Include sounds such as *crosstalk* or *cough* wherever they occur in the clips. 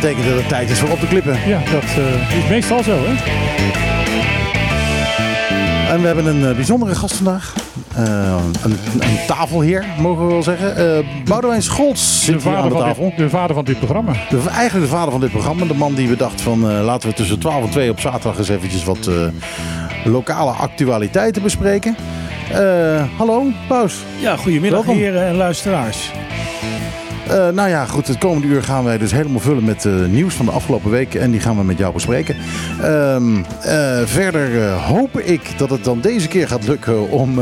betekent dat het tijd is voor op te klippen. Ja, dat uh, is meestal zo, hè? En we hebben een uh, bijzondere gast vandaag. Uh, een, een, tafelheer, mogen we wel zeggen. Uh, Boudewijn Scholz zit de hier aan de tafel. Dit, de vader van dit programma. De, eigenlijk de vader van dit programma. De man die we dachten van laten we tussen 12 en 2 op zaterdag eens eventjes wat lokale actualiteiten bespreken. hallo, Paus. Ja, goedemiddag Welkom. heren en luisteraars. Uh, nou ja, goed. Het komende uur gaan wij dus helemaal vullen met uh, nieuws van de afgelopen weken. En die gaan we met jou bespreken. Uh, verder hoop ik dat het dan deze keer gaat lukken om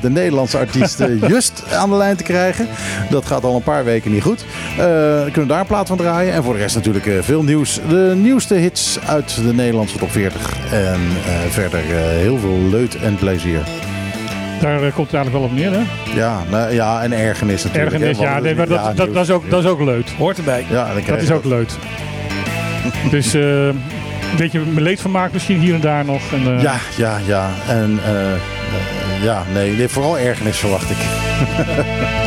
de Nederlandse artiest *laughs* Just aan de lijn te krijgen. Dat gaat al een paar weken niet goed. we kunnen daar een plaat van draaien. En voor de rest natuurlijk veel nieuws. De nieuwste hits uit de Nederlandse top 40. En verder heel veel leut en plezier. Daar eh, komt het eigenlijk wel op neer, hè? Ja, nou, ja en ergernis natuurlijk. Ergernis, ja, nee, maar dat, dat, dat, is ook, dat is ook leuk. Hoort erbij. Ja, dat is ook leuk. *laughs* dus uh, een beetje leed van maken misschien hier en daar nog. En, uh... Ja, ja, ja. En ja, nee, vooral ergernis verwacht ik. *laughs*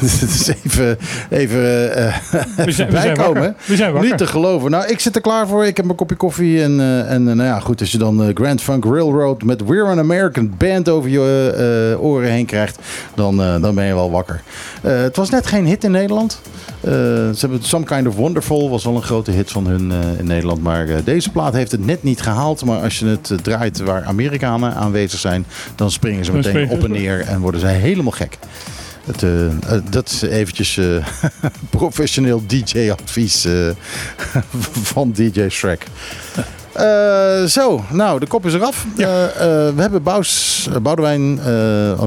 *laughs* is even, even uh, we zijn, *laughs* bijkomen. We zijn wakker. Niet te geloven. Nou, ik zit er klaar voor. Ik heb mijn kopje koffie. En, uh, en uh, nou ja, goed. Als je dan Grand Funk Railroad met We're an American Band over je oren heen krijgt, dan, dan ben je wel wakker. het was net geen hit in Nederland. ze hebben Some Kind of Wonderful was wel een grote hit van hun in Nederland. Maar deze plaat heeft het net niet gehaald. Maar als je het draait waar Amerikanen aanwezig zijn, dan springen ze meteen op en neer en worden ze helemaal gek. Het, uh, dat is eventjes uh, *laughs* professioneel DJ-advies *laughs* van DJ Shrek. zo, nou, de kop is eraf. Ja. we hebben Bous, Boudewijn.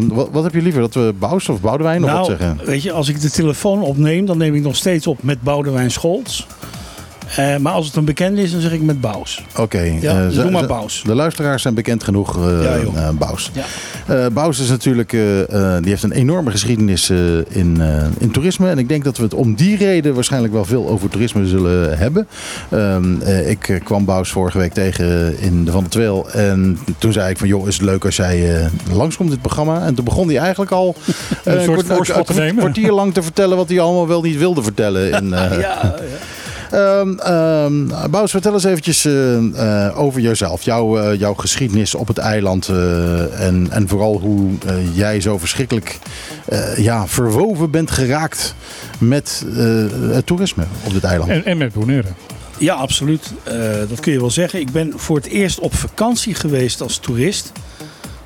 Wat, wat, heb je liever? Dat we Bous of Boudewijn nou, wat zeggen? Weet je, als ik de telefoon opneem, dan neem ik nog steeds op met Boudewijn Scholz. Uh, maar als het een bekende is, dan zeg ik met Baus. Oké. Okay. Ja, uh, doe maar Baus. De luisteraars zijn bekend genoeg, uh, ja, Baus. Ja. Is natuurlijk, die heeft een enorme geschiedenis in, in toerisme. En ik denk dat we het om die reden waarschijnlijk wel veel over toerisme zullen hebben. Ehm, ik kwam Baus vorige week tegen in de Van de Tweel. En toen zei ik van, joh, is het leuk als jij langskomt dit programma. En toen begon hij eigenlijk al *laughs* *laughs* een soort voorschot te nemen. Een kwartier lang te vertellen wat hij allemaal wel niet wilde vertellen. In, *laughs* ja, ja. Um, um, Bous, vertel eens eventjes uh, over jezelf. Jouw, uh, jouw geschiedenis op het eiland. Uh, en, en vooral hoe jij zo verschrikkelijk ja, verwoven bent geraakt met het toerisme op dit eiland. En, en met Bonaire. Ja, absoluut. dat kun je wel zeggen. Ik ben voor het eerst op vakantie geweest als toerist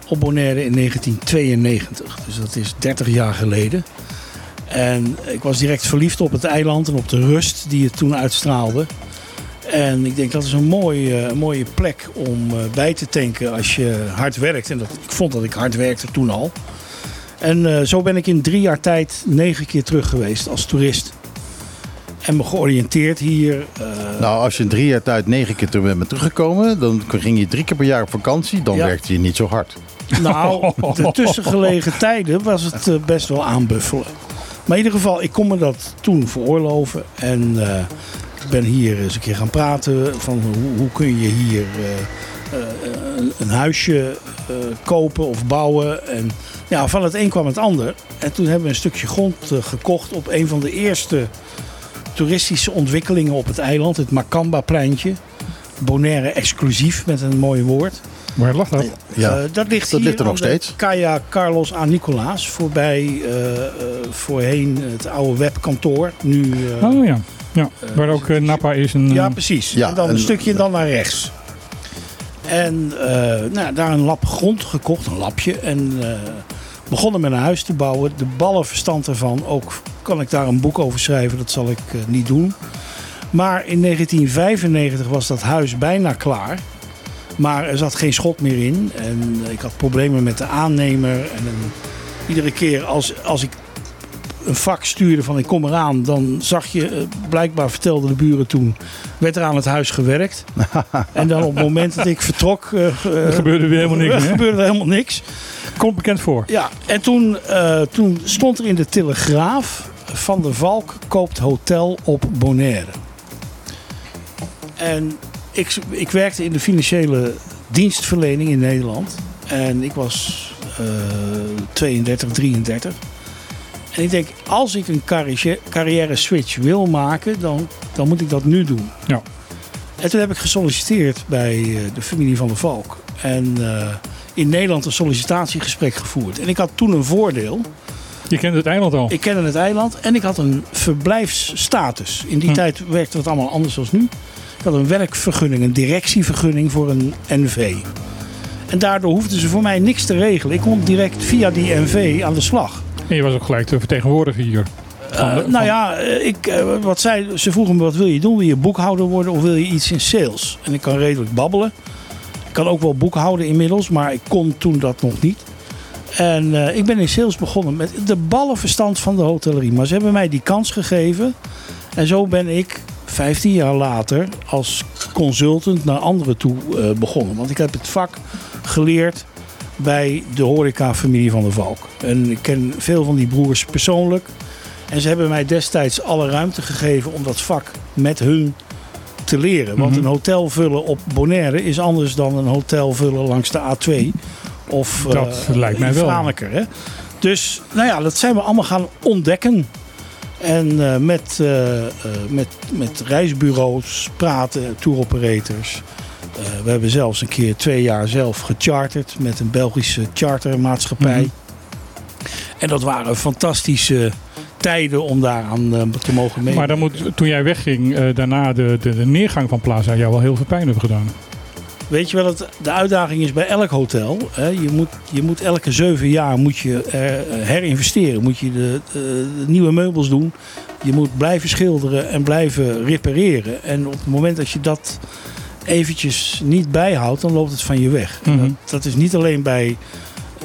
op Bonaire in 1992. Dus dat is 30 jaar geleden. En ik was direct verliefd op het eiland en op de rust die het toen uitstraalde. En ik denk dat is een mooie, een mooie plek om eh, bij te tanken als je hard werkt. En dat, ik vond dat ik hard werkte toen al. En uh, zo ben ik in drie jaar tijd negen keer terug geweest als toerist. En me georiënteerd hier. Uh... Nou, als je in drie jaar tijd negen keer terug bent teruggekomen, dan ging je drie keer per jaar op vakantie. Dan werkte je niet zo hard. Nou, de *laughs* tussengelegen tijden was het best wel aanbuffelen. Maar in ieder geval, ik kon me dat toen veroorloven. En uh, ik ben hier eens een keer gaan praten van hoe, hoe kun je hier uh, uh, een huisje kopen of bouwen. En ja, van het een kwam het ander. En toen hebben we een stukje grond gekocht op een van de eerste toeristische ontwikkelingen op het eiland. Het Macamba-pleintje. Bonaire exclusief met een mooi woord. Waar lag dat? Ja, uh, dat ligt, dat ligt er nog steeds. Kaya Carlos A. Nicolaas, voorbij uh, uh, voorheen het oude webkantoor. Nu, oh ja, ja. waar ook Napa is. Een, ja, precies. Ja, en dan een stukje dan naar rechts. En nou, daar een lap grond gekocht, een lapje. En begonnen met een huis te bouwen. De ballenverstand ervan, ook kan ik daar een boek over schrijven. Dat zal ik eh, niet doen. Maar in 1995 was dat huis bijna klaar. Maar er zat geen schot meer in. En ik had problemen met de aannemer. En een- iedere keer als, als ik een vak stuurde van ik kom eraan, dan zag je, eh, blijkbaar vertelden de buren toen, werd er aan het huis gewerkt. *laughs* en dan op het moment dat ik vertrok, Er gebeurde weer helemaal niks gebeurde helemaal niks. Komt bekend voor. Ja, en toen, toen stond er in de Telegraaf: Van der Valk koopt hotel op Bonaire. En ik, ik werkte in de financiële dienstverlening in Nederland. En ik was eh 32, 33. En ik denk, als ik een carrière, carrière switch wil maken, dan, dan moet ik dat nu doen. Ja. En toen heb ik gesolliciteerd bij eh, de familie van der Valk. En eh, in Nederland een sollicitatiegesprek gevoerd. En ik had toen een voordeel. Je kent het eiland al. Ik kende het eiland en ik had een verblijfsstatus. In die Hm. tijd werkte het allemaal anders dan nu. Ik had een werkvergunning, een directievergunning voor een NV. En daardoor hoefden ze voor mij niks te regelen. Ik kon direct via die NV aan de slag. En je was ook gelijk de vertegenwoordiger hier. Van de- Eh, nou ja, eh, ik, eh, wat zei, ze vroegen me wat wil je doen? Wil je boekhouder worden of wil je iets in sales? En ik kan redelijk babbelen. Ik kan ook wel boekhouden inmiddels, maar ik kon toen dat nog niet. En ik ben in sales begonnen met de ballenverstand van de hotellerie. Maar ze hebben mij die kans gegeven. En zo ben ik 15 jaar later als consultant naar anderen toe eh, begonnen. Want ik heb het vak geleerd bij de horeca-familie van de Valk. En ik ken veel van die broers persoonlijk. En ze hebben mij destijds alle ruimte gegeven om dat vak met hun te leren. Want Mhm. een hotel vullen op Bonaire is anders dan een hotel vullen langs de A2. Of eh, Dat lijkt mij wel. Franeker, Hè? Dus nou ja, dat zijn we allemaal gaan ontdekken. En eh, met, eh, eh, met, met reisbureaus praten, touroperators. Eh, we hebben zelfs een keer twee jaar zelf gecharterd met een Belgische chartermaatschappij. Mhm. En dat waren fantastische tijden om daaraan te mogen meedoen. Maar dan moet, toen jij wegging, daarna de, de, de neergang van Plaza jou wel heel veel pijn hebben gedaan. Weet je wel, het, de uitdaging is bij elk hotel. Hè, je, moet, je moet elke zeven jaar moet je eh, herinvesteren. Moet je de, de, de nieuwe meubels doen. Je moet blijven schilderen en blijven repareren. En op het moment dat je dat eventjes niet bijhoudt, dan loopt het van je weg. Mhm. dat, dat is niet alleen bij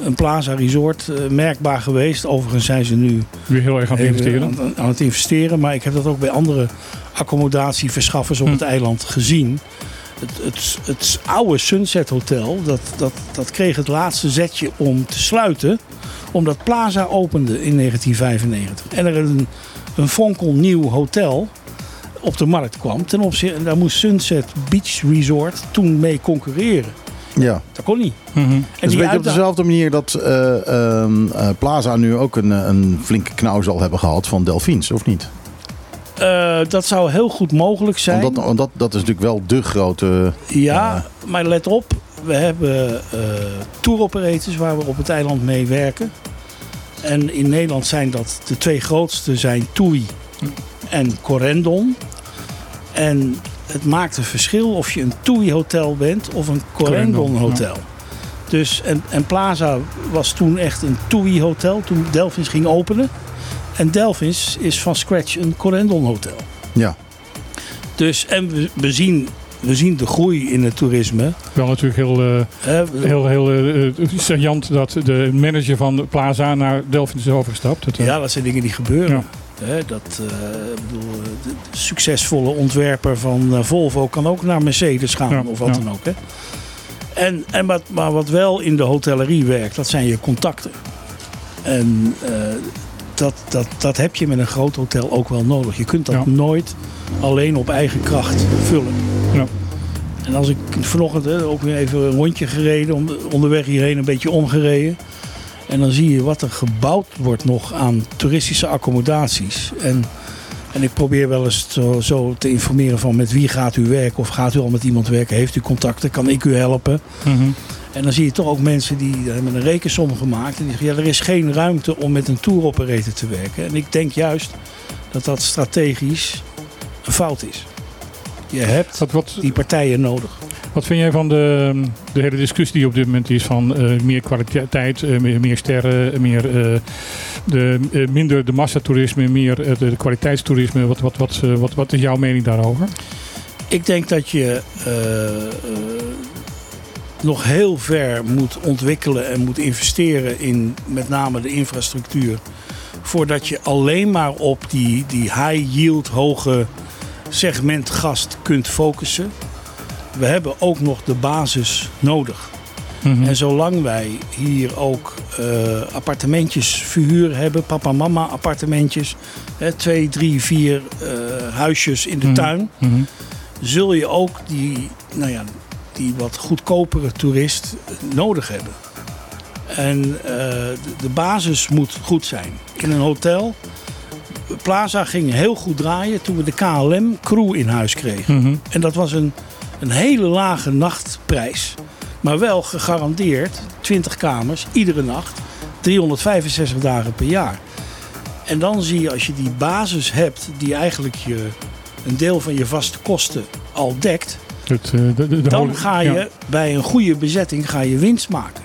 een Plaza Resort eh, merkbaar geweest. Overigens zijn ze nu Weer heel erg aan het investeren. Aan, aan het investeren. Maar ik heb dat ook bij andere accommodatieverschaffers op Hm. het eiland gezien. Het, het, het oude Sunset Hotel, dat, dat, dat kreeg het laatste zetje om te sluiten. Omdat Plaza opende in 1995. En er een, een fonkelnieuw hotel op de markt kwam. Ten opzichte, en daar moest Sunset Beach Resort toen mee concurreren. Ja. Dat kon niet. Mhm. En een die beetje op dezelfde manier dat eh, ehm, eh, Plaza nu ook een, eh, een flinke knauw zal hebben gehad van Delphines, of niet? Eh, dat zou heel goed mogelijk zijn. Want dat, dat, dat is natuurlijk wel de grote... Ja, maar let op. We hebben eh touroperators waar we op het eiland mee werken. En in Nederland zijn dat de twee grootste zijn TUI en Corendon. En het maakt een verschil of je een TUI hotel bent of een Corendon hotel. Dus, en, en Plaza was toen echt een TUI hotel toen Delphins ging openen. En Delphins is van scratch een Corendon hotel. Ja, Dus, en we, we, zien, we zien de groei in het toerisme. Wel natuurlijk heel, eh, we- heel, heel eh, saillant dat de manager van de Plaza naar Delft is overgestapt. Dat, ja, dat zijn dingen die gebeuren. Ja. Hè, dat, eh, ik bedoel, de, succesvolle ontwerper van Volvo kan ook naar Mercedes gaan Ja, of wat ja. dan ook. Hè. En, en wat, maar wat wel in de hotellerie werkt, dat zijn je contacten. En eh, dat, dat, dat heb je met een groot hotel ook wel nodig. Je kunt dat Ja. nooit alleen op eigen kracht vullen. Ja. En als ik vanochtend hè, ook weer even een rondje gereden, om- onderweg hierheen een beetje omgereden. En dan zie je wat er gebouwd wordt nog aan toeristische accommodaties. En, en ik probeer wel eens zo, zo te informeren van met wie gaat u werken of gaat u al met iemand werken, heeft u contacten, kan ik u helpen. Mhm. En dan zie je toch ook mensen die hebben een rekensom gemaakt. En die zeggen, ja, er is geen ruimte om met een tour operator te werken. En ik denk juist dat dat strategisch een fout is. Je hebt Wat, wat, die partijen nodig. Wat vind jij van de, de hele discussie die op dit moment is van eh, meer kwaliteit, eh, meer, meer sterren, meer, eh, de, eh, minder de massatoerisme, meer de, de kwaliteitstoerisme? Wat, wat, wat, wat, wat is jouw mening daarover? Ik denk dat je nog heel ver moet ontwikkelen en moet investeren in met name de infrastructuur. Voordat je alleen maar op die, die high yield, hoge segment gast kunt focussen. We hebben ook nog de basis nodig. Mhm. En zolang wij hier ook eh, appartementjes verhuur hebben, papa-mama appartementjes, hè, twee, drie, vier eh, huisjes in de Mhm. tuin, Mhm. zul je ook die, nou ja, die wat goedkopere toerist nodig hebben. En eh, de, basis moet goed zijn. In een hotel, Plaza ging heel goed draaien toen we de KLM crew in huis kregen. Mhm. En dat was een, een hele lage nachtprijs. Maar wel gegarandeerd 20 kamers, iedere nacht, 365 dagen per jaar. En dan zie je als je die basis hebt, die eigenlijk je, een deel van je vaste kosten al dekt. Het, eh, de, de, de Dan ga je ja. bij een goede bezetting ga je winst maken.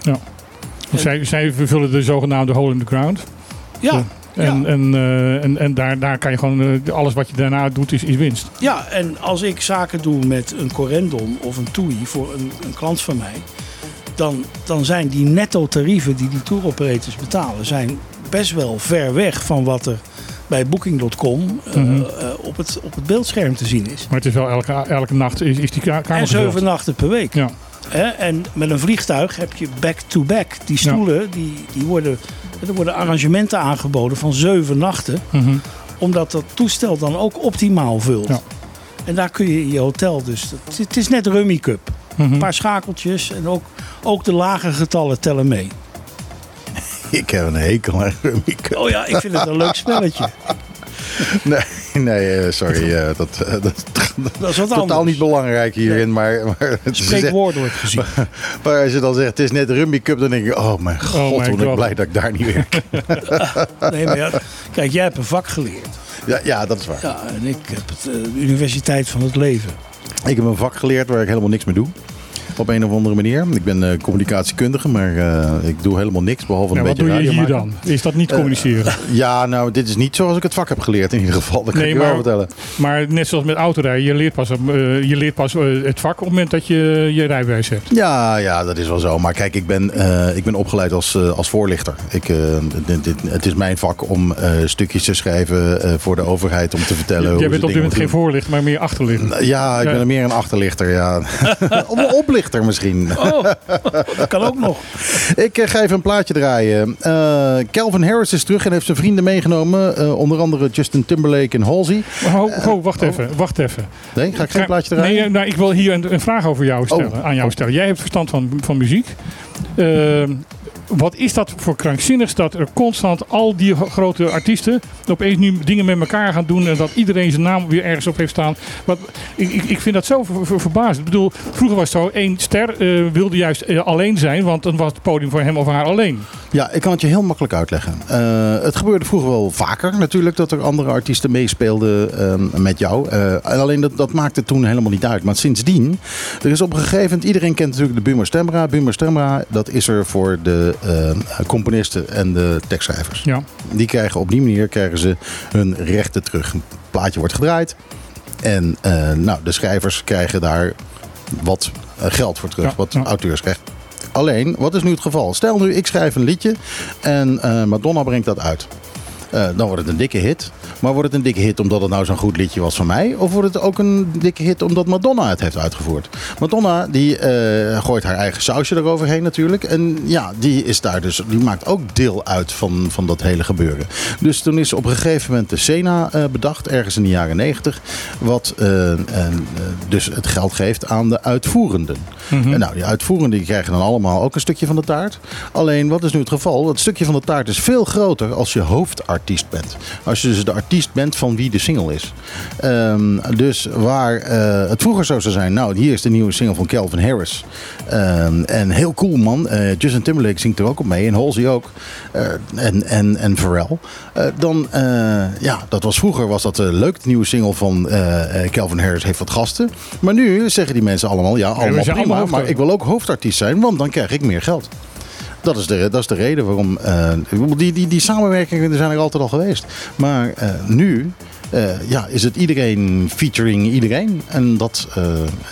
Want zij, zij vervullen de zogenaamde hole in the ground. Ja, En, Ja. en, eh, en, en daar, daar kan je gewoon, eh, alles wat je daarna doet is, is winst. ja, en als ik zaken doe met een Corendon of een TUI voor een, een klant van mij, dan, dan zijn die netto tarieven die die tour operators betalen, zijn best wel ver weg van wat er bij Booking.com eh, Mhm. eh, op, het, op het beeldscherm te zien is. Maar het is wel elke, elke nacht is, is die ka- kamer En zeven nachten per week. Ja. Hè? En met een vliegtuig heb je back-to-back. Die stoelen, die, die worden, er worden arrangementen aangeboden van zeven nachten. Mhm. Omdat dat toestel dan ook optimaal vult. Ja. En daar kun je in je hotel dus... Het, het is net Rummy Cup. Mhm. Een paar schakeltjes en ook, ook de lage getallen tellen mee. *laughs* Ik heb een hekel aan Rummy Cup. Oh ja, ik vind het een leuk spelletje. *laughs* Nee, nee eh, sorry. eh, dat, eh, dat *laughs* Dat is wat totaal anders. niet belangrijk hierin. Maar, maar, het wordt gezien. maar als je dan zegt, het is net Rummy Cup, dan denk ik, oh mijn god, my hoe ben ik God. blij dat ik daar niet werk. Nee, maar ja, kijk, jij hebt een vak geleerd. Ja, ja, dat is waar. Ja, en ik heb het, de universiteit van het leven. Ik heb een vak geleerd waar ik helemaal niks mee doe. Op een of andere manier. Ik ben eh, communicatiekundige, maar eh, ik doe helemaal niks behalve Ja, een wat beetje doe je radio hier maken. dan? Is dat niet communiceren? *laughs* Ja, nou, dit is niet zoals ik het vak heb geleerd in ieder geval. Dat kan Nee, ik je wel maar- vertellen. Maar net zoals met autorijden, je leert pas, eh, je leert pas eh, het vak op het moment dat je je rijbewijs hebt. Ja, ja, dat is wel zo. Maar kijk, ik ben, eh, ik ben opgeleid als, eh, als voorlichter. Ik, eh, dit, dit- het is mijn vak om eh, stukjes te schrijven eh, voor de overheid om te vertellen hoe Jij ze bent op dit moment geen voorlichter, maar meer achterlichter. Ja, ik Ja. ben er meer een achterlichter, ja. *laughs* Of een oplichter misschien. Oh, dat kan ook nog. *laughs* Ik eh, ga even een plaatje draaien. Eh, Calvin Harris is terug en heeft zijn vrienden meegenomen. Eh, onder andere Justin Timberlake en Halsey. Ho, wacht even, wacht even. Nee, ga ik geen plaatje draaien? Nee, eh, nou, ik wil hier een, een vraag over jou stellen, Oh. aan jou stellen. Jij hebt verstand van, van muziek. Wat is dat voor krankzinnigs dat er constant al die grote artiesten opeens nu dingen met elkaar gaan doen en dat iedereen zijn naam weer ergens op heeft staan? Wat, ik, ik, vind dat zo ver. Ik bedoel, vroeger was het zo, één ster eh, wilde juist eh, alleen zijn, want dan was het podium voor hem of haar alleen. Ja, ik kan het je heel makkelijk uitleggen. Eh, het gebeurde vroeger wel vaker natuurlijk dat er andere artiesten meespeelden ehm, met jou. En alleen dat, dat maakte toen helemaal niet uit. Maar sindsdien, er is op een gegeven moment, iedereen kent natuurlijk de Buma Stemra. Buma Stemra, dat is er voor de componisten en de tekstschrijvers. Ja. Die krijgen op die manier krijgen ze hun rechten terug. Een plaatje wordt gedraaid en eh, nou, de schrijvers krijgen daar wat eh, geld voor terug, Ja, wat ja. auteursrecht. Alleen, wat is nu het geval? Stel nu, ik schrijf een liedje en eh, Madonna brengt dat uit. Eh, dan wordt het een dikke hit. Maar wordt het een dikke hit omdat het nou zo'n goed liedje was van mij? Of wordt het ook een dikke hit omdat Madonna het heeft uitgevoerd? Madonna die eh, gooit haar eigen sausje eroverheen natuurlijk. En ja, die is daar dus, die maakt ook deel uit van, van dat hele gebeuren. Dus toen is op een gegeven moment de Sena eh, bedacht, ergens in de jaren negentig. Wat en, dus het geld geeft aan de uitvoerenden. Mhm. En nou, die uitvoerenden die krijgen dan allemaal ook een stukje van de taart. Alleen, wat is nu het geval? Dat stukje van de taart is veel groter als je hoofdartiest artiest bent. Als je dus de artiest bent van wie de single is. Ehm, dus waar eh, het vroeger zo zou zijn, nou hier is de nieuwe single van Calvin Harris. Ehm, en heel cool man, Eh, Justin Timberlake zingt er ook op mee en Halsey ook. Eh, en, en, en Pharrell. Dan, ja, dat was vroeger was dat leuk. De nieuwe single van Calvin Harris heeft wat gasten. Maar nu zeggen die mensen allemaal, ja, allemaal prima. allemaal maar ik wil ook hoofdartiest zijn, want dan krijg ik meer geld. Dat is de, dat is de reden waarom. eh, die, die, die samenwerkingen zijn er altijd al geweest. Maar eh, nu eh, ja, is het iedereen featuring iedereen. En dat, eh,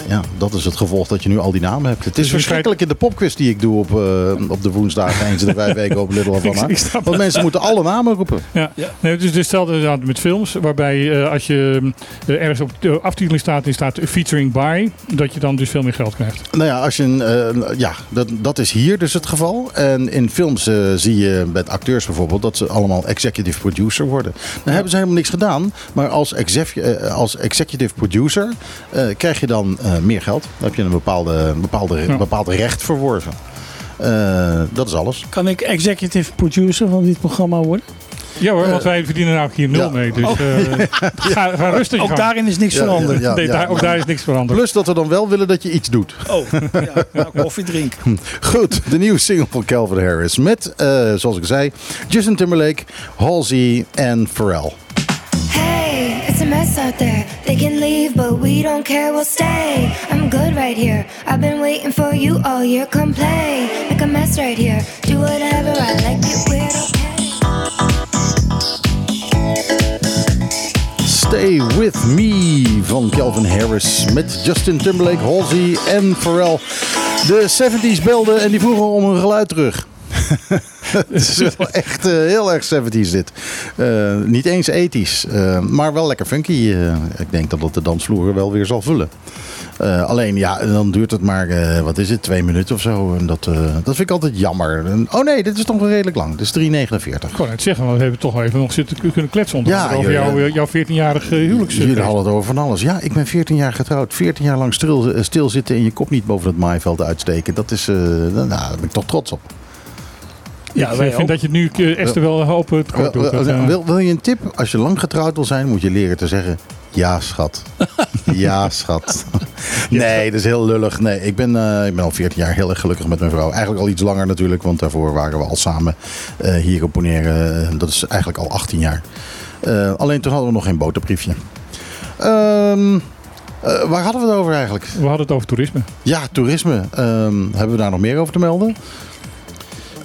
ja, dat is het gevolg dat je nu al die namen hebt. Het is Dus verschrikkelijk in de popquiz die ik doe op, eh, op de woensdag *laughs* eens in de vijf weken op Little Havana. Want mensen moeten alle namen roepen. Ja. Ja. Nee, het is dus hetzelfde inderdaad met films, waarbij eh, als je ergens op de aftiteling staat en staat featuring by, dat je dan dus veel meer geld krijgt. Nou ja, als je een, eh, ja dat, dat is hier dus het geval. En in films zie je met acteurs bijvoorbeeld dat ze allemaal executive producer worden. Dan hebben ze helemaal niks gedaan. Maar als, exef, eh, als executive producer eh, krijg je dan eh, meer geld. Dan heb je een bepaalde, bepaalde, Ja. bepaald recht verworven. Eh, dat is alles. Kan ik executive producer van dit programma worden? Ja hoor, want wij verdienen nou hier nul ja. mee. Dus eh, *laughs* ga, ga rustig Ook gang. daarin is niks Ja, veranderd. ja, nee, daar, ook daar is niks veranderd. Plus dat we dan wel willen dat je iets doet. Oh, ja, nou, koffie drinken. *laughs* Goed, de nieuwe single van Calvin Harris. Met, eh, zoals ik zei, Justin Timberlake, Halsey en Pharrell. Out there. They can leave, but we don't care, we'll stay. I'm good right here. I've been waiting for you all year. Come play, make a mess right here. Do whatever I like, get weird, okay? Stay With Me van Calvin Harris met Justin Timberlake, Halsey en Pharrell. De 70s belden en die vroegen om hun geluid terug. *laughs* Het is wel echt eh, heel erg 70s dit. Eh, niet eens ethisch, eh, maar wel lekker funky. Ik denk dat het de dansvloer wel weer zal vullen. Alleen ja, dan duurt het maar, wat is het, twee minuten of zo. En dat, dat vind ik altijd jammer. En- oh nee, dit is toch wel redelijk lang. Dit is 3,49. Ik kon het zeggen, want we hebben toch wel even nog zitten kunnen kletsen onder Ja, over jouw, jouw 14-jarige huwelijks. Jullie hadden het over van alles. Ja, ik ben 14 jaar getrouwd. 14 jaar lang stil, stilzitten en je kop niet boven het maaiveld uitsteken. Dat is, nou, daar ben ik toch trots op. Ja, ik wij vind ook. dat je nu eh, Esther wel het kort doet. Wil, wil, eh, wil, wil je een tip? Als je lang getrouwd wil zijn, moet je leren te zeggen... Ja, schat. *laughs* ja, schat. Nee, dat is heel lullig. Nee, ik ben, eh, ik ben al 14 jaar heel erg gelukkig met mijn vrouw. Eigenlijk al iets langer natuurlijk, want daarvoor waren we al samen eh, hier op Bonaire. Eh, dat is eigenlijk al 18 jaar. Eh, alleen toen hadden we nog geen boterbriefje. Ehm, eh, waar hadden we het over eigenlijk? we hadden het over toerisme. Ja, toerisme. Ehm, hebben we daar nog meer over te melden?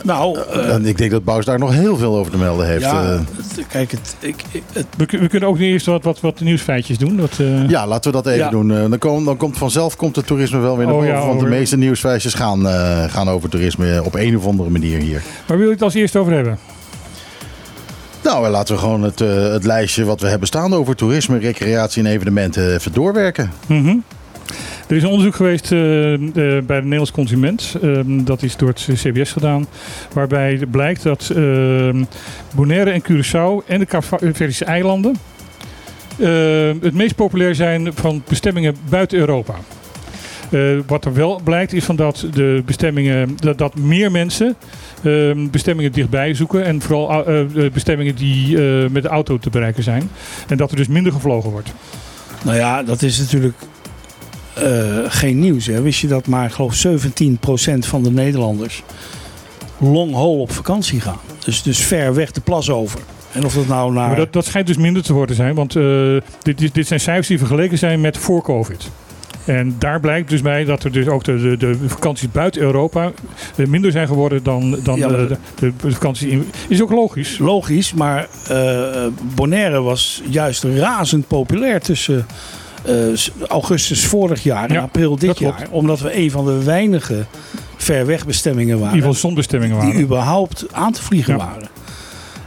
Nou, eh, En ik denk dat Bous daar nog heel veel over te melden heeft. ja, Eh, het- kijk, het, ik, het, We, kun- we kunnen ook eerst wat, wat, wat nieuwsfeitjes doen. Dat, eh, Ja, laten we dat even Ja. doen. Eh, dan, komt, dan komt vanzelf komt het toerisme wel weer naar Oh boven. ja, want de meeste nieuwsfeitjes gaan, eh, gaan over toerisme op een of andere manier hier. Waar wil je het als eerst over hebben? Nou, eh, laten we gewoon het, eh, het lijstje wat we hebben staan over toerisme, recreatie en evenementen even doorwerken. Mhm. Er is een onderzoek geweest eh, eh, bij de Nederlands consument. Ehm, dat is door het CBS gedaan. Waarbij blijkt dat ehm, Bonaire en Curaçao en de Kaapverdische eilanden... eh, het meest populair zijn van bestemmingen buiten Europa. Eh, wat er wel blijkt is van dat de bestemmingen dat, dat meer mensen ehm, bestemmingen dichtbij zoeken en vooral bestemmingen die met de auto te bereiken zijn en dat er dus minder gevlogen wordt. nou ja, dat is natuurlijk geen nieuws. Hè. Wist je dat maar, ik geloof 17% van de Nederlanders long haul op vakantie gaan? Dus, dus ver weg de plas over. En of dat nou naar... Maar dat, dat schijnt dus minder te worden zijn, want eh, dit, dit, dit zijn cijfers die vergeleken zijn met voor COVID. En daar blijkt dus bij dat er dus ook de, de, de vakanties buiten Europa eh, minder zijn geworden dan, dan Ja, eh, de, de vakanties in. Is ook logisch. Logisch, maar eh, Bonaire was juist razend populair tussen eh, augustus vorig jaar en Ja, april dit dat jaar. Omdat we een van de weinige ver weg bestemmingen In waren ieder geval zonbestemmingen die waren. überhaupt aan te vliegen Ja. waren.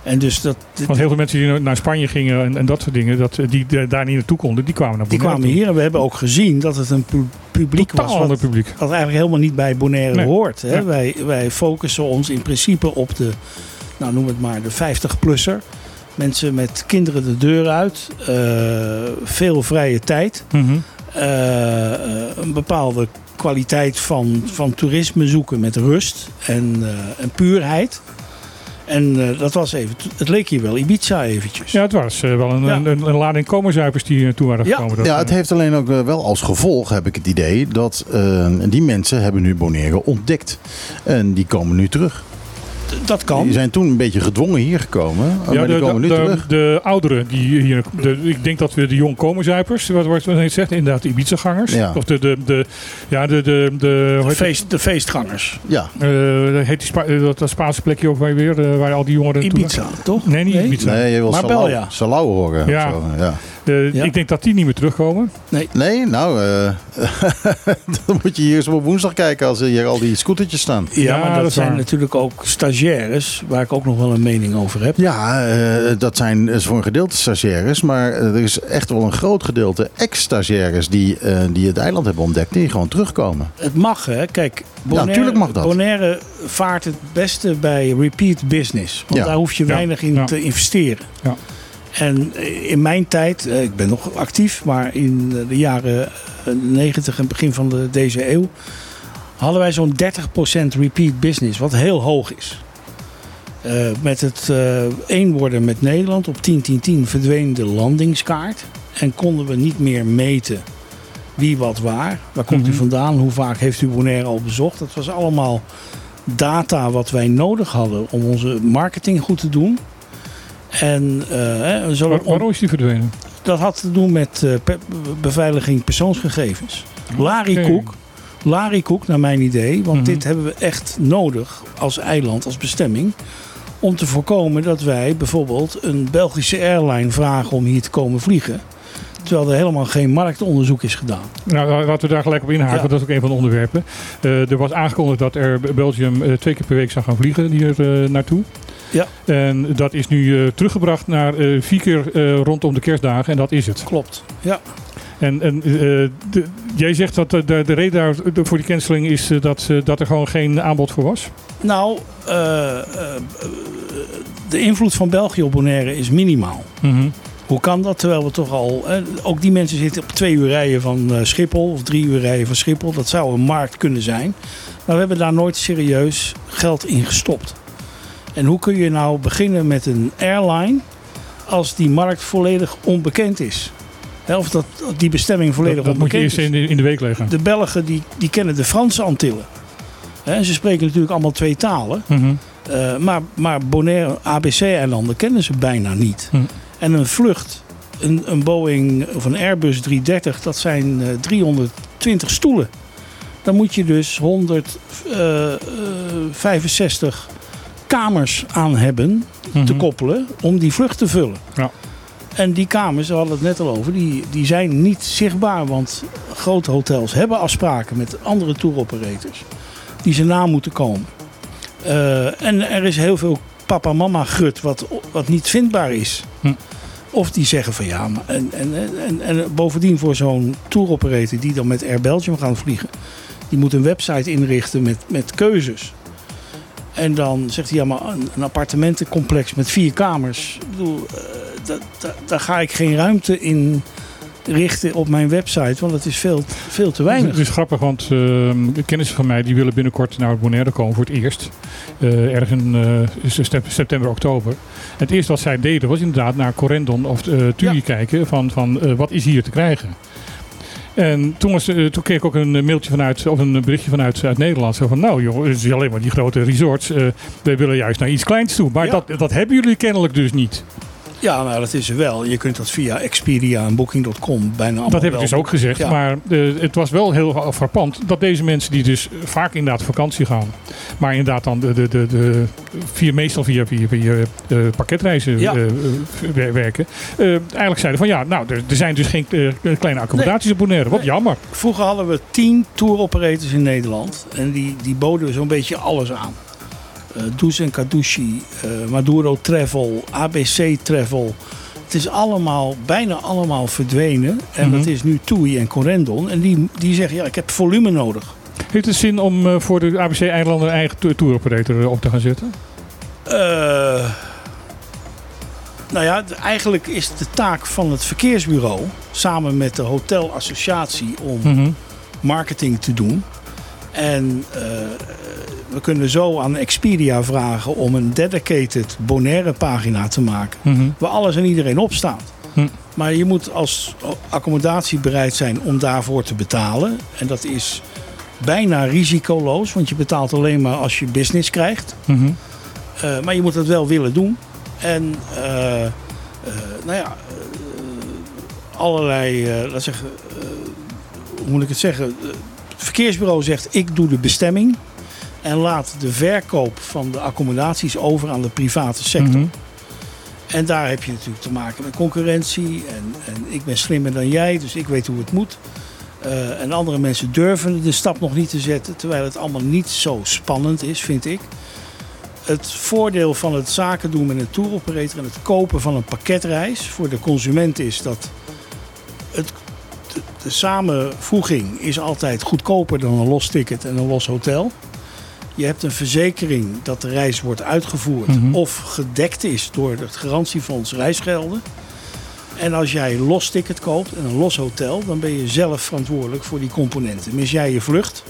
En dus dat, Want heel veel mensen die naar Spanje gingen en, en dat soort dingen, dat, eh, die eh, daar niet naartoe konden, die kwamen naar die Bonaire kwamen toe. hier en we hebben ook gezien dat het een pu- publiek Totaal was ander wat, publiek. wat eigenlijk helemaal niet bij Bonaire Nee. hoort. Hè? Ja. Wij, wij focussen ons in principe op de, nou noem het maar, de 50-plusser. Mensen met kinderen de deur uit, eh, veel vrije tijd. Mhm. eh, eh, een bepaalde kwaliteit van, van toerisme zoeken met rust en, eh, en puurheid. En eh, dat was even, het leek hier wel Ibiza eventjes. Ja, het was eh, wel een, Ja. een, een, lading komerzuipers die naartoe waren Ja. gekomen. Dat, Ja, het heeft alleen ook wel als gevolg, heb ik het idee, dat die mensen hebben nu Bonaire ontdekt. En die komen nu terug. Dat kan. Die zijn toen een beetje gedwongen hier gekomen, maar ja, die de, komen nu de, terug. de, de ouderen, die hier, de, ik denk dat we de jong komerzuipers, wat wordt wat zegt, inderdaad de Ibiza-gangers. Ja. Of de, de, de, ja, de, de, de, feest, de feestgangers. Ja? Eh, heet die Spa- eh, dat, dat Spaanse plekje ook weer, eh, waar al die jongeren Ibiza, toch? Nee, niet Ibiza. nee, je wil. Salau, Salau horen. Ja. of zo, ja. Eh, Ja. Ik denk dat die niet meer terugkomen. Nee, nou, eh, *laughs* dan moet je hier eens op woensdag kijken als hier al die scootertjes staan. Ja, Ja, maar dat zijn waar. natuurlijk ook stagiaires, waar ik ook nog wel een mening over heb. Ja, eh, dat zijn is voor een gedeelte stagiaires, maar er is echt wel een groot gedeelte ex-stagiaires die, eh, die het eiland hebben ontdekt, die gewoon terugkomen. Het mag, hè. Kijk, Bonaire, tuurlijk mag dat. Bonaire vaart het beste bij repeat business. Want Ja. daar hoef je Ja. weinig in Ja. te investeren. Ja. En eh, in mijn tijd, eh, ik ben nog actief, maar in eh, de jaren eh, 90 en begin van de, deze eeuw... hadden wij zo'n 30% repeat business, wat heel hoog is. Met het eh één worden met Nederland op 10-10-10 verdween de landingskaart. En konden we niet meer meten wie wat waar. Waar komt u Mhm. vandaan? Hoe vaak heeft u Bonaire al bezocht? Dat was allemaal data wat wij nodig hadden om onze marketing goed te doen. En eh, hè, zo, Waar, waarom is die verdwenen? dat had te doen met eh, pe- beveiliging persoonsgegevens. Larry Oké. Cook, Larry Cook naar mijn idee, want Mhm. dit hebben we echt nodig als eiland, als bestemming. Om te voorkomen dat wij bijvoorbeeld een Belgische airline vragen om hier te komen vliegen. Terwijl er helemaal geen marktonderzoek is gedaan. Nou, laten we daar gelijk op inhaken, Ja. want dat is ook een van de onderwerpen. Eh, er was aangekondigd dat er Belgium eh, twee keer per week zou gaan vliegen hier eh, naartoe. Ja. En dat is nu eh, teruggebracht naar eh, vier keer eh, rondom de kerstdagen en dat is het. Klopt. Ja. En, en de- jij zegt dat de, de, de reden daar voor die canceling is dat, dat er gewoon geen aanbod voor was? Nou, de invloed van België op Bonaire is minimaal. Mhm. Hoe kan dat? Terwijl we toch al. ook die mensen zitten op twee uur rijden van Schiphol. Of drie uur rijden van Schiphol. Dat zou een markt kunnen zijn. Maar we hebben daar nooit serieus geld in gestopt. En hoe kun je nou beginnen met een airline. als die markt volledig onbekend is? Of dat die bestemming volledig Dat, dat moet je onbekend eerst is. in de, in de week leggen. De Belgen die, die kennen de Franse Antillen. En ze spreken natuurlijk allemaal twee talen. Mhm. Eh, maar, maar Bonaire, ABC-eilanden kennen ze bijna niet. Hm. En een vlucht, een, een Boeing of een Airbus 330, dat zijn eh, 320 stoelen. Dan moet je dus 165 kamers aan hebben te Mhm. koppelen om die vlucht te vullen. Ja. En die kamers, we hadden het net al over, die, die zijn niet zichtbaar. Want grote hotels hebben afspraken met andere tour operators die ze na moeten komen. Eh, en er is heel veel papa-mama gut wat, wat niet vindbaar is. Hm. Of die zeggen van ja, maar en, en, en, en bovendien voor zo'n tour operator die dan met Air Belgium gaan vliegen. Die moet een website inrichten met, met keuzes. En dan zegt hij ja, maar een, appartementencomplex met vier kamers. Ik bedoel, eh, da- da- daar ga ik geen ruimte in richten op mijn website, want het is veel, veel te weinig. Het is grappig, want de kennissen van mij die willen binnenkort naar Bonaire komen voor het eerst. Eh ergens in eh, sep- september, oktober. En het eerste wat zij deden was inderdaad naar Corendon of uh, TUI Ja. kijken van, van wat is hier te krijgen. En toen, was, eh, toen kreeg ik ook een mailtje vanuit, of een berichtje vanuit uit Nederland. Zo van, nou joh, het is alleen maar die grote resorts. eh wij willen juist naar iets kleins toe. Maar Ja. dat, dat hebben jullie kennelijk dus niet. Ja, nou dat is er wel. Je kunt dat via Expedia en Booking.com bijna allemaal Dat heb ik dus ook gezegd. Ja. Maar eh, het was wel heel frappant dat deze mensen die dus vaak inderdaad vakantie gaan. Maar inderdaad dan de, de, de, de via, meestal via, via, via eh, pakketreizen Ja. eh, wer- werken. eigenlijk zeiden van ja, nou er, er zijn dus geen kleine accommodaties op Bonaire. Wat Nee. jammer. Vroeger hadden we tien tour operators in Nederland. En die, die boden zo'n beetje alles aan. Eh Does en Kadushi, eh, Maduro Travel, ABC Travel. Het is allemaal, bijna allemaal verdwenen. En Mhm. dat is nu TUI en Corendon. En die, die zeggen, ja, ik heb volume nodig. Heeft het zin om eh, voor de ABC-eilanden een eigen to- tour operator eh, op te gaan zetten? Eh, nou ja, eigenlijk is de taak van het verkeersbureau... samen met de hotelassociatie om Mhm. marketing te doen. En eh, we kunnen zo aan Expedia vragen om een dedicated Bonaire pagina te maken. Mhm. Waar alles en iedereen op staat. Hm. Maar je moet als accommodatie bereid zijn om daarvoor te betalen. En dat is bijna risicoloos, want je betaalt alleen maar als je business krijgt. Mhm. Eh, maar je moet het wel willen doen. En eh, eh, nou ja, allerlei, laat zeggen, hoe moet ik het zeggen? Het verkeersbureau zegt ik doe de bestemming. En laat de verkoop van de accommodaties over aan de private sector. Mhm. En daar heb je natuurlijk te maken met concurrentie. En, en ik ben slimmer dan jij, dus ik weet hoe het moet. Eh, en andere mensen durven de stap nog niet te zetten, terwijl het allemaal niet zo spannend is, vind ik. Het voordeel van het zaken doen met een tour operator en het kopen van een pakketreis voor de consument is dat het, de, de samenvoeging is altijd goedkoper dan een los ticket en een los hotel. Je hebt een verzekering dat de reis wordt uitgevoerd Mhm. of gedekt is door het garantiefonds reisgelden. En als jij een los ticket koopt en een los hotel, dan ben je zelf verantwoordelijk voor die componenten. Mis jij je vlucht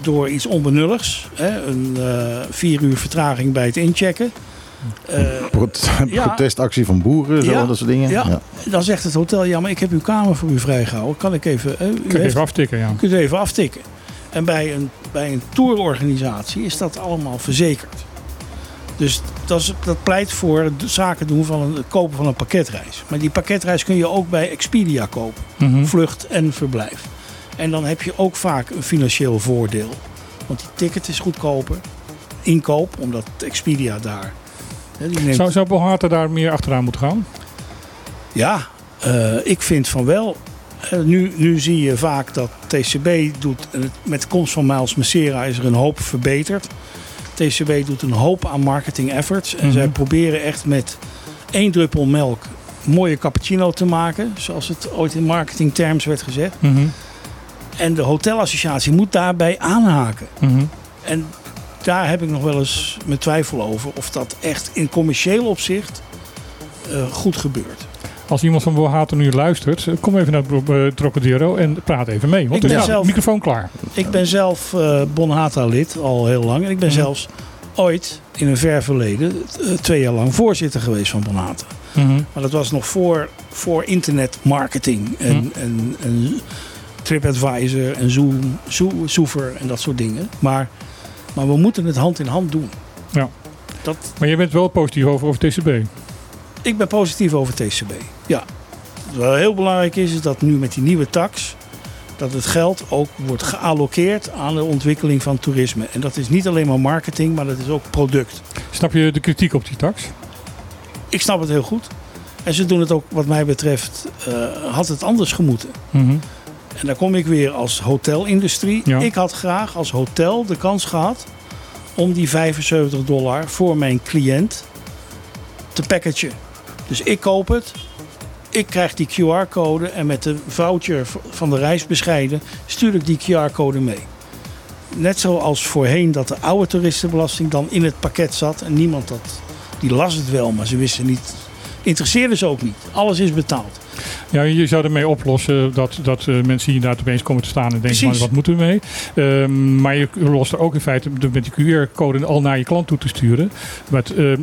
door iets onbenulligs, hè, een eh, vier uur vertraging bij het inchecken. eh, Prot- *laughs* Ja. Protestactie van boeren, zo, Ja. dat soort dingen. ja, dan zegt het hotel, ja maar ik heb uw kamer voor u vrijgehouden. Kan ik even, eh, u Kun je heeft- even aftikken, ja. kunt u even aftikken. En bij een, bij een tourorganisatie is dat allemaal verzekerd. Dus dat, is, dat pleit voor het zaken doen van een, het kopen van een pakketreis. Maar die pakketreis kun je ook bij Expedia kopen. Mhm. Vlucht en verblijf. En dan heb je ook vaak een financieel voordeel. Want die ticket is goedkoper. Inkoop, omdat Expedia daar... hè, die neemt- Zou, zou Bohata daar meer achteraan moeten gaan? Ja, eh, ik vind van wel. Eh, nu, nu zie je vaak dat TCB doet, met de komst van Miles Messera is er een hoop verbeterd. TCB doet een hoop aan marketing efforts. En Mhm. zij proberen echt met één druppel melk mooie cappuccino te maken. Zoals het ooit in marketingterms werd gezegd. Mhm. En de hotelassociatie moet daarbij aanhaken. Mhm. En daar heb ik nog wel eens mijn twijfel over. Of dat echt in commercieel opzicht eh, goed gebeurt. Als iemand van Bohata nu luistert, eh, kom even naar eh, Trocadero en praat even mee. Want Ik ben staat zelf- microfoon klaar. Ik ben zelf eh Bonhata lid al heel lang. En ik ben Mhm. zelfs ooit in een ver verleden eh, twee jaar lang voorzitter geweest van Bonhata. Mhm. Maar dat was nog voor, voor internetmarketing en, Mhm. en, en TripAdvisor en Zoom, Zo- Zoever en dat soort dingen. Maar, maar we moeten het hand in hand doen. Ja. Dat, Maar je bent wel positief over, over TCB. Ik ben positief over TCB. Ja. Wat heel belangrijk is, is dat nu met die nieuwe tax... dat het geld ook wordt gealloceerd aan de ontwikkeling van toerisme. En dat is niet alleen maar marketing, maar dat is ook product. Snap je de kritiek op die tax? Ik snap het heel goed. En ze doen het ook, wat mij betreft, eh, had het anders gemoeten. Mhm. En daar kom ik weer als hotelindustrie. Ja. Ik had graag als hotel de kans gehad om die 75 dollar voor mijn cliënt te packagen. Dus ik koop het. Ik krijg die QR-code en met de voucher van de reis bescheiden stuur ik die QR-code mee. Net zoals voorheen dat de oude toeristenbelasting dan in het pakket zat en niemand dat, die las het wel, maar ze wisten niet, interesseerde ze ook niet. Alles is betaald. Ja, je zou ermee oplossen dat, dat eh, mensen hier inderdaad opeens komen te staan en denken, Precies. wat moeten we mee? Ehm, maar je lost er ook in feite met die QR-code al naar je klant toe te sturen. Met, ehm,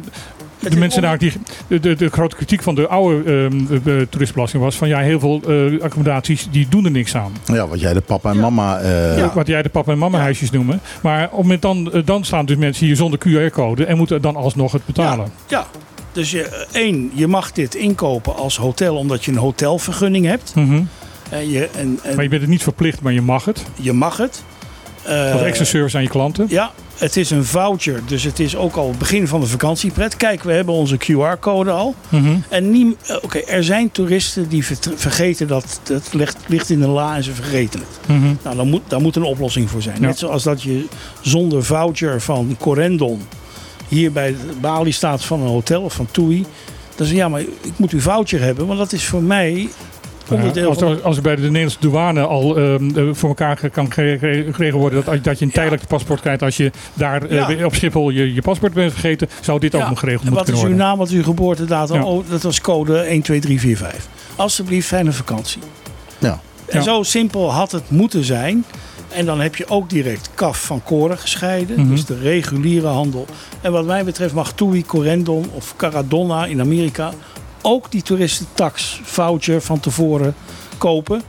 de mensen daar die de, de, de grote kritiek van de oude ehm, toeristenbelasting was van ja, heel veel eh, accommodaties die doen er niks aan. Ja, wat jij de papa en mama... eh, Ja. Wat jij de papa en mama Ja. huisjes noemen. Maar op het moment dan, eh, dan staan dus mensen hier zonder QR-code en moeten dan alsnog het betalen. Ja, dus je, één, je mag dit inkopen als hotel omdat je een hotelvergunning hebt. Mhm. En je, en, en Maar je bent het niet verplicht, maar je mag het. je mag het. Eh, Als extra service aan je klanten. ja, het is een voucher, dus het is ook al het begin van de vakantiepret. Kijk, we hebben onze QR-code al. Mhm. En niem- eh, oké, er zijn toeristen die vergeten dat het ligt, ligt in een la en ze vergeten het. Mhm. Nou, dan moet, daar moet een oplossing voor zijn. Ja. Net zoals dat je zonder voucher van Corendon hier bij de balie staat van een hotel of van TUI. Dan zeg je, ja, maar ik moet uw voucher hebben, want dat is voor mij onderdeel Ja, als, van... als, als er bij de Nederlandse douane al ehm, eh, voor elkaar kan geregeld worden dat, dat je een tijdelijk paspoort krijgt als je daar eh, Ja. op Schiphol je, je paspoort bent vergeten, zou dit ook nog geregeld en moeten wat is uw worden. naam, wat is uw geboortedatum? Ja. Oh, dat was code 12345. Alsjeblieft, fijne vakantie. Ja. En Ja. zo simpel had het moeten zijn. En dan heb je ook direct kaf van koren gescheiden. Mhm. Dus de reguliere handel. En wat mij betreft mag TUI, Corendon of Caradonna in Amerika ook die toeristentax voucher van tevoren kopen.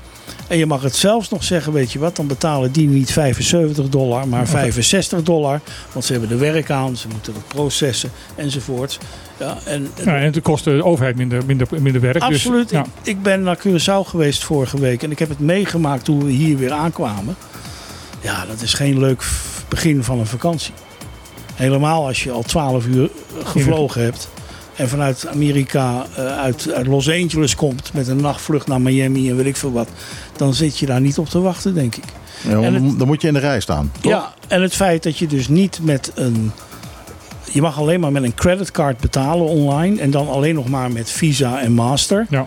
En je mag het zelfs nog zeggen, weet je wat, dan betalen die niet 75 dollar, maar 65 dollar. Want ze hebben er werk aan, ze moeten het processen enzovoort. Ja, en, Ja, en het kost de overheid minder, minder, minder werk. dus- Absoluut. ja. Ik, ik ben naar Curaçao geweest vorige week en ik heb het meegemaakt toen we hier weer aankwamen. Ja, dat is geen leuk begin van een vakantie. Helemaal als je al 12 uur gevlogen hebt en vanuit Amerika, eh, uit, uit Los Angeles komt met een nachtvlucht naar Miami en weet ik veel wat. Dan zit je daar niet op te wachten, denk ik. Ja, En dan- dan moet je in de rij staan. toch? Ja, en het feit dat je dus niet met een. Je mag alleen maar met een creditcard betalen online. En dan alleen nog maar met Visa en Master. Ja.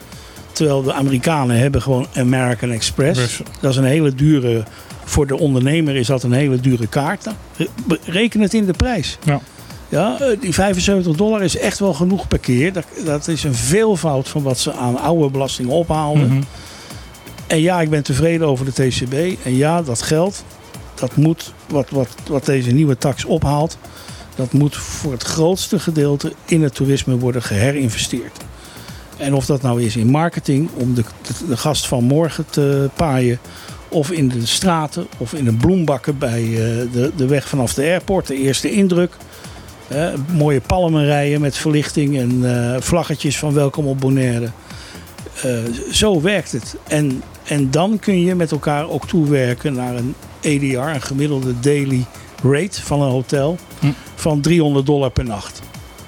Terwijl de Amerikanen hebben gewoon American Express. Dat is een hele dure. Voor de ondernemer is dat een hele dure kaart. Reken het in de prijs. Ja. Ja, eh, die 75 dollar is echt wel genoeg per keer. Dat, dat is een veelvoud van wat ze aan oude belasting ophaalden. Mhm. En ja, ik ben tevreden over de TCB. En ja, dat geld, dat moet, wat, wat, wat deze nieuwe tax ophaalt, dat moet voor het grootste gedeelte in het toerisme worden geherinvesteerd. En of dat nou is in marketing, om de, de, de gast van morgen te paaien, of in de straten, of in de bloembakken bij eh, de, de weg vanaf de airport, de eerste indruk. Mooie palmenrijen met verlichting en eh, vlaggetjes van welkom op Bonaire. Eh, zo werkt het. En, en dan kun je met elkaar ook toewerken naar een ADR, een gemiddelde daily rate van een hotel, Hm. van 300 dollar per nacht.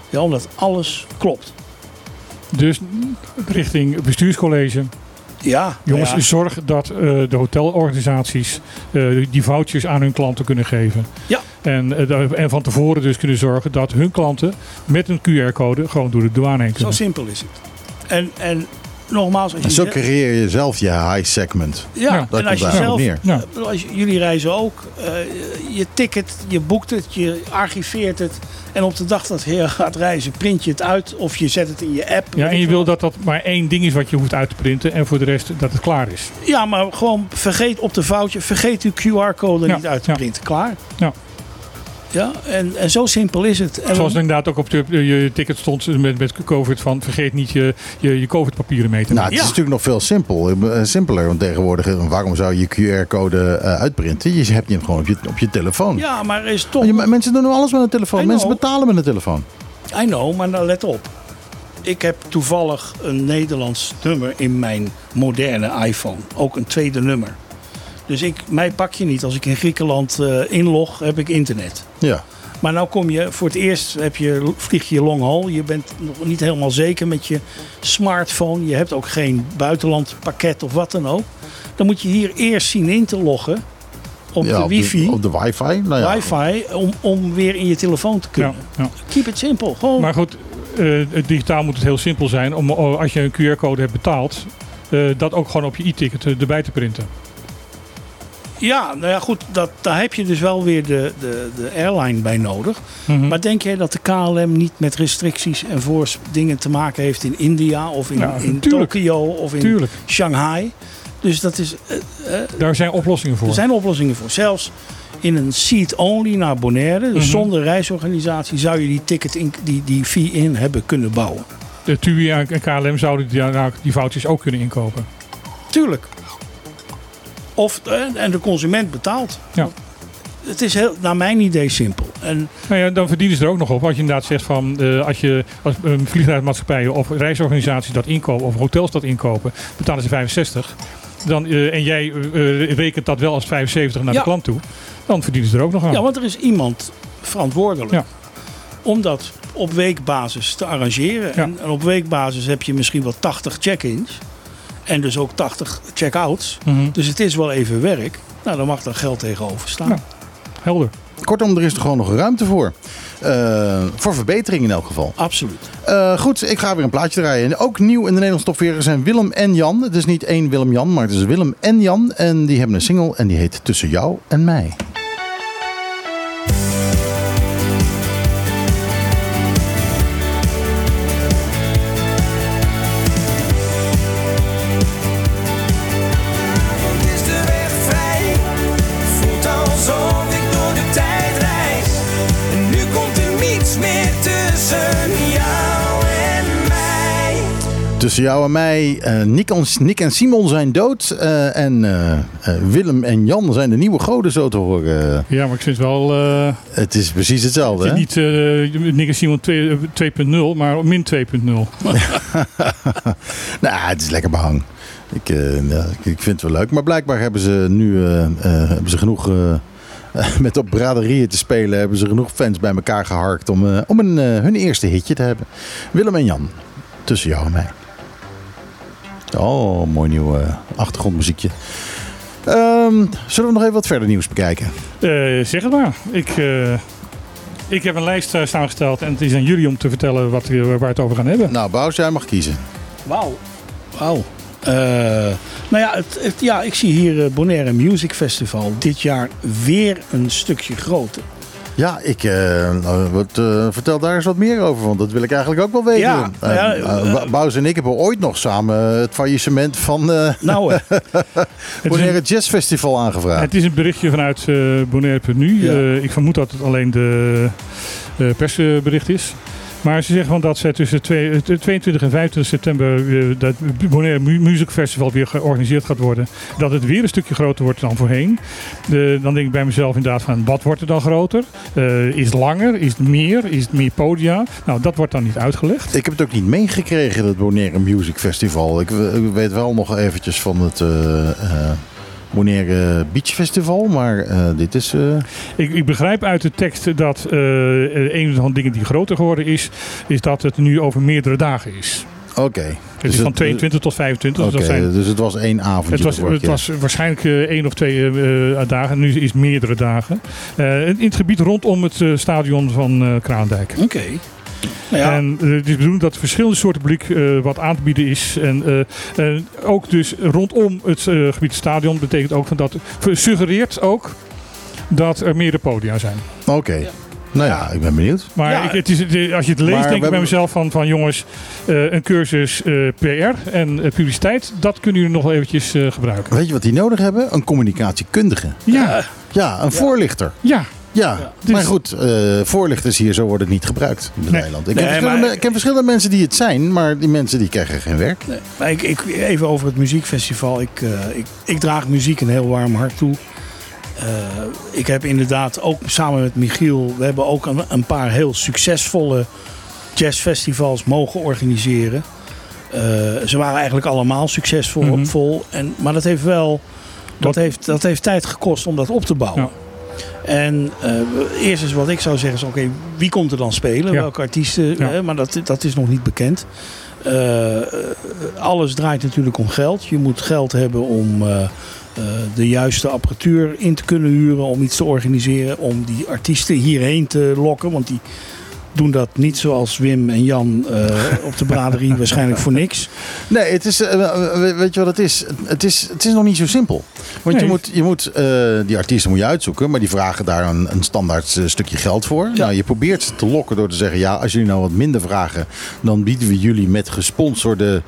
Ja, omdat alles klopt. Dus richting bestuurscollege. Ja, Jongens, ja, zorg dat eh, de hotelorganisaties eh, die vouchers aan hun klanten kunnen geven. Ja. En, eh, en van tevoren dus kunnen zorgen dat hun klanten met een QR-code gewoon door de douane heen zo kunnen. simpel is het. En, en nogmaals, als je En zo creëer je zelf je high segment. Ja, Ja, en als je zelf, neer. Ja. Als jullie reizen ook, eh, je ticket, je boekt het, je archiveert het. En op de dag dat je gaat reizen, print je het uit of je zet het in je app. Ja, en je wil dat dat maar één ding is wat je hoeft uit te printen en voor de rest dat het klaar is. Ja, maar gewoon vergeet op de foutje, vergeet uw QR-code Ja, niet uit te ja. printen. Klaar. Ja. Ja, en, en zo simpel is het. En Zoals inderdaad ook op de, je ticket stond met, met COVID van vergeet niet je, je, je COVID-papieren mee te Nou, nemen. het is Ja. natuurlijk nog veel simpel, eh, simpeler. Want tegenwoordig, eh, waarom zou je QR-code eh, uitprinten? Je hebt hem gewoon op je, op je telefoon. ja, maar er is toch... Je- mensen doen nu alles met een telefoon. Mensen betalen met een telefoon. I know, maar nou let op. Ik heb toevallig een Nederlands nummer in mijn moderne iPhone. Ook een tweede nummer. Dus ik, mij pak je niet. Als ik in Griekenland eh, inlog, heb ik internet. Ja. Maar nou kom je, voor het eerst heb je, vlieg je long haul. Je bent nog niet helemaal zeker met je smartphone. Je hebt ook geen buitenlandpakket of wat dan ook. Dan moet je hier eerst zien in te loggen op ja, de wifi, Op de wifi. Nou ja. wifi, om, om weer in je telefoon te kunnen. ja. Keep it simple. Gewoon Maar goed, eh, het digitaal moet het heel simpel zijn om oh, als je een QR-code hebt betaald, eh, dat ook gewoon op je e-ticket eh, erbij te printen. Ja, nou ja, goed, dat, daar heb je dus wel weer de, de, de airline bij nodig. Mhm. Maar denk jij dat de KLM niet met restricties en voor dingen te maken heeft in India of in, Ja, in. Tokio of in Tuurlijk, Shanghai? Dus dat is, eh, eh, daar zijn oplossingen voor. er zijn oplossingen voor. Zelfs in een seat-only naar Bonaire, dus Mhm. zonder reisorganisatie, zou je die ticket in, die, die fee in hebben kunnen bouwen. De TUI en KLM zouden die, nou, die vouchers ook kunnen inkopen. Tuurlijk. Of, eh, en de consument betaalt. Ja. Het is heel, naar mijn idee simpel. En Nou ja, dan verdienen ze er ook nog op. Als je inderdaad zegt van eh, als je als een vliegtuigmaatschappijen of reisorganisaties dat inkopen of hotels dat inkopen, betalen ze 65. Dan, eh, en jij rekent dat wel als 75 naar Ja. de klant toe, dan verdienen ze er ook nog aan. Ja, want er is iemand verantwoordelijk Ja. om dat op weekbasis te arrangeren. Ja. En, en op weekbasis heb je misschien wel 80 check-ins en dus ook 80 check-outs. Mhm. Dus het is wel even werk. Nou, dan mag daar geld tegenover staan. Ja. Helder. Kortom, er is er gewoon nog ruimte voor. Eh, voor verbetering in elk geval. Absoluut. Eh, goed, ik ga weer een plaatje draaien. En Ook nieuw in de Nederlandse top 40 zijn Willem en Jan. Het is niet één Willem Jan, maar het is Willem en Jan. En die hebben een single en die heet Tussen jou en mij. Tussen jou en mij, eh Nick, en, Nick en Simon zijn dood. eh, en eh, Willem en Jan zijn de nieuwe goden, zo te horen. Ja, maar ik vind het wel... Het is precies hetzelfde, het is hè? niet Nick en Simon 2 eh, 2.0, maar min 2.0. *laughs* Nou, het is lekker behang. Ik, ja, ik, vind het wel leuk. Maar blijkbaar hebben ze nu hebben ze genoeg... *laughs* met op braderieën te spelen hebben ze genoeg fans bij elkaar geharkt om, om een, hun eerste hitje te hebben. Willem en Jan, tussen jou en mij. Oh, mooi nieuw eh, achtergrondmuziekje. Ehm, zullen we nog even wat verder nieuws bekijken? Eh, zeg het maar. Ik, eh, ik heb een lijst eh, samengesteld en het is aan jullie om te vertellen wat, we- waar we het over gaan hebben. Nou, Bouws, jij mag kiezen. Wauw. Wauw. Eh, nou ja, het, het- ja, ik zie hier Bonaire Music Festival dit jaar weer een stukje groter. Ja, ik eh, nou, wat, eh, vertel daar eens wat meer over, want dat wil ik eigenlijk ook wel weten. Ja, Eh, ja, Bouws en ik hebben ooit nog samen het faillissement van Nou, *laughs* Bonaire een, Jazz Festival aangevraagd. het is een berichtje vanuit Bonaire.nu. Ja. Ik vermoed dat het alleen de persbericht is. Maar ze zeggen dat ze tussen twee- eh, 22 en 25 september eh, dat Bonaire Mu- Music Festival weer georganiseerd gaat worden. Dat het weer een stukje groter wordt dan voorheen. Dan denk ik bij mezelf inderdaad van wat wordt er dan groter? Eh, is het langer? Is het meer? Is het meer podia? Nou, dat wordt dan niet uitgelegd. Ik heb het ook niet meegekregen, dat Bonaire Music Festival. Ik, we- ik weet wel nog eventjes van het Bonaire Beach Festival, maar eh, dit is... eh, Ik, ik begrijp uit de tekst dat eh, een van de dingen die groter geworden is, is dat het nu over meerdere dagen is. Oké. Het Dus is van het- 22 tot 25. Oké, dus dat zijn, dus het was één avondje. het was, het was waarschijnlijk eh, één of twee eh, eh, dagen. Nu is het meerdere dagen. Eh, in het gebied rondom het eh, stadion van eh Kraandijk. oké. Ja, En eh, het is de bedoeling dat er verschillende soorten publiek eh, wat aan te bieden is. En eh, eh, ook dus rondom het eh, gebied stadion betekent ook van dat suggereert ook dat er meerdere podia zijn. Oké. Nou ja, ik ben benieuwd. Maar Ja. ik, het is, als je het leest, Maar denk ik bij hebben- mezelf van, van jongens, eh, een cursus eh, PR en publiciteit, dat kunnen jullie nog wel eventjes eh, gebruiken. Weet je wat die nodig hebben? Een communicatiekundige. Ja, Ja, een voorlichter. ja. Ja, Dus- maar goed, eh, voorlichters hier, zo wordt het niet gebruikt in het Nee. eiland. Ik, Nee, ken verschillende, maar- ik ken verschillende mensen die het zijn, maar die mensen die krijgen geen werk. nee, maar ik, ik, even over het muziekfestival. Ik, eh, ik, ik draag muziek een heel warm hart toe. Eh, ik heb inderdaad ook samen met Michiel, we hebben ook een, een paar heel succesvolle jazzfestivals mogen organiseren. Eh, ze waren eigenlijk allemaal succesvol. Mhm. vol, en, maar dat heeft wel dat Wat- heeft, dat heeft tijd gekost om dat op te bouwen. Ja. En eh, eerst is wat ik zou zeggen, is oké, wie komt er dan spelen? Ja. Welke artiesten? Ja. maar dat, dat is nog niet bekend. Eh, eh, alles draait natuurlijk om geld. Je moet geld hebben om de juiste apparatuur in te kunnen huren, om iets te organiseren, om die artiesten hierheen te lokken. Want die doen dat niet zoals Wim en Jan eh, op de braderie *laughs* waarschijnlijk voor niks. Nee, het is, eh, we- weet je wat het is? Het is, het is nog niet zo simpel. Want je moet, je moet eh, die artiesten moet je uitzoeken, maar die vragen daar een, een standaard stukje geld voor. Nou, je probeert te lokken door te zeggen, ja, als jullie nou wat minder vragen, dan bieden we jullie met gesponsorde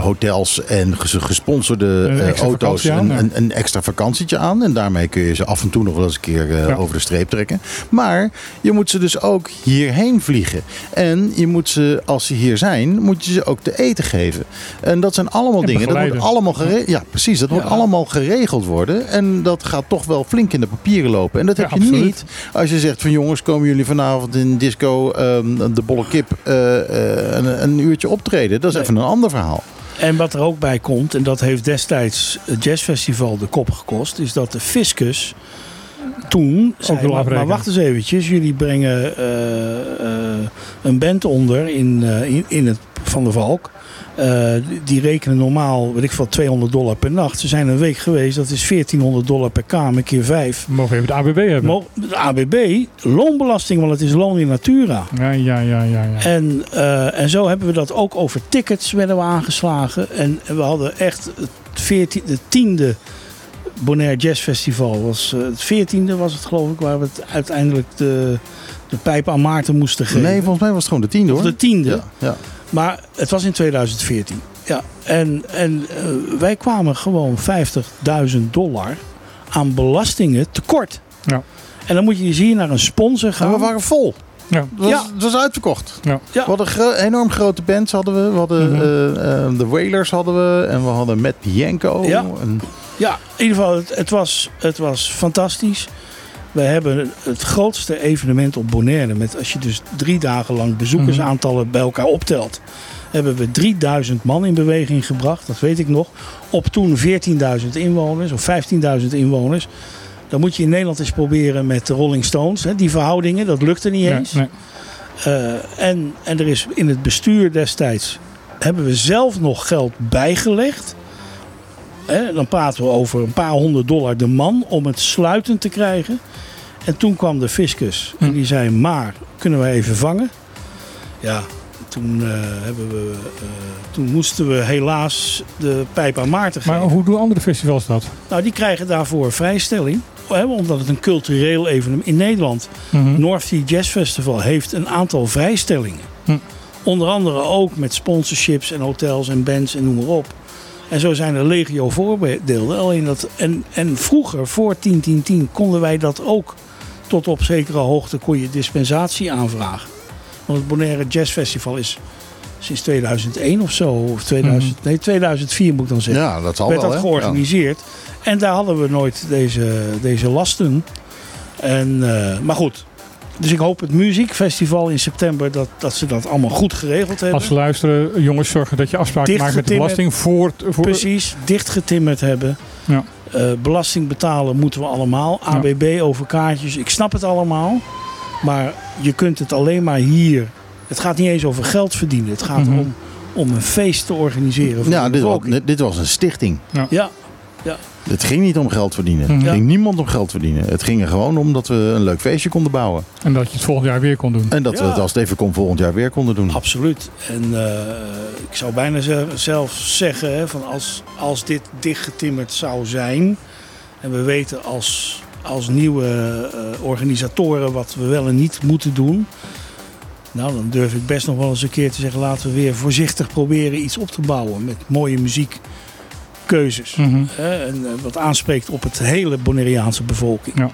hotels en ges- gesponsorde auto's een, ja. een, een extra vakantietje aan. En daarmee kun je ze af en toe nog wel eens een keer Ja. over de streep trekken. Maar je moet ze dus ook hierheen vliegen. En je moet ze, als ze hier zijn, moet je ze ook te eten geven. En dat zijn allemaal En dingen. Dat moet allemaal geregeld. Ja, precies. Dat moet allemaal geregeld worden. En dat gaat toch wel flink in de papieren lopen. En dat Ja, heb je absoluut. niet als je zegt van jongens, komen jullie vanavond in disco ehm, de bolle kip eh, eh, een, een uurtje optreden. Dat is Nee. even een ander verhaal. En wat er ook bij komt, en dat heeft destijds het jazzfestival de kop gekost, is dat de fiscus toen zei, maar, wacht eens eventjes, jullie brengen eh, eh, een band onder in, eh, in, in het Van de Valk. Die- rekenen normaal, weet ik veel, 200 dollar per nacht. Ze zijn een week geweest, dat is 1400 dollar per kamer, keer vijf. We mogen even de ABB hebben. Mo- De ABB, loonbelasting, want het is loon in natura. Ja, ja, ja, ja. ja. En, en zo hebben we dat ook over tickets werden we aangeslagen. En we hadden echt het 14, de tiende Bonaire Jazz Festival. Was, eh, het veertiende was het geloof ik, waar we het uiteindelijk de, de pijp aan Maarten moesten geven. Nee, volgens mij was het gewoon de tiende of hoor. de tiende. Ja, ja. Maar het was in 2014. Ja. En, en eh, wij kwamen gewoon 50.000 dollar aan belastingen tekort. Ja. En dan moet je eens hier naar een sponsor En gaan. we waren vol. Ja. Het was, Ja. het was uitverkocht. Ja. We hadden gro- enorm grote bands. Hadden we. we hadden eh, de Wailers hadden we. En we hadden Matt Bianco. Ja. En, Ja, in ieder geval, het, het, was, het was fantastisch. We hebben het grootste evenement op Bonaire. Met, als je dus drie dagen lang bezoekersaantallen bij elkaar optelt. Hebben we 3000 man in beweging gebracht. Dat weet ik nog. Op toen 14.000 inwoners of 15.000 inwoners. Dan moet je in Nederland eens proberen met de Rolling Stones. Hè, die verhoudingen, dat lukte niet eens. nee. Eh, en, en er is in het bestuur destijds hebben we zelf nog geld bijgelegd. Hè, dan praten we over een paar honderd dollar de man om het sluitend te krijgen. En toen kwam de fiscus en Hm. die zei: Maar kunnen wij even vangen? Ja, toen, eh, hebben we, eh, toen moesten we helaas de pijp aan Maarten geven. Maar hoe doen andere festivals dat? Nou, die krijgen daarvoor vrijstelling. Hè, omdat het een cultureel evenement in Nederland Mhm. North Sea Jazz Festival heeft een aantal vrijstellingen. Hm. Onder andere ook met sponsorships en hotels en bands en noem maar op. En zo zijn er legio voorbeelden. Alleen dat, en, en vroeger, voor 10-10-10, konden wij dat ook tot op zekere hoogte kon je dispensatie aanvragen. Want het Bonaire Jazz Festival is sinds 2001 of zo, of 2000, nee 2004 moet ik dan zeggen ja, dat zal werd wel. dat georganiseerd. En daar hadden we nooit deze, deze lasten. En, eh, maar goed. Dus ik hoop het muziekfestival in september dat, dat ze dat allemaal goed geregeld hebben. Als ze luisteren, jongens, zorgen dat je afspraken maakt met de belasting voor... voor Precies, dichtgetimmerd hebben. Ja. Eh, belasting betalen moeten we allemaal. Ja. ABB over kaartjes. Ik snap het allemaal. Maar je kunt het alleen maar hier. Het gaat niet eens over geld verdienen. Het gaat Mhm. erom om een feest te organiseren. Voor Ja, dit was, dit was een stichting. Ja, Het ging niet om geld verdienen. Het ging niemand om geld verdienen. Het ging er gewoon om dat we een leuk feestje konden bouwen. En dat je het volgend jaar weer kon doen. En dat we het als het even kon volgend jaar weer konden doen. Absoluut. En eh, ik zou bijna ze- zelf zeggen, hè, van als, als dit dichtgetimmerd zou zijn... en we weten als, als nieuwe eh, organisatoren wat we wel en niet moeten doen... nou, dan durf ik best nog wel eens een keer te zeggen... laten we weer voorzichtig proberen iets op te bouwen met mooie muziekkeuzes. Mhm. Hè, en eh, wat aanspreekt op het hele Bonaireaanse bevolking. Ja.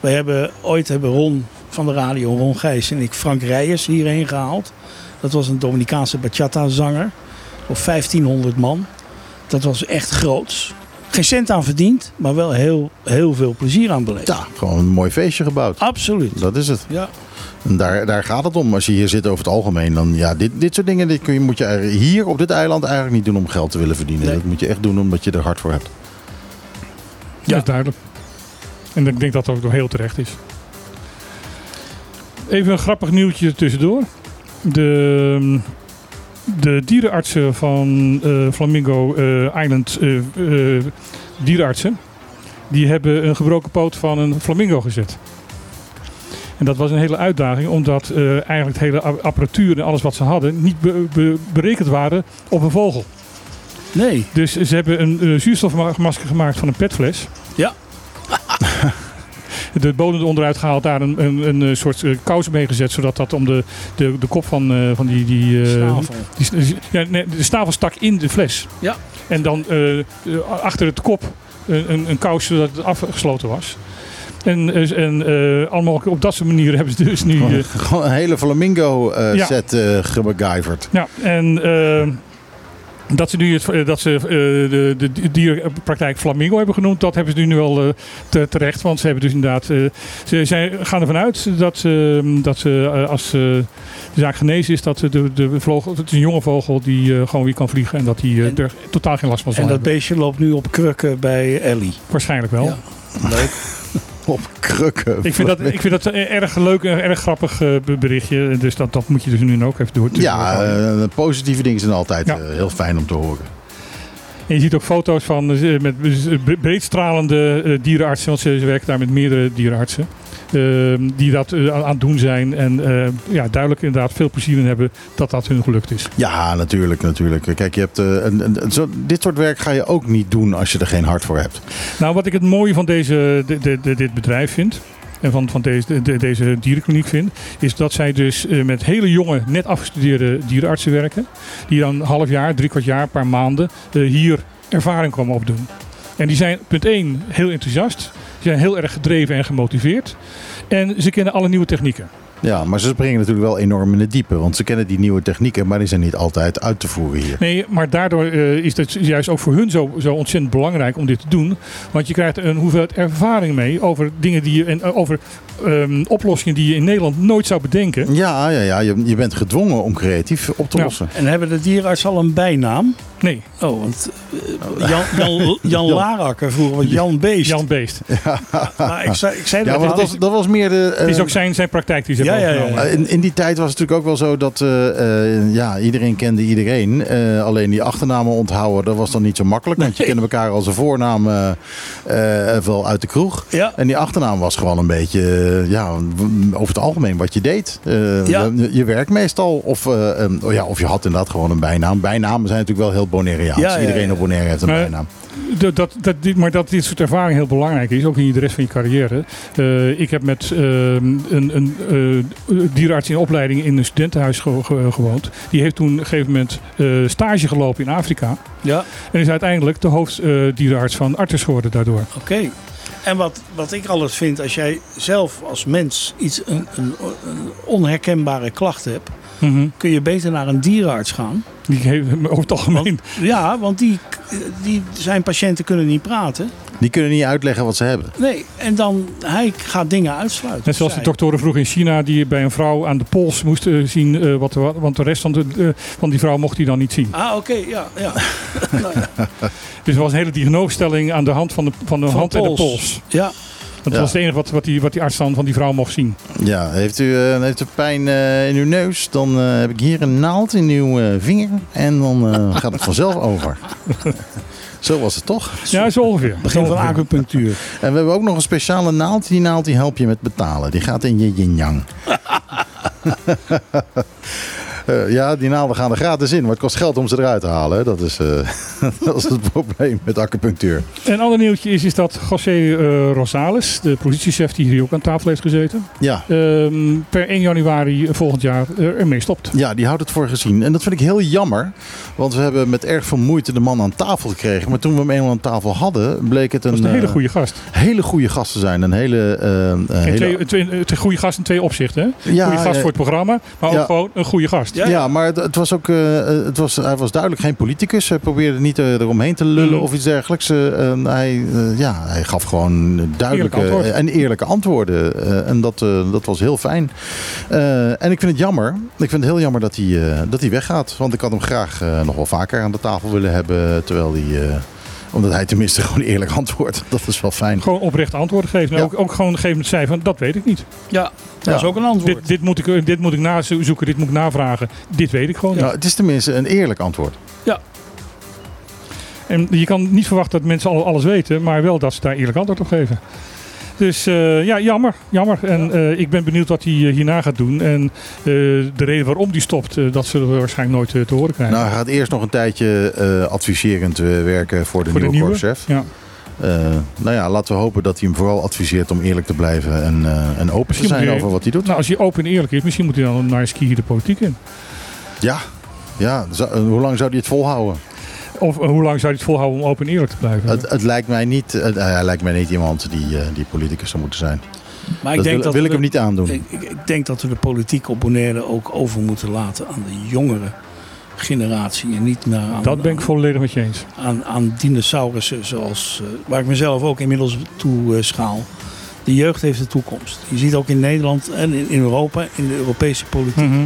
Wij hebben ooit hebben Ron van de radio, Ron Gijs en ik Frank Rijers hierheen gehaald. Dat was een Dominicaanse bachata-zanger. Of 1500 man. Dat was echt groots. Geen cent aan verdiend, maar wel heel, heel veel plezier aan beleefd. Ja, gewoon een mooi feestje gebouwd. Absoluut. Dat is het. Ja. En daar, daar gaat het om. Als je hier zit over het algemeen, dan ja, dit, dit soort dingen dit kun je, moet je hier op dit eiland eigenlijk niet doen om geld te willen verdienen. Nee. Dat moet je echt doen omdat je er hard voor hebt. Ja. Dat is duidelijk. En ik denk dat dat ook nog heel terecht is. Even een grappig nieuwtje tussendoor. De, de dierenartsen van eh, Flamingo eh, Island eh, dierenartsen, die hebben een gebroken poot van een flamingo gezet. En dat was een hele uitdaging, omdat eigenlijk het hele apparatuur en alles wat ze hadden niet be- be- berekend waren op een vogel. Nee. Dus ze hebben een zuurstofmasker gemaakt van een petfles. Ja. *laughs* De bodem onderuit gehaald, daar een, een, een eh, soort eh, kous mee gezet, zodat dat om de, de, de kop van, eh, van die. die, eh, Snavel. die ja, nee, de snavel stak in de fles. Ja. En dan achter het kop een, een, een kous zodat het afgesloten was. En, en eh, allemaal op dat soort manieren *laughs* hebben ze dus nu. Gewoon, gewoon een hele flamingo eh, Ja. set gebegijverd. Ja, en dat ze nu het, eh, dat ze, eh, de, de dierenpraktijk Flamingo hebben genoemd, dat hebben ze nu wel eh, te- terecht. Want ze hebben dus inderdaad. ze zijn, gaan ervan uit dat ze, dat ze als de zaak genezen is, dat ze de, de vogel, het is een jonge vogel die gewoon weer kan vliegen en dat hij En- er totaal geen last van zal En dat hebben. beestje loopt nu op krukken bij Ellie. Waarschijnlijk wel. Ja. Leuk. *laughs* *laughs* Op krukken. Ik vind dat, ik vind dat een erg leuk en erg grappig eh, berichtje. Dus dat, dat moet je dus nu ook even door. Ja, eh, positieve dingen zijn altijd Ja. eh, heel fijn om te horen. En je ziet ook foto's van eh, met bre- breedstralende eh, dierenartsen, want ze, werken daar met meerdere dierenartsen. eh, die dat eh, aan het doen zijn en eh, ja, duidelijk inderdaad veel plezier in hebben dat dat hun gelukt is. Ja, natuurlijk, natuurlijk. Kijk, je hebt, eh, een, een- zo, dit soort werk ga je ook niet doen als je er geen hart voor hebt. Nou, wat ik het mooie van deze, de, de, de- dit bedrijf vind. En van, van deze, de- de- deze dierenkliniek vind. Is dat zij dus eh, met hele jonge, net afgestudeerde dierenartsen werken. Die dan een half jaar, drie kwart jaar, een paar maanden eh, hier ervaring komen opdoen. En die zijn, punt 1, heel enthousiast. Ze zijn heel erg gedreven en gemotiveerd. En ze kennen alle nieuwe technieken. Ja, maar ze springen natuurlijk wel enorm in het diepe. Want ze kennen die nieuwe technieken, maar die zijn niet altijd uit te voeren hier. Nee, maar daardoor eh, is het juist ook voor hun zo, zo ontzettend belangrijk om dit te doen. Want je krijgt een hoeveelheid ervaring mee over dingen die je en eh, over ehm, oplossingen die je in Nederland nooit zou bedenken. Ja, ja, ja je, je bent gedwongen om creatief op te Ja. lossen. En hebben de dierenarts al een bijnaam? Nee, Oh, want eh, Jan, Jan, Jan *laughs* Larakker vroeger was Jan Beest. Jan Beest. *laughs* Maar ik zei, ik zei Ja, dat maar dat was, dat was meer de... Het is ook zijn, zijn praktijk die ze Ja, ja, ja. Eh, In, in die tijd was het natuurlijk ook wel zo dat eh, eh, ja, iedereen kende iedereen. Eh, alleen die achternamen onthouden, dat was dan niet zo makkelijk. Want je kende elkaar als een voornaam wel uit de kroeg. En die achternaam was gewoon een beetje, ja, over het algemeen wat je deed. Je, je werk meestal. Of, eh, een- oh ja, of je had inderdaad gewoon een bijnaam. Bijnamen zijn natuurlijk wel heel Bonaireaans. Iedereen op Bonaire heeft een bijnaam. Dat, dat, maar dat dit soort ervaring heel belangrijk is, ook in de rest van je carrière. Eh, ik heb met ehm, een, een eh, dierenarts in opleiding in een studentenhuis ge- ge- gewoond. Die heeft toen op een gegeven moment eh, stage gelopen in Afrika. Ja, En is uiteindelijk de hoofddierenarts van Artis geworden daardoor. oké. En wat, wat ik alles vind, als jij zelf als mens iets, een, een, een onherkenbare klacht hebt, Mhm. kun je beter naar een dierenarts gaan. Die heeft over het algemeen. Ja, want die, die, zijn patiënten kunnen niet praten. Die kunnen niet uitleggen wat ze hebben. Nee, en dan hij gaat dingen uitsluiten. Net zoals de doktoren vroeger in China die bij een vrouw aan de pols moesten zien eh, wat er, want de rest van, de, eh, van die vrouw mocht hij dan niet zien. Ah, oké, ja, ja. nou, *laughs* ja. Dus er was een hele diagnosestelling aan de hand van de, van de Van hand en de pols. pols. ja. Dat Ja. was het enige wat, wat, die, wat die arts dan van die vrouw mocht zien. Ja, heeft u, eh, heeft u pijn eh, in uw neus, dan eh, heb ik hier een naald in uw vinger. En dan eh, *laughs* gaat het vanzelf over. Zo was het toch? Ja, zo ongeveer. Begin van acupunctuur. En we hebben ook nog een speciale naald. Die naald die help je met betalen. Die gaat in je yin-yang. *laughs* Eh, ja, die naalden gaan er gratis in. Maar het kost geld om ze eruit te halen. hè. Dat is, eh, *laughs* dat is het probleem met acupunctuur. Een ander nieuwtje is, is dat José eh, Rosales, de politiechef die hier ook aan tafel heeft gezeten, Ja. ehm, per 1 januari volgend jaar ermee stopt. Ja, die houdt het voor gezien. En dat vind ik heel jammer. Want we hebben met erg veel moeite de man aan tafel gekregen. Maar toen we hem eenmaal aan tafel hadden, bleek het een, Dat is een hele goede gast. hele goede gast te zijn. Een hele... hele twee, twee, een goede gast in twee opzichten. Hè? Ja, goede gast voor het programma, maar ook Ja. gewoon een goede gast. Ja. Ja, maar het, het was ook, eh, eh, het was, hij was duidelijk geen politicus. Hij probeerde niet eh, eromheen te lullen Mhm. of iets dergelijks. Hij, ja, hij gaf gewoon duidelijke Eerlijk en eerlijke antwoorden. En dat, dat was heel fijn. En ik vind het jammer. Ik vind het heel jammer dat hij, dat hij weggaat. Want ik had hem graag nog wel vaker aan de tafel willen hebben. Terwijl hij... omdat hij tenminste gewoon eerlijk antwoordt. *laughs* Dat is wel fijn. Gewoon oprecht antwoorden geven. En Ja. ook, ook gewoon een gegeven moment zei van, dat weet ik niet. Ja, dat Ja. is ook een antwoord. Dit, dit, moet ik, dit moet ik nazoeken, dit moet ik navragen. Dit weet ik gewoon niet. Nou, het is tenminste een eerlijk antwoord. En je kan niet verwachten dat mensen al alles weten, maar wel dat ze daar eerlijk antwoord op geven. Dus eh, ja, jammer. jammer. En eh, ik ben benieuwd wat hij eh, hierna gaat doen. En de reden waarom die stopt, dat zullen we waarschijnlijk nooit te horen krijgen. Nou, hij gaat eerst nog een tijdje adviserend werken voor de Voor nieuwe, nieuwe? ja. Nou ja, laten we hopen dat hij hem vooral adviseert om eerlijk te blijven en, en open te Misschien zijn moet hij- over wat hij doet. Nou, als hij open en eerlijk is, misschien moet hij dan naar ski de politiek in. Ja, ja zo- hoe lang zou hij het volhouden? Of eh, hoe lang zou hij het volhouden om open en eerlijk te blijven? Het, het lijkt mij niet, eh, hij lijkt mij niet iemand die, eh, die politicus zou moeten zijn. maar ik dat denk wil, dat wil ik hem de- niet aandoen. Ik, ik, ik denk dat we de politiek op Bonaire ook over moeten laten aan de jongere generatie. En niet naar aan, dat ben ik volledig met je eens. aan, aan dinosaurussen zoals, waar ik mezelf ook inmiddels toe schaal. De jeugd heeft de toekomst. Je ziet ook in Nederland en in, in Europa, in de Europese politiek, Mhm.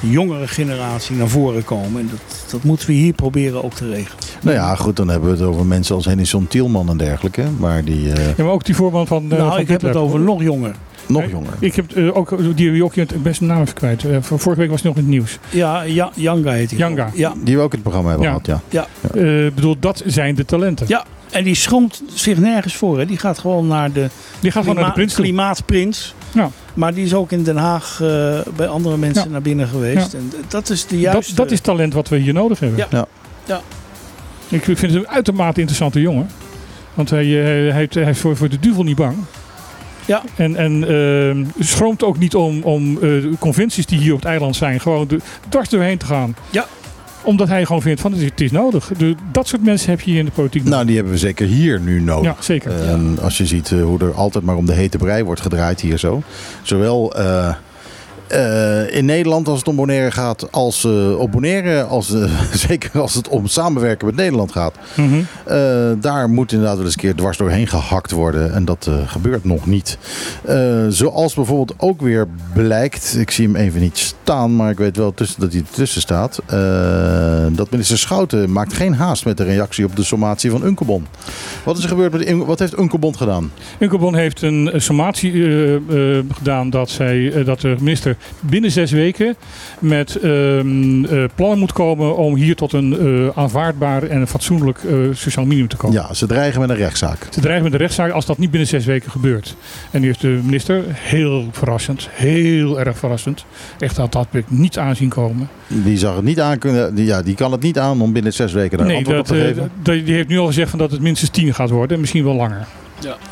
Jongere generatie naar voren komen. En dat, dat moeten we hier proberen ook te regelen. Nou ja, goed, dan hebben we het over mensen als Henningson Tielman en dergelijke. Maar die eh, Ja, maar ook die voorman van. eh, nou, van ik heb het over nog jonger. nog jonger. Ik heb eh, ook die ook in het beste naam even kwijt. Eh, vorige week was het nog in het nieuws. Ja, ja Janga heet hij. Janga. Ja, Die we ook in het programma hebben Ja. gehad, ja. ja. Ik bedoel, dat zijn de talenten. Ja, en die schroomt zich nergens voor. Hè. Die gaat gewoon naar de Die gewoon naar de prins toe. klimaatprins. Ja. Maar die is ook in Den Haag eh, bij andere mensen Ja. naar binnen geweest. Ja. En dat is de juiste... dat is talent wat we hier nodig hebben. Ja. Ja. Ja. Ik vind het een uitermate interessante jongen. Want hij, eh, hij, heeft, hij is voor, voor de duivel niet bang. Ja. En, en eh, schroomt ook niet om, om eh, de conventies die hier op het eiland zijn, gewoon de, dwars doorheen te gaan. Ja. Omdat hij gewoon vindt van het is, nodig. De, dat soort mensen heb je hier in de politiek. Nou, die hebben we zeker hier nu nodig. ja, zeker. En als je ziet eh, hoe er altijd maar om de hete brei wordt gedraaid hier zo. Zowel eh, eh, in Nederland, als het om Bonaire gaat, als eh, op Bonaire, als, eh, *laughs* zeker als het om samenwerken met Nederland gaat, Mhm. daar moet inderdaad wel eens een keer dwars doorheen gehakt worden. En dat gebeurt nog niet. Zoals bijvoorbeeld ook weer blijkt, ik zie hem even niet staan, maar ik weet wel tussen, dat hij ertussen staat. dat minister Schouten maakt geen haast met de reactie op de sommatie van Unkebon. Wat is er gebeurd met wat heeft Unkebon gedaan? Unkelbon heeft een sommatie gedaan dat, zij, dat de minister binnen zes weken met eh, plannen moet komen om hier tot een eh, aanvaardbaar en fatsoenlijk eh, sociaal minimum te komen. Ja, ze dreigen met een rechtszaak. Ze dreigen met de rechtszaak als dat niet binnen zes weken gebeurt. En nu heeft de minister, heel verrassend, heel erg verrassend, echt dat dat ik niet aanzien komen. Die zag het niet aan kunnen. Die, ja, die kan het niet aan om binnen zes weken daar nee, antwoord dat, op te geven. die heeft nu al gezegd van dat het minstens tien gaat worden en misschien wel langer.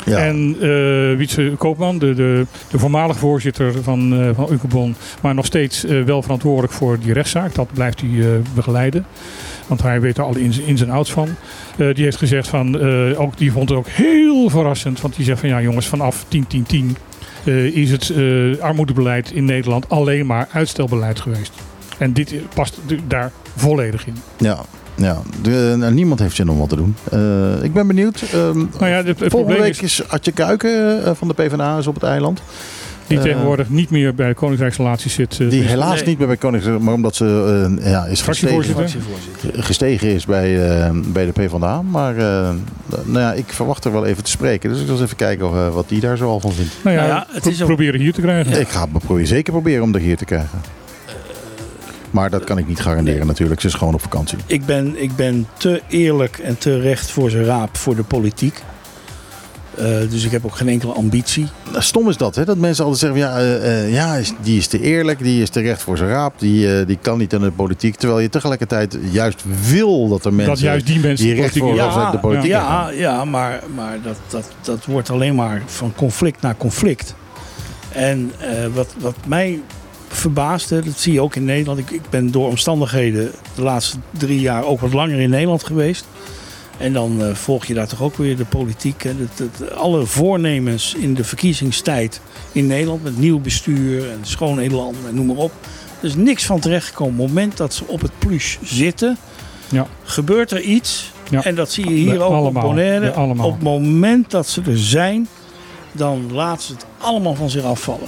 Ja. En eh Wietse Koopman, de, de, de voormalige voorzitter van, eh van Unkebon, maar nog steeds eh, wel verantwoordelijk voor die rechtszaak. Dat blijft hij eh, begeleiden. Want hij weet er alle ins, ins en outs van. Eh, die heeft gezegd van, eh, ook, die vond het ook heel verrassend. Want die zegt van ja jongens, vanaf 10-10-10 eh, is het eh, armoedebeleid in Nederland alleen maar uitstelbeleid geweest. En dit past daar volledig in. ja. Ja. De, nou, niemand heeft zin om wat te doen. Eh, ik ben benieuwd. Ehm, Nou ja, het, het volgende probleem week is is Adje Kuiken eh, van de PvdA is op het eiland. die eh, tegenwoordig niet meer bij de Koninkrijksrelaties zit. Die dus- helaas Nee. niet meer bij Koningshuis, maar omdat ze eh, ja, is gestegen, gestegen is bij, eh, bij de PvdA. Maar eh, nou ja, ik verwacht er wel even te spreken. Dus ik zal eens even kijken wat die daar zo al van vindt. Nou ja, Nou ja, het pro- is ook- proberen hier te krijgen. Ik ga het proberen, zeker proberen om er hier te krijgen. Maar dat kan ik niet garanderen natuurlijk. Ze is gewoon op vakantie. Ik ben, ik ben te eerlijk en te recht voor zijn raap voor de politiek. Eh, dus ik heb ook geen enkele ambitie. Nou, Stom is dat, hè? dat mensen altijd zeggen: ja, eh, eh, ja, die is te eerlijk, die is te recht voor zijn raap, die, eh, die kan niet in de politiek. Terwijl je tegelijkertijd juist wil dat er mensen. dat juist die mensen die de recht politiek voor in- Ja, de politiek ja, ja maar, maar dat, dat, dat wordt alleen maar van conflict naar conflict. En eh, wat, wat mij verbaasde, dat zie je ook in Nederland. Ik, ik ben door omstandigheden de laatste drie jaar ook wat langer in Nederland geweest. En dan eh, volg je daar toch ook weer de politiek. Hè. Dat, dat- alle voornemens in de verkiezingstijd in Nederland met nieuw bestuur en schoon elan en noem maar op. Er is niks van terechtgekomen. Op het moment dat ze op het plus zitten, Ja. gebeurt er iets. Ja. En dat zie je hier ook allemaal. op Bonaire. Allemaal. Op het moment dat ze er zijn, dan laten ze het allemaal van zich afvallen.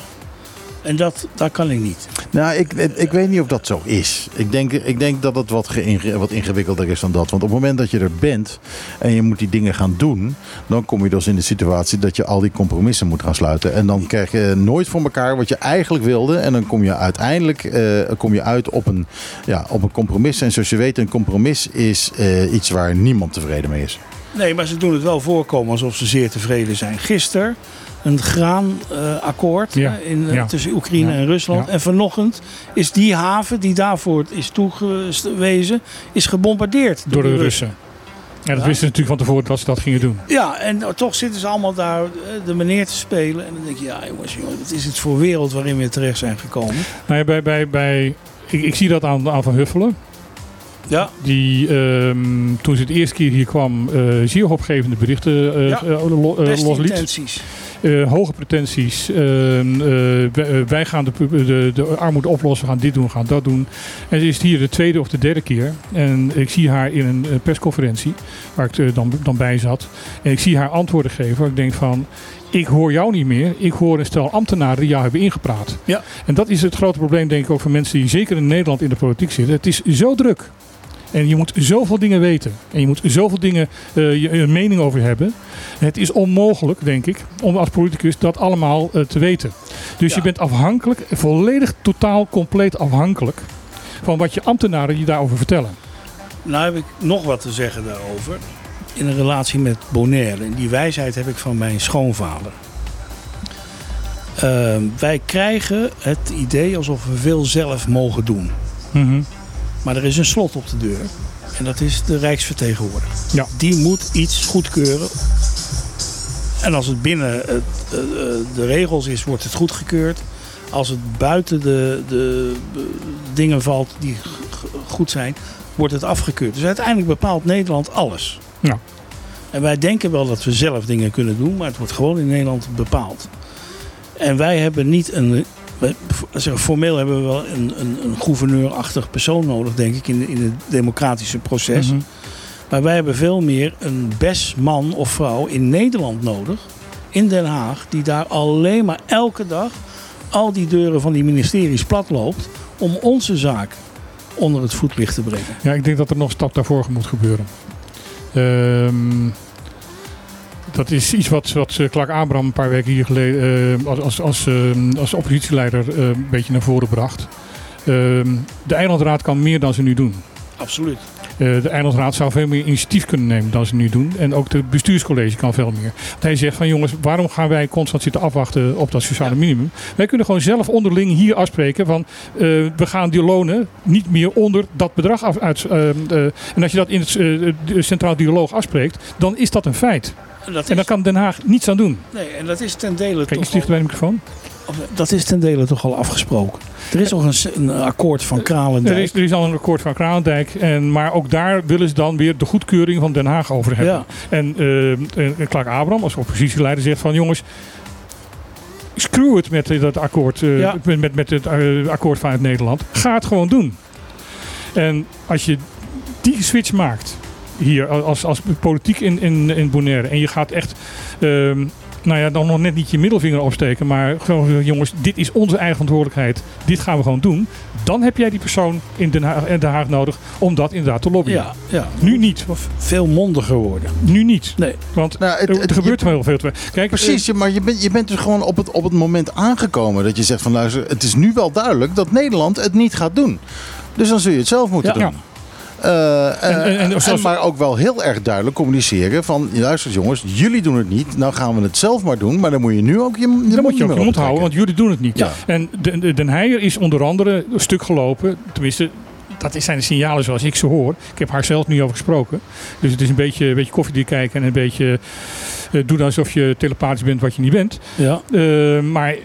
En dat, dat kan ik niet. Nou, ik, ik weet niet of dat zo is. Ik denk, ik denk dat het wat, wat ingewikkelder is dan dat. Want op het moment dat je er bent en je moet die dingen gaan doen, dan kom je dus in de situatie dat je al die compromissen moet gaan sluiten. En dan krijg je nooit voor elkaar wat je eigenlijk wilde. En dan kom je uiteindelijk eh, kom je uit op een, ja, op een compromis. En zoals je weet, een compromis is eh, iets waar niemand tevreden mee is. Nee, maar ze doen het wel voorkomen alsof ze zeer tevreden zijn. Gisteren een graanakkoord in, eh, ja. tussen Oekraïne Ja, en Rusland. ja. En vanochtend is die haven die daarvoor is toegewezen, is gebombardeerd door de Russen. Ja, dat wisten ze natuurlijk van tevoren dat ze dat gingen doen. Ja, en toch zitten ze allemaal daar eh, de meneer te spelen. En dan denk je, ja jongens, jongens wat is het voor wereld waarin we terecht zijn gekomen? Nou ja, bij, bij, bij, ik, ik zie dat aan, aan Van Huffelen. Ja, Die ehm, toen ze het eerste keer hier kwam, eh zeer hoopgevende berichten eh, Ja. eh, lo- eh, Eh, hoge pretenties. Ehm, eh, wij, eh, wij gaan de, de, de armoede oplossen, we gaan dit doen, we gaan dat doen. En ze is hier de tweede of de derde keer. En ik zie haar in een persconferentie, waar ik dan, dan bij zat. En ik zie haar antwoorden geven. Waar ik denk van, ik hoor jou niet meer. Ik hoor een stel ambtenaren die jou hebben ingepraat. Ja. En dat is het grote probleem, denk ik, ook voor mensen die zeker in Nederland in de politiek zitten. Het is zo druk. En je moet zoveel dingen weten. En je moet zoveel dingen eh, je, je mening over hebben. Het is onmogelijk, denk ik, om als politicus dat allemaal eh, te weten. Dus Ja. je bent afhankelijk, volledig, totaal, compleet afhankelijk van wat je ambtenaren je daarover vertellen. Nou heb ik nog wat te zeggen daarover. In een relatie met Bonaire. En die wijsheid heb ik van mijn schoonvader. Ehm, wij krijgen het idee alsof we veel zelf mogen doen. Mhm. Maar er is een slot op de deur. En dat is de Rijksvertegenwoordiger. Ja. Die moet iets goedkeuren. En als het binnen het, eh, eh, de regels is, wordt het goedgekeurd. Als het buiten de, de eh, dingen valt die goed zijn, wordt het afgekeurd. Dus uiteindelijk bepaalt Nederland alles. Ja. En wij denken wel dat we zelf dingen kunnen doen, maar het wordt gewoon in Nederland bepaald. En wij hebben niet een formeel hebben we wel een, een, een gouverneurachtig persoon nodig, denk ik, in, in het democratische proces. Mhm. Maar wij hebben veel meer een best man of vrouw in Nederland nodig, in Den Haag, die daar alleen maar elke dag al die deuren van die ministeries plat loopt om onze zaak onder het voetlicht te brengen. Ja, ik denk dat er nog een stap daarvoor moet gebeuren. Ehm, dat is iets wat, wat eh, Clark Abraham een paar weken hier geleden eh, als, als, als, ehm, als oppositieleider eh, een beetje naar voren bracht. Ehm, de eilandraad kan meer dan ze nu doen. Absoluut. Eh, de eilandraad zou veel meer initiatief kunnen nemen dan ze nu doen. En ook de bestuurscollege kan veel meer. Want hij zegt van jongens, waarom gaan wij constant zitten afwachten op dat sociale minimum? Wij kunnen gewoon zelf onderling hier afspreken van eh, we gaan die lonen niet meer onder dat bedrag af, uit. eh, eh, en als je dat in het eh, centraal dialoog afspreekt, dan is dat een feit. En dat En daar kan Den Haag niets aan doen. nee, en dat is ten dele Kijk, toch dichter bij de microfoon. al, dat is ten dele toch al afgesproken. Er is toch een, akkoord van Kralendijk. Er is, er is al een akkoord van Kralendijk. En, maar ook daar willen ze dan weer de goedkeuring van Den Haag over hebben. Ja. En eh, eh, Clark Abraham als oppositieleider zegt van jongens, screw het met dat akkoord, eh, Ja. met, met, met het eh, akkoord vanuit Nederland. Ga het gewoon doen. En als je die switch maakt hier als, als politiek in, in, in Bonaire en je gaat echt, ehm, nou ja, dan nog net niet je middelvinger opsteken, maar gewoon zeggen, jongens, dit is onze eigen verantwoordelijkheid, dit gaan we gewoon doen. Dan heb jij die persoon in Den Haag, in Den Haag nodig om dat inderdaad te lobbyen. Ja, ja. Nu niet. Veel mondiger worden. Nu niet. Nee. Want Nou, het- er, het- er gebeurt wel heel veel. te- Kijk, Precies, ja, maar je bent, je bent dus gewoon op het, op het moment aangekomen dat je zegt van luister, het is nu wel duidelijk dat Nederland het niet gaat doen. Dus dan zul je het zelf moeten Ja. doen. Eh, en, En- en- zoals- maar ook wel heel erg duidelijk communiceren van luister jongens, jullie doen het niet, nou gaan we het zelf maar doen, maar dan moet je nu ook je, je dan moet je ook je mond houden, want jullie doen het niet. Ja. En de, de, Den Heijer is onder andere een stuk gelopen. Tenminste, dat zijn de signalen zoals ik ze hoor. Ik heb haar zelf niet over gesproken. Dus het is een beetje, een beetje koffiedik kijken en een beetje eh, doen alsof je telepathisch bent wat je niet bent. Ja. Eh, maar eh,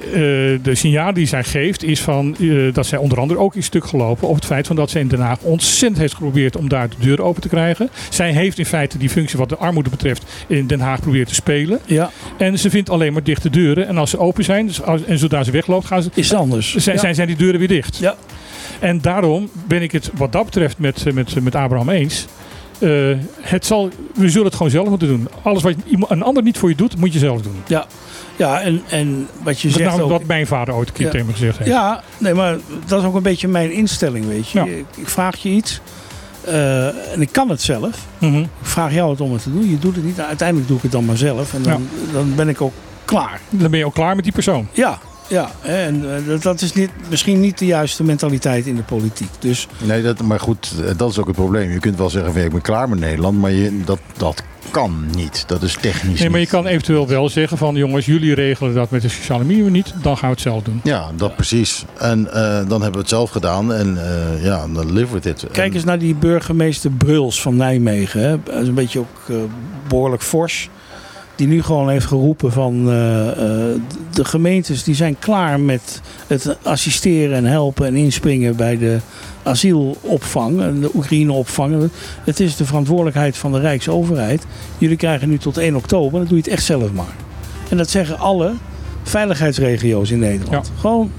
de signaal die zij geeft is van, dat zij onder andere ook is stuk gelopen op het feit van dat ze in Den Haag ontzettend heeft geprobeerd om daar de deur open te krijgen. Zij heeft in feite die functie wat de armoede betreft in Den Haag proberen te spelen. ja, En ze vindt alleen maar dichte deuren. En als ze open zijn dus als, en zodra ze wegloopt, gaan ze, is het anders. zijn, ja. zijn, zijn die deuren weer dicht. Ja. En daarom ben ik het wat dat betreft met, met, met Abraham eens. Eh, het zal, we zullen het gewoon zelf moeten doen. Alles wat iemand- een ander niet voor je doet, moet je zelf doen. Ja, ja en, en wat je Dat zegt nou ook... wat mijn vader ooit een keer Ja. tegen me gezegd heeft. Ja, nee, maar dat is ook een beetje mijn instelling, weet je. Ja. Ik, ik vraag je iets eh, en ik kan het zelf. Mhm. Ik vraag jou het om het te doen. Je doet het niet. Uiteindelijk doe ik het dan maar zelf. En dan, dan ben ik ook klaar. Dan ben je ook klaar met die persoon. Ja, ja. En eh, dat, is niet, misschien niet de juiste mentaliteit in de politiek. Dus Nee, dat, maar goed, eh, dat is ook het probleem. Je kunt wel zeggen van ik ben klaar met Nederland, maar je, dat, dat kan niet. Dat is technisch Nee, maar je kan eventueel wel zeggen van jongens, jullie regelen dat met de sociale minimum niet. Dan gaan we het zelf doen. Ja, dat precies. En eh, dan hebben we het zelf gedaan en eh, ja, dan live with it. kijk En- eens naar die burgemeester Bruls van Nijmegen. Hè. Dat is een beetje ook eh, behoorlijk fors. Die nu gewoon heeft geroepen van eh, eh, de gemeentes die zijn klaar met het assisteren en helpen en inspringen bij de asielopvang en de Oekraïneopvang. Het is de verantwoordelijkheid van de Rijksoverheid. Jullie krijgen nu tot 1 oktober, dan doe je het echt zelf maar. En dat zeggen alle veiligheidsregio's in Nederland. Gewoon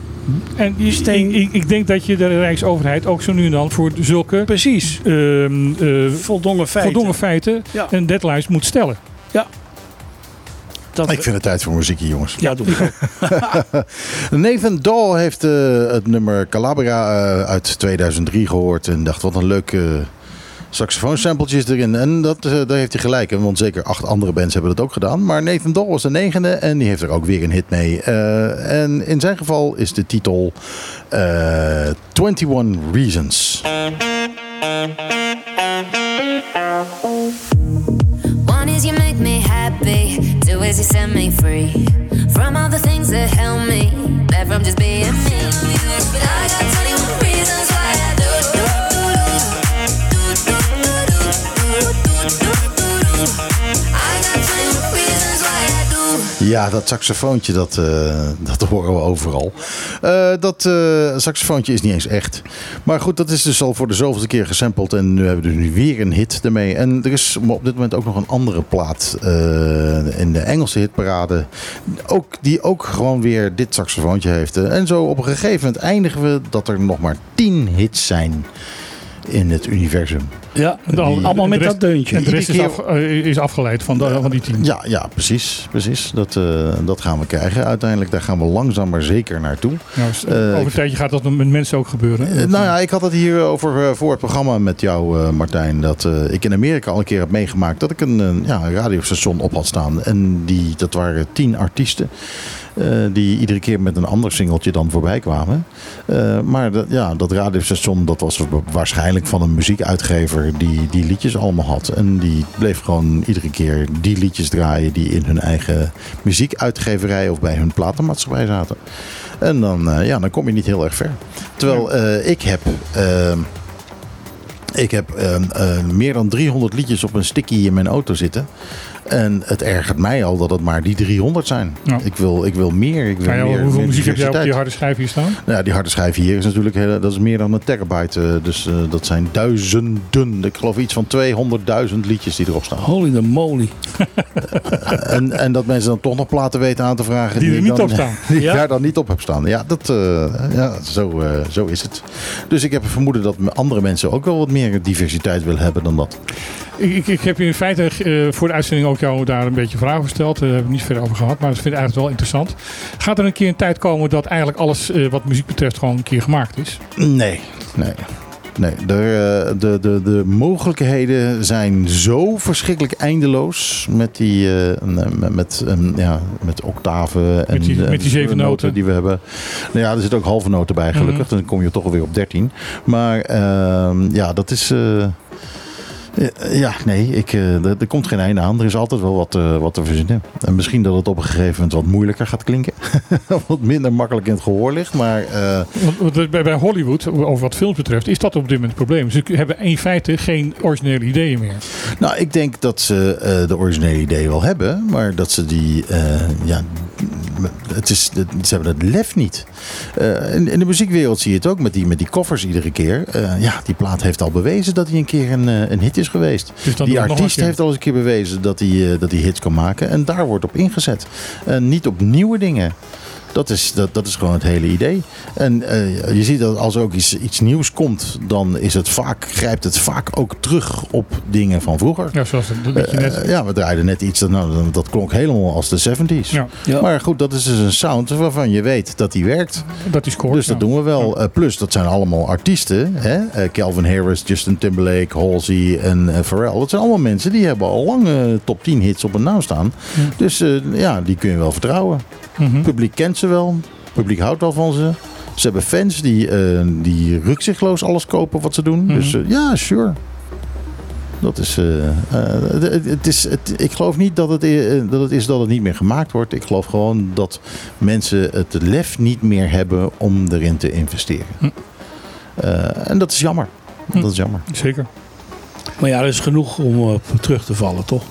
En je- Steen- ik, ik, ik denk dat je de Rijksoverheid ook zo nu en dan voor zulke precies ehm, eh, voldongen feiten. voldongen feiten Ja. en deadlines moet stellen. Dat, Ik vind het tijd voor muziekje, jongens. ja, doe ik. *laughs* *laughs* Nathan Dahl heeft eh, het nummer Calabria eh, uit 2003 gehoord en dacht wat een leuke saxofoonsampletjes erin. En dat, eh, daar heeft hij gelijk in, want zeker acht andere bands hebben dat ook gedaan. Maar Nathan Dahl was de negende en die heeft er ook weer een hit mee. Eh, en in zijn geval is de titel eh 21 Reasons. You set me free. From all the things that held me back from just being Ja, dat saxofoontje, dat, eh, dat horen we overal. Eh, dat eh, saxofoontje is niet eens echt. Maar goed, dat is dus al voor de zoveelste keer gesampled. En nu hebben we dus nu weer een hit ermee. En er is op dit moment ook nog een andere plaat in de Engelse hitparade. Ook, die ook gewoon weer dit saxofoontje heeft. En zo op een gegeven moment eindigen we dat er nog maar tien hits zijn in het universum. Ja, al- allemaal met rest- dat deuntje. En de rest is, af, eh, is afgeleid van, de, van die tien. Ja, ja precies. precies. Dat, eh, dat gaan we krijgen. Uiteindelijk, daar gaan we langzaam maar zeker naartoe. Nou, s- Eh, over een tijdje gaat dat met mensen ook gebeuren. Nou ja, ik had het hier over voor het programma met jou, eh, Martijn. Dat eh, ik in Amerika al een keer heb meegemaakt dat ik een, ja, een radiostation op had staan. En die, dat waren tien artiesten. Eh, die iedere keer met een ander singeltje dan voorbij kwamen. Eh, maar dat, ja, dat radiostation dat was wa- waarschijnlijk van een muziekuitgever die die liedjes allemaal had. En die bleef gewoon iedere keer die liedjes draaien die in hun eigen muziekuitgeverij of bij hun platenmaatschappij zaten. En dan, eh, ja, dan kom je niet heel erg ver. Terwijl ik heb. ik heb meer dan 300 liedjes op een sticky in mijn auto zitten. En het ergert mij al dat het maar die 300 zijn. Ja. Ik, wil, ik wil meer. Ik wil ja, meer hoeveel muziek heb jij op die harde schijf hier staan? Nou ja, die harde schijf hier is natuurlijk heel, dat is meer dan een terabyte. eh, Dus eh, dat zijn duizenden. Ik geloof iets van 200.000 liedjes die erop staan. Holy the moly. En, en dat mensen dan toch nog platen weten aan te vragen. Die er niet dan, op staan. *laughs* Die Ja? daar dan niet op heb staan. Ja, dat, eh, ja zo, eh, zo is het. Dus ik heb het vermoeden dat andere mensen ook wel wat meer diversiteit willen hebben dan dat. Ik, ik, ik heb in feite eh, voor de uitzending ook jou daar een beetje vragen gesteld. Daar hebben we niet verder over gehad, maar dat vind ik eigenlijk wel interessant. Gaat er een keer een tijd komen dat eigenlijk alles eh, wat muziek betreft gewoon een keer gemaakt is? Nee, nee. Nee, de, eh, de, de, de mogelijkheden zijn zo verschrikkelijk eindeloos met die eh, met, met, eh, ja, met octaven en die- eh, met die zeven noten. die we hebben. Nou ja, er zitten ook halve noten bij gelukkig, Mhm. dan kom je toch alweer op 13. Maar ehm, ja, dat is. eh, eh, ja, nee, ik, eh, er, er komt geen einde aan. Er is altijd wel wat, eh, wat te verzinnen. En misschien dat het op een gegeven moment wat moeilijker gaat klinken. *laughs* wat minder makkelijk in het gehoor ligt. Maar eh, want bij, bij Hollywood, over wat films betreft, is dat op dit moment het probleem. Ze hebben in feite geen originele ideeën meer. Nou, ik denk dat ze eh, de originele ideeën wel hebben, maar dat ze die, eh, ja, het is, ze hebben het lef niet. Eh, in, in de muziekwereld zie je het ook met die, met die koffers iedere keer. Eh, ja, die plaat heeft al bewezen dat hij een keer een, eh, een hit is geweest. Dus die artiest heeft al eens een keer bewezen dat hij, dat hij hits kan maken en daar wordt op ingezet. En niet op nieuwe dingen. Dat is, dat, dat is gewoon het hele idee. En eh, je ziet dat als er ook iets, iets nieuws komt, dan is het vaak, grijpt het vaak ook terug op dingen van vroeger. Ja, zoals dat, dat je net. Eh, ja, we draaiden net iets dat, nou, dat- klonk helemaal als de 70s. ja, Ja. Maar goed, dat is dus een sound waarvan je weet dat die werkt. dat is kort. Dus dat ja. doen we wel. Eh, plus, dat zijn allemaal artiesten. Hè? Eh, Calvin Harris, Justin Timberlake, Halsey en eh, Pharrell. Dat zijn allemaal mensen die hebben al lang top 10 hits op hun naam staan. Dus eh, ja, die kun je wel vertrouwen. Mhm. Het publiek kent ze wel. Het publiek houdt wel van ze. Ze hebben fans die, eh die rukzichtloos alles kopen wat ze doen. Mhm. Dus eh, ja, sure. Dat is, eh, het, het is het, ik geloof niet dat het, dat het is dat het niet meer gemaakt wordt. Ik geloof gewoon dat mensen het lef niet meer hebben om erin te investeren. Hm. Eh, en dat is jammer. Hm. Dat is jammer. Zeker. Maar ja, er is genoeg om op terug te vallen, toch?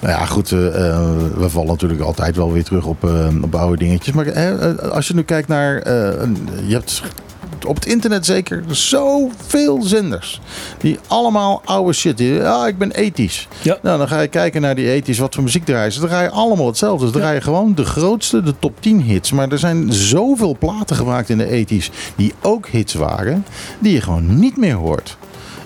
Nou ja, goed, eh, eh, we vallen natuurlijk altijd wel weer terug op, eh, op oude dingetjes. Maar als je nu kijkt naar, je hebt op het internet zeker zoveel zenders. Die allemaal oude shit. Die, ja, ik ben ethisch. Ja. Nou, dan ga je kijken naar die ethisch, wat voor muziek draaien ze. Dan draai je allemaal hetzelfde. Ze draaien gewoon de grootste, de top 10 hits. Maar er zijn zoveel platen gemaakt in de ethisch die ook hits waren, die je gewoon niet meer hoort.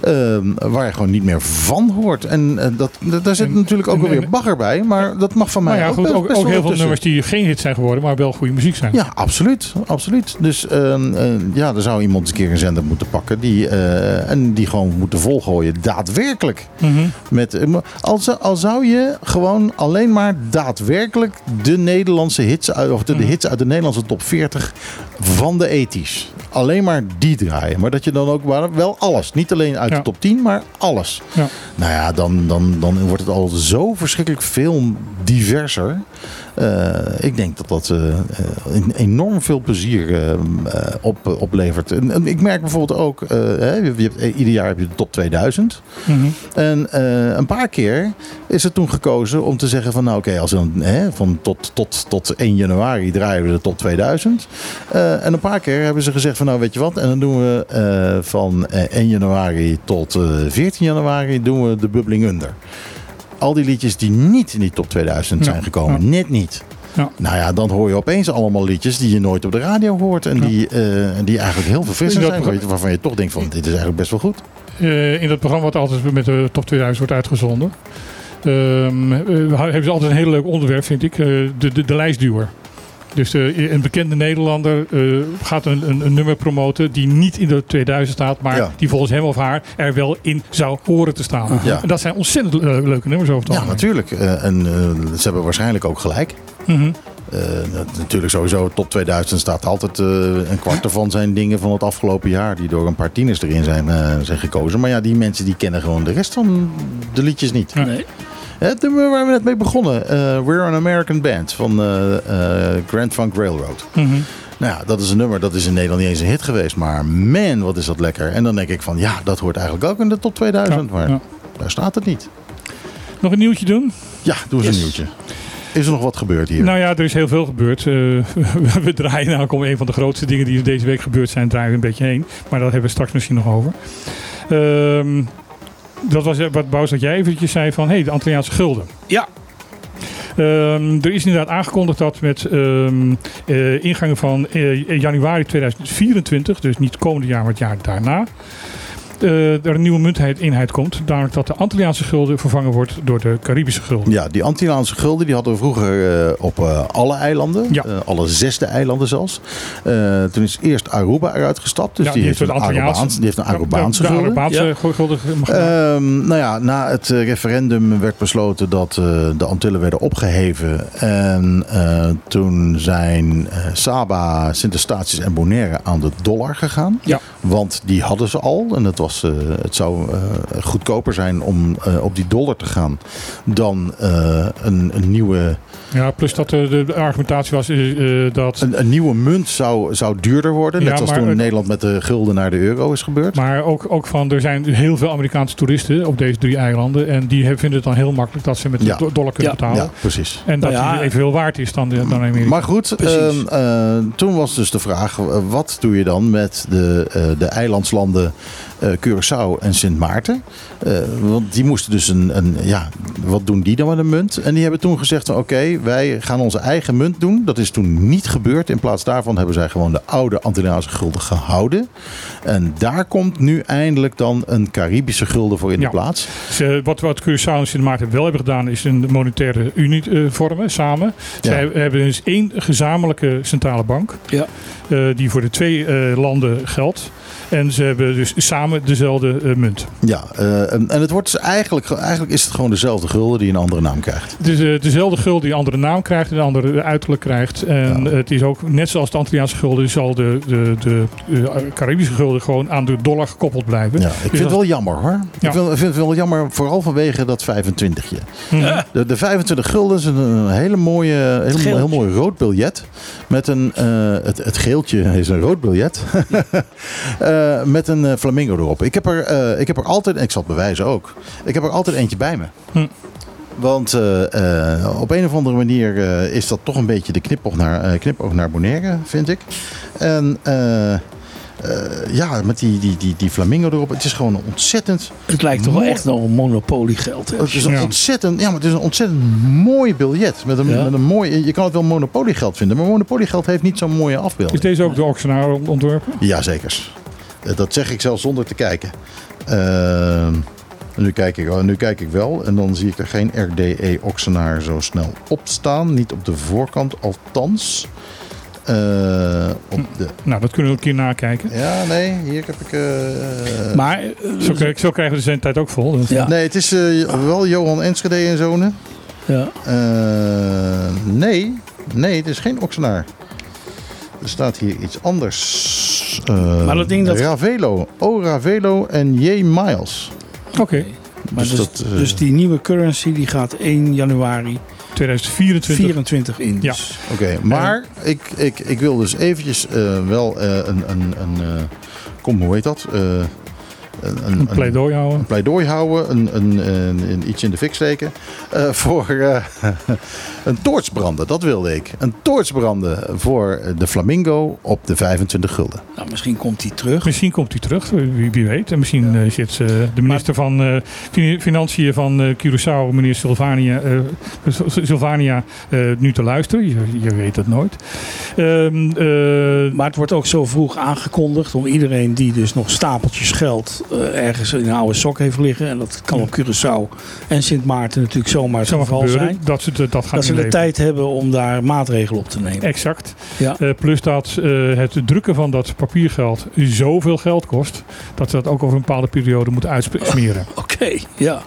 Ehm, waar je gewoon niet meer van hoort. En eh, dat, dat- daar zit En- natuurlijk ook en- wel weer en- bagger bij. Maar dat mag van mij Maar ja, ook goed, best- ook, best ook wel heel veel nummers die geen hit zijn geworden, maar wel goede muziek zijn. Ja, absoluut. absoluut. Dus ehm, eh, ja, er zou iemand eens een keer een zender moeten pakken. Die, eh, en die gewoon moeten volgooien. Daadwerkelijk. Mhm. Met, maar al, zou- je gewoon alleen maar daadwerkelijk de Nederlandse hits, of de, de Mhm. hits uit de Nederlandse top 40 van de ethisch. Alleen maar die draaien. Maar dat je dan ook wel alles. Niet alleen uit Ja. de top 10, maar alles. Ja. Nou ja, dan, dan, dan wordt het al zo verschrikkelijk veel diverser. Eh, ik denk dat dat eh, enorm veel plezier eh, op, oplevert. En, en ik merk bijvoorbeeld ook, hè, je hebt, ieder jaar heb je de top 2000. Mhm. En een paar keer is er toen gekozen om te zeggen van nou oké, als we dan hè, van tot, tot, tot 1 januari draaien we de top 2000. Eh, en een paar keer hebben ze gezegd van nou weet je wat, en dan doen we van eh, 1 januari tot eh, 14 januari doen we de bubbling under. Al die liedjes die niet in die top 2000 Ja, zijn gekomen, net niet. Ja. Nou ja, dan hoor je opeens allemaal liedjes die je nooit op de radio hoort. En Ja. die, eh, die eigenlijk heel verfrissend zijn. begrijp- Waarvan je toch denkt van dit is eigenlijk best wel goed. Eh, in dat programma wat altijd met de top 2000 wordt uitgezonden. ehm, eh, hebben ze altijd een heel leuk onderwerp, vind ik. de, de, de lijstduwer. Dus eh, een bekende Nederlander eh, gaat een, een, een nummer promoten die niet in de 2000 staat, maar Ja. die volgens hem of haar er wel in zou horen te staan. Ja. En dat zijn ontzettend eh, leuke nummers over het Ja, natuurlijk. Eh, en eh, ze hebben waarschijnlijk ook gelijk. Mhm. Eh, nat- natuurlijk sowieso, top 2000 staat altijd eh, een kwart ervan zijn dingen van het afgelopen jaar die door een paar tieners erin zijn, eh, zijn gekozen. Maar ja, die mensen die kennen gewoon de rest van de liedjes niet. Nee. Het nummer waar we net mee begonnen, eh, We're an American Band van eh, eh, Grand Funk Railroad. Mhm. Nou ja, dat is een nummer, dat is in Nederland niet eens een hit geweest, maar man, wat is dat lekker. En dan denk ik van, ja, dat hoort eigenlijk ook in de top 2000, Ja, maar ja. daar staat het niet. Nog een nieuwtje doen? Ja, doe eens Yes. een nieuwtje. Is er nog wat gebeurd hier? Nou ja, er is heel veel gebeurd. *laughs* We draaien namelijk om een van de grootste dingen die deze week gebeurd zijn, draaien we een beetje heen. Maar daar hebben we straks misschien nog over. Ehm, dat was eh, wat Bous dat jij eventjes zei van, hé, hey, de Antilliaanse gulden. Ja. Ehm, er is inderdaad aangekondigd dat met ehm eh, ingang van eh, januari 2024, dus niet komende jaar, maar het jaar daarna, er een nieuwe munteenheid komt. Namelijk dat de Antilliaanse gulden vervangen wordt door de Caribische gulden. Ja, die Antillaanse gulden die hadden we vroeger eh, op eh, alle eilanden. Ja. Eh, alle zesde eilanden zelfs. Eh, toen is eerst Aruba eruit gestapt. Dus Ja, die, die heeft een Antilliaanse- Arubaanse, die heeft een Arubaanse de, de gulden. Arubaanse gulden. Ehm, nou ja, na het eh, referendum werd besloten dat eh, de Antillen werden opgeheven. En eh, toen zijn eh, Saba, Sint Eustatius en Bonaire aan de dollar gegaan. Ja. Want die hadden ze al. En het, was, eh, het zou eh, goedkoper zijn om eh, op die dollar te gaan dan eh, een, een nieuwe Ja, plus dat de, de argumentatie was dat. Een, een nieuwe munt zou, zou duurder worden. Net Ja, zoals maar toen het- Nederland met de gulden naar de euro is gebeurd. Maar ook, ook van, er zijn heel veel Amerikaanse toeristen op deze drie eilanden. En die vinden het dan heel makkelijk dat ze met Ja. de do- dollar kunnen Ja. betalen. ja, precies. En dat Nou ja. die evenveel waard is dan, de, dan Amerika. Maar goed, ehm, eh, toen was dus de vraag: wat doe je dan met de, eh, de eilandslanden eh, Curaçao en Sint Maarten? Eh, want die moesten dus een, een. Ja, wat doen die dan met een munt? En die hebben toen gezegd: van, oké, wij gaan onze eigen munt doen. Dat is toen niet gebeurd. In plaats daarvan hebben zij gewoon de oude Antilliaanse gulden gehouden. En daar komt nu eindelijk dan een Caribische gulden voor in Ja. de plaats. Dus, eh, wat, wat Curaçao en Sint Maarten wel hebben gedaan, is een monetaire unie eh, vormen samen. Ja. Zij hebben dus één gezamenlijke centrale bank, Ja. eh, die voor de twee eh, landen geldt. En ze hebben dus samen dezelfde eh, munt. Ja, eh, en en het wordt dus eigenlijk, eigenlijk is het gewoon dezelfde gulden die een andere naam krijgt. Het is eh, dezelfde gulden die een andere naam krijgt en een andere uiterlijk krijgt. En Ja. het is ook, net zoals de Antilliaanse gulden, zal de, de, de, Caribische gulden gewoon aan de dollar gekoppeld blijven. Ja, ik vind het wel jammer hoor. Ja. Ik, vind, vind het wel jammer, vooral vanwege dat 25je. Mhm. De, de 25 gulden is een, een hele mooie, heel, heel mooi rood biljet. Met een, eh, het, het geeltje is een rood biljet. *laughs* Eh, met een eh, flamingo erop. Ik heb, er, eh, ik heb er altijd, en ik zal het bewijzen ook. Ik heb er altijd eentje bij me. Hm. Want eh, eh, op een of andere manier eh, is dat toch een beetje de knipoog naar, eh, knipoog naar Bonaire, vind ik. En eh, eh, ja, met die, die, die, die flamingo erop. Het is gewoon een ontzettend Het lijkt toch wel echt wel een monopoliegeld. hè? het is een Ja. ontzettend, ja, maar het is een ontzettend mooi biljet. Met een, Ja. met een mooi, je kan het wel monopoliegeld vinden, maar monopoliegeld heeft niet zo'n mooie Is afbeelding. deze ook de auctionaar ontworpen? Ja, zeker. Eh, Dat zeg ik zelfs zonder te kijken. Ehm, nu, kijk ik, nu kijk ik wel en dan zie ik er geen RDE-auctionaar zo snel op staan. Niet op de voorkant, althans. Eh, op de, Nou, dat kunnen we een keer nakijken. ja, nee, hier heb ik... eh, Maar eh, Zo, krijg- zo krijgen we de zendtijd ook vol. Dus- Ja. Nee, het is eh, wel Johan Enschede en zonen. ja. Eh, nee, nee, het is geen auctionaar. Er staat hier iets anders. Eh, Maar dat ding dat- Ravelo. O Ravelo en J Miles. Oké, Maar Dus dus, dat, eh, dus die nieuwe currency die gaat 1 januari 2024. 24 in. Ja. Dus Oké, maar ik, ik, ik wil dus eventjes eh, wel eh, een, een, een eh, kom, hoe heet dat? Een, Een pleidooi houden. een pleidooi houden, een, een, een, een iets in de fik steken. eh, voor eh, *laughs* een toorts branden, dat wilde ik. Een toorts branden voor de Flamingo op de 25 gulden. nou, misschien komt die terug. Misschien komt hij terug, wie, wie weet. En misschien eh, zit eh, de minister van eh, Fin- Financiën van eh, Curaçao, meneer Sylvania, eh, eh, nu te luisteren. Je, je weet het nooit. Ehm, eh, Maar het wordt ook zo vroeg aangekondigd om iedereen die dus nog stapeltjes geld eh, ergens in een oude sok heeft liggen. En dat kan op Curaçao en Sint Maarten natuurlijk zomaar het geval gebeuren zijn. dat ze de- dat gaan Dat ze de tijd hebben om daar maatregelen op te nemen. Exact. Ja. Eh, plus dat eh, het drukken van dat papiergeld zoveel geld kost, dat ze dat ook over een bepaalde periode moeten uitsmeren. *laughs* Oké, ja.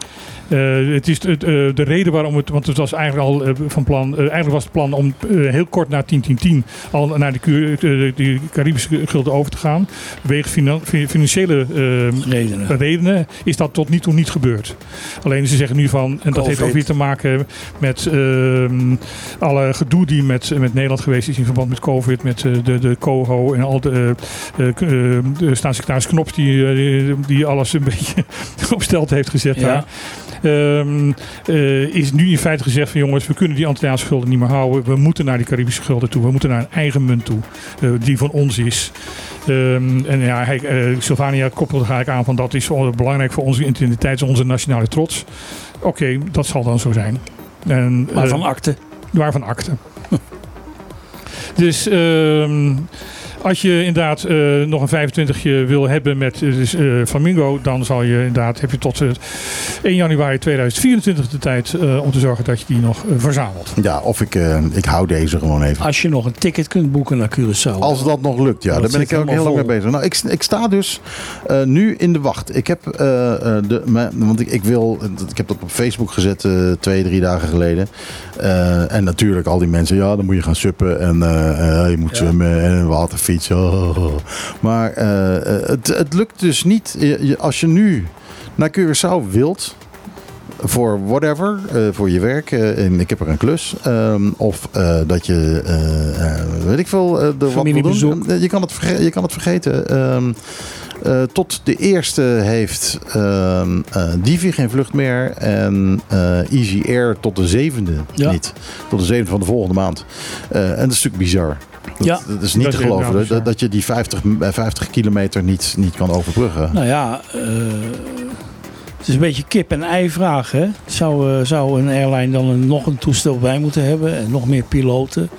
Eh, het is eh, de reden waarom het, want het was eigenlijk al eh, van plan, eigenlijk was het plan om heel kort na 10-10-10 al naar de, de Caribische gulden over te gaan. Wegens finan- fi- financiële eh, Redenen. redenen is dat tot nu toe niet gebeurd. Alleen ze zeggen nu van, en dat heeft ook weer te maken met ehm, alle gedoe die met, met Nederland geweest is in verband met COVID, met de, de COHO en al de, eh, eh, k- eh, de staatssecretaris Knops die, die alles een *laughs* beetje op stelte heeft gezet Ja. daar. Ehm, eh, is nu in feite gezegd van jongens, we kunnen die Antilliaanse gulden niet meer houden. We moeten naar die Caribische gulden toe. We moeten naar een eigen munt toe, eh, die van ons is. Ehm, en ja, hij, eh, Sylvania koppelde eigenlijk aan van dat is belangrijk voor onze identiteit, onze nationale trots. Oké, dat zal dan zo zijn. En, Maar van akte. waarvan akte. *laughs* dus ehm, als je inderdaad eh, nog een 25 wil hebben met eh, dus, eh, Flamingo, dan zal je inderdaad, heb je tot eh, 1 januari 2024 de tijd eh, om te zorgen dat je die nog verzamelt. Ja, of ik, eh, ik hou deze gewoon even. Als je nog een ticket kunt boeken naar Curaçao. Als dat nog lukt, ja. Dat Daar ben ik ook heel lang mee bezig. Nou, ik, ik sta dus eh, nu in de wacht. Ik heb, eh, eh, de, mijn- want ik, ik wil, ik heb dat op Facebook gezet twee, drie dagen geleden. Eh, en natuurlijk al die mensen, ja, dan moet je gaan suppen en je moet Ja. zwemmen en een oh. Maar eh, eh, het, het lukt dus niet. Als je nu naar Curaçao wilt, voor whatever, eh, voor je werk. en ik heb er een klus. ehm, of dat je, weet ik veel, de wat Familiebezoek. doen. Je kan het, je kan het vergeten. Ehm, eh, tot de eerste heeft eh, Divi geen vlucht meer. En Easy Air tot de zevende Ja. niet. Tot de zevende van de volgende maand. En dat is natuurlijk bizar. Dat, Ja. dat is niet Dat te is geloven. Dat, bizar. dat je die 50, eh, 50 kilometer niet, niet kan overbruggen. Nou ja, eh, het is een beetje kip en ei vraag. Hè? Zou, eh, zou een airline dan een, nog een toestel bij moeten hebben en nog meer piloten?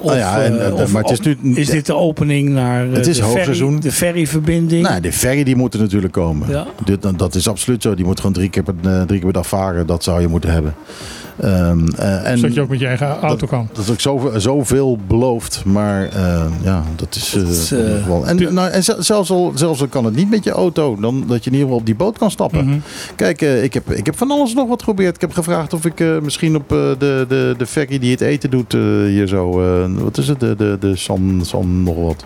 Of, Nou ja, en, eh, eh, of- maar het is of- nu- is dit de opening naar eh, Het is de, ferry, hoogseizoen. de ferryverbinding? Nou, de ferry die moet er natuurlijk komen. Ja. Dit, dat is absoluut zo. Die moet gewoon drie keer per, eh, drie keer per dag varen. Dat zou je moeten hebben. Ehm, eh, en Zodat je ook met je eigen auto kan. dat is ook zoveel, zoveel beloofd. Maar eh, ja, dat is... eh, Dat is, nog wel. En, nou, en zelfs, al, zelfs al kan het niet met je auto. Dan dat je in ieder geval op die boot kan stappen. Mhm. Kijk, eh, ik, heb, ik heb van alles nog wat geprobeerd. Ik heb gevraagd of ik eh, misschien op eh, de, de, de ferry die het eten doet eh, hier zo... eh, wat is het? De, de, de San, San nog wat.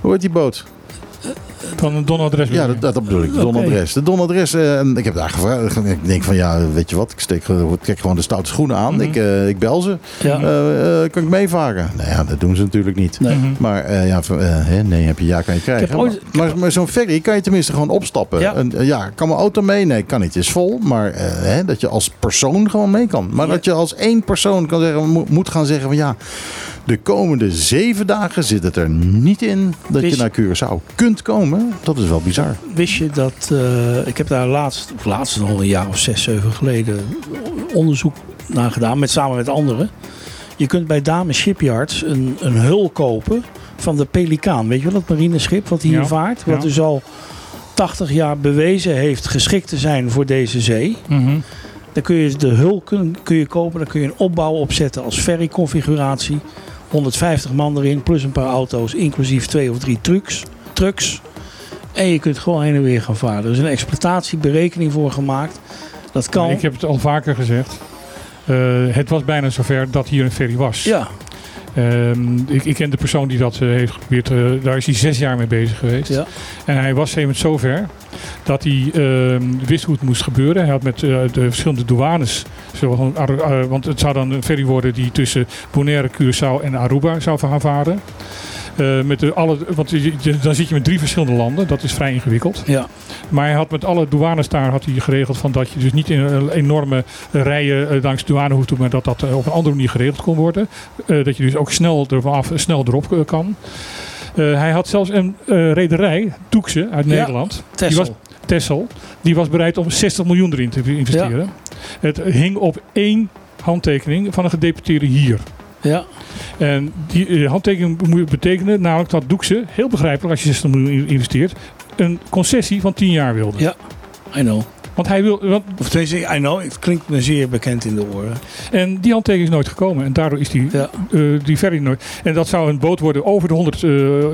Hoe heet die boot? Van een donadres. Ja, dat, dat bedoel ik. Donadres. De donadres. eh, en ik heb daar gevraagd. Ik denk van ja, weet je wat? Ik steek ik trek gewoon de stoute schoenen aan. Mhm. ik, eh, ik bel ze. Ja. Eh, kan ik meevaren? Nou ja, dat doen ze natuurlijk niet. Nee. Mhm. Maar ja, nee, heb je ja, kan je krijgen. ooit- maar maar, zo'n ferry kan je tenminste gewoon opstappen. Ja. En, ja, kan mijn auto mee? Nee, kan niet. Het is vol. Maar hè, dat je als persoon gewoon mee kan. Maar Ja. dat je als één persoon kan zeggen, mo- moet gaan zeggen van ja, de komende zeven dagen zit het er niet in dat je naar Curaçao kunt komen. Dat is wel bizar. Wist je dat, eh, ik heb daar laatst, of laatst nog een jaar of zes, zeven geleden, onderzoek naar gedaan, met, samen met anderen. Je kunt bij Dames Shipyards een, een hul kopen van de Pelikaan. Weet je wel, dat marineschip wat hier Ja, vaart? Wat ja. dus al 80 jaar bewezen heeft geschikt te zijn voor deze zee. Mhm. Dan kun je de hul kun, kun je kopen, dan kun je een opbouw opzetten als ferryconfiguratie. 150 man erin, plus een paar auto's, inclusief twee of drie trucks. trucks. En je kunt gewoon heen en weer gaan varen. Er is een exploitatieberekening voor gemaakt. Dat kan. Ik heb het al vaker gezegd. Eh, het was bijna zover dat hier een ferry was. Ja, Ehm, ik, ik ken de persoon die dat eh, heeft geprobeerd. eh, daar is hij zes jaar mee bezig geweest. Ja. En hij was helemaal zover dat hij ehm, wist hoe het moest gebeuren. Hij had met de verschillende douanes. Zo, want het zou dan een ferry worden die tussen Bonaire, Curaçao en Aruba zou gaan varen. Eh, met de alle, want dan zit je met drie verschillende landen. Dat is vrij ingewikkeld. Ja. Maar hij had met alle douanes daar had hij geregeld van dat je dus niet in een enorme rijen eh, langs de douane hoeft, maar dat dat eh, op een andere manier geregeld kon worden. Dat je dus ook snel ervan af, snel erop kan. Hij had zelfs een rederij, Doekse uit Ja, Nederland. Die Texel. was, Tessel. Die was bereid om 60 miljoen erin te investeren. Het hing op één handtekening van een gedeputeerde hier. Ja. En die eh, handtekening moet betekenen namelijk dat Doekse, heel begrijpelijk als je 60 miljoen in- investeert, een concessie van 10 jaar wilde. Ja. I know. Want hij wil, want, Of tenminste, I know. Het klinkt me zeer bekend in de oren. en die handtekening is nooit gekomen. En daardoor is die, Ja. eh, die ferry nooit. En dat zou een boot worden over de 100, eh,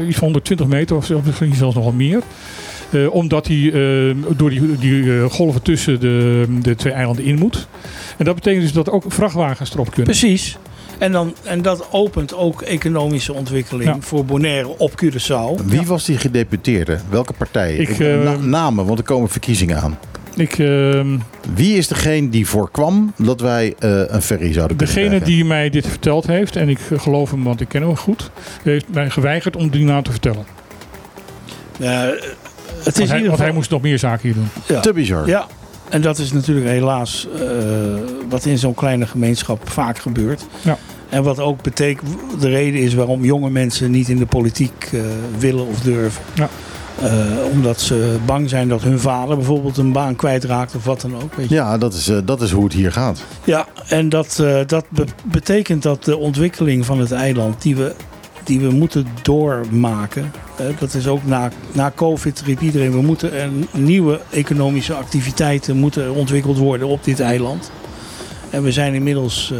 iets van 120 meter of misschien zelfs nog wel meer. Eh, omdat die eh, door die, die golven tussen de, de twee eilanden in moet. En dat betekent dus dat ook vrachtwagens erop kunnen. Precies. En, dan, en dat opent ook economische ontwikkeling Ja. voor Bonaire op Curaçao. Wie was die gedeputeerde? Welke partij? Ik, Ik- eh, na- namen, want er komen verkiezingen aan. Ik, ehm, Wie is degene die voorkwam dat wij eh, een ferry zouden kunnen Degene krijgen? die mij dit verteld heeft, en ik geloof hem, want ik ken hem goed, heeft mij geweigerd om die naam te vertellen. Ja, het is Want in hij, want hij moest nog meer zaken hier doen. ja. Te bizar. Ja, en dat is natuurlijk helaas eh, wat in zo'n kleine gemeenschap vaak gebeurt. Ja. En wat ook betekent, de reden is waarom jonge mensen niet in de politiek eh, willen of durven. Ja. Eh, omdat ze bang zijn dat hun vader bijvoorbeeld een baan kwijtraakt of wat dan ook. Weet je. Ja, dat is, dat is hoe het hier gaat. Ja, en dat, eh, dat be- betekent dat de ontwikkeling van het eiland die we, die we moeten doormaken. dat is ook na, na COVID riep iedereen, we moeten een nieuwe economische activiteiten moeten ontwikkeld worden op dit eiland. En we zijn inmiddels eh,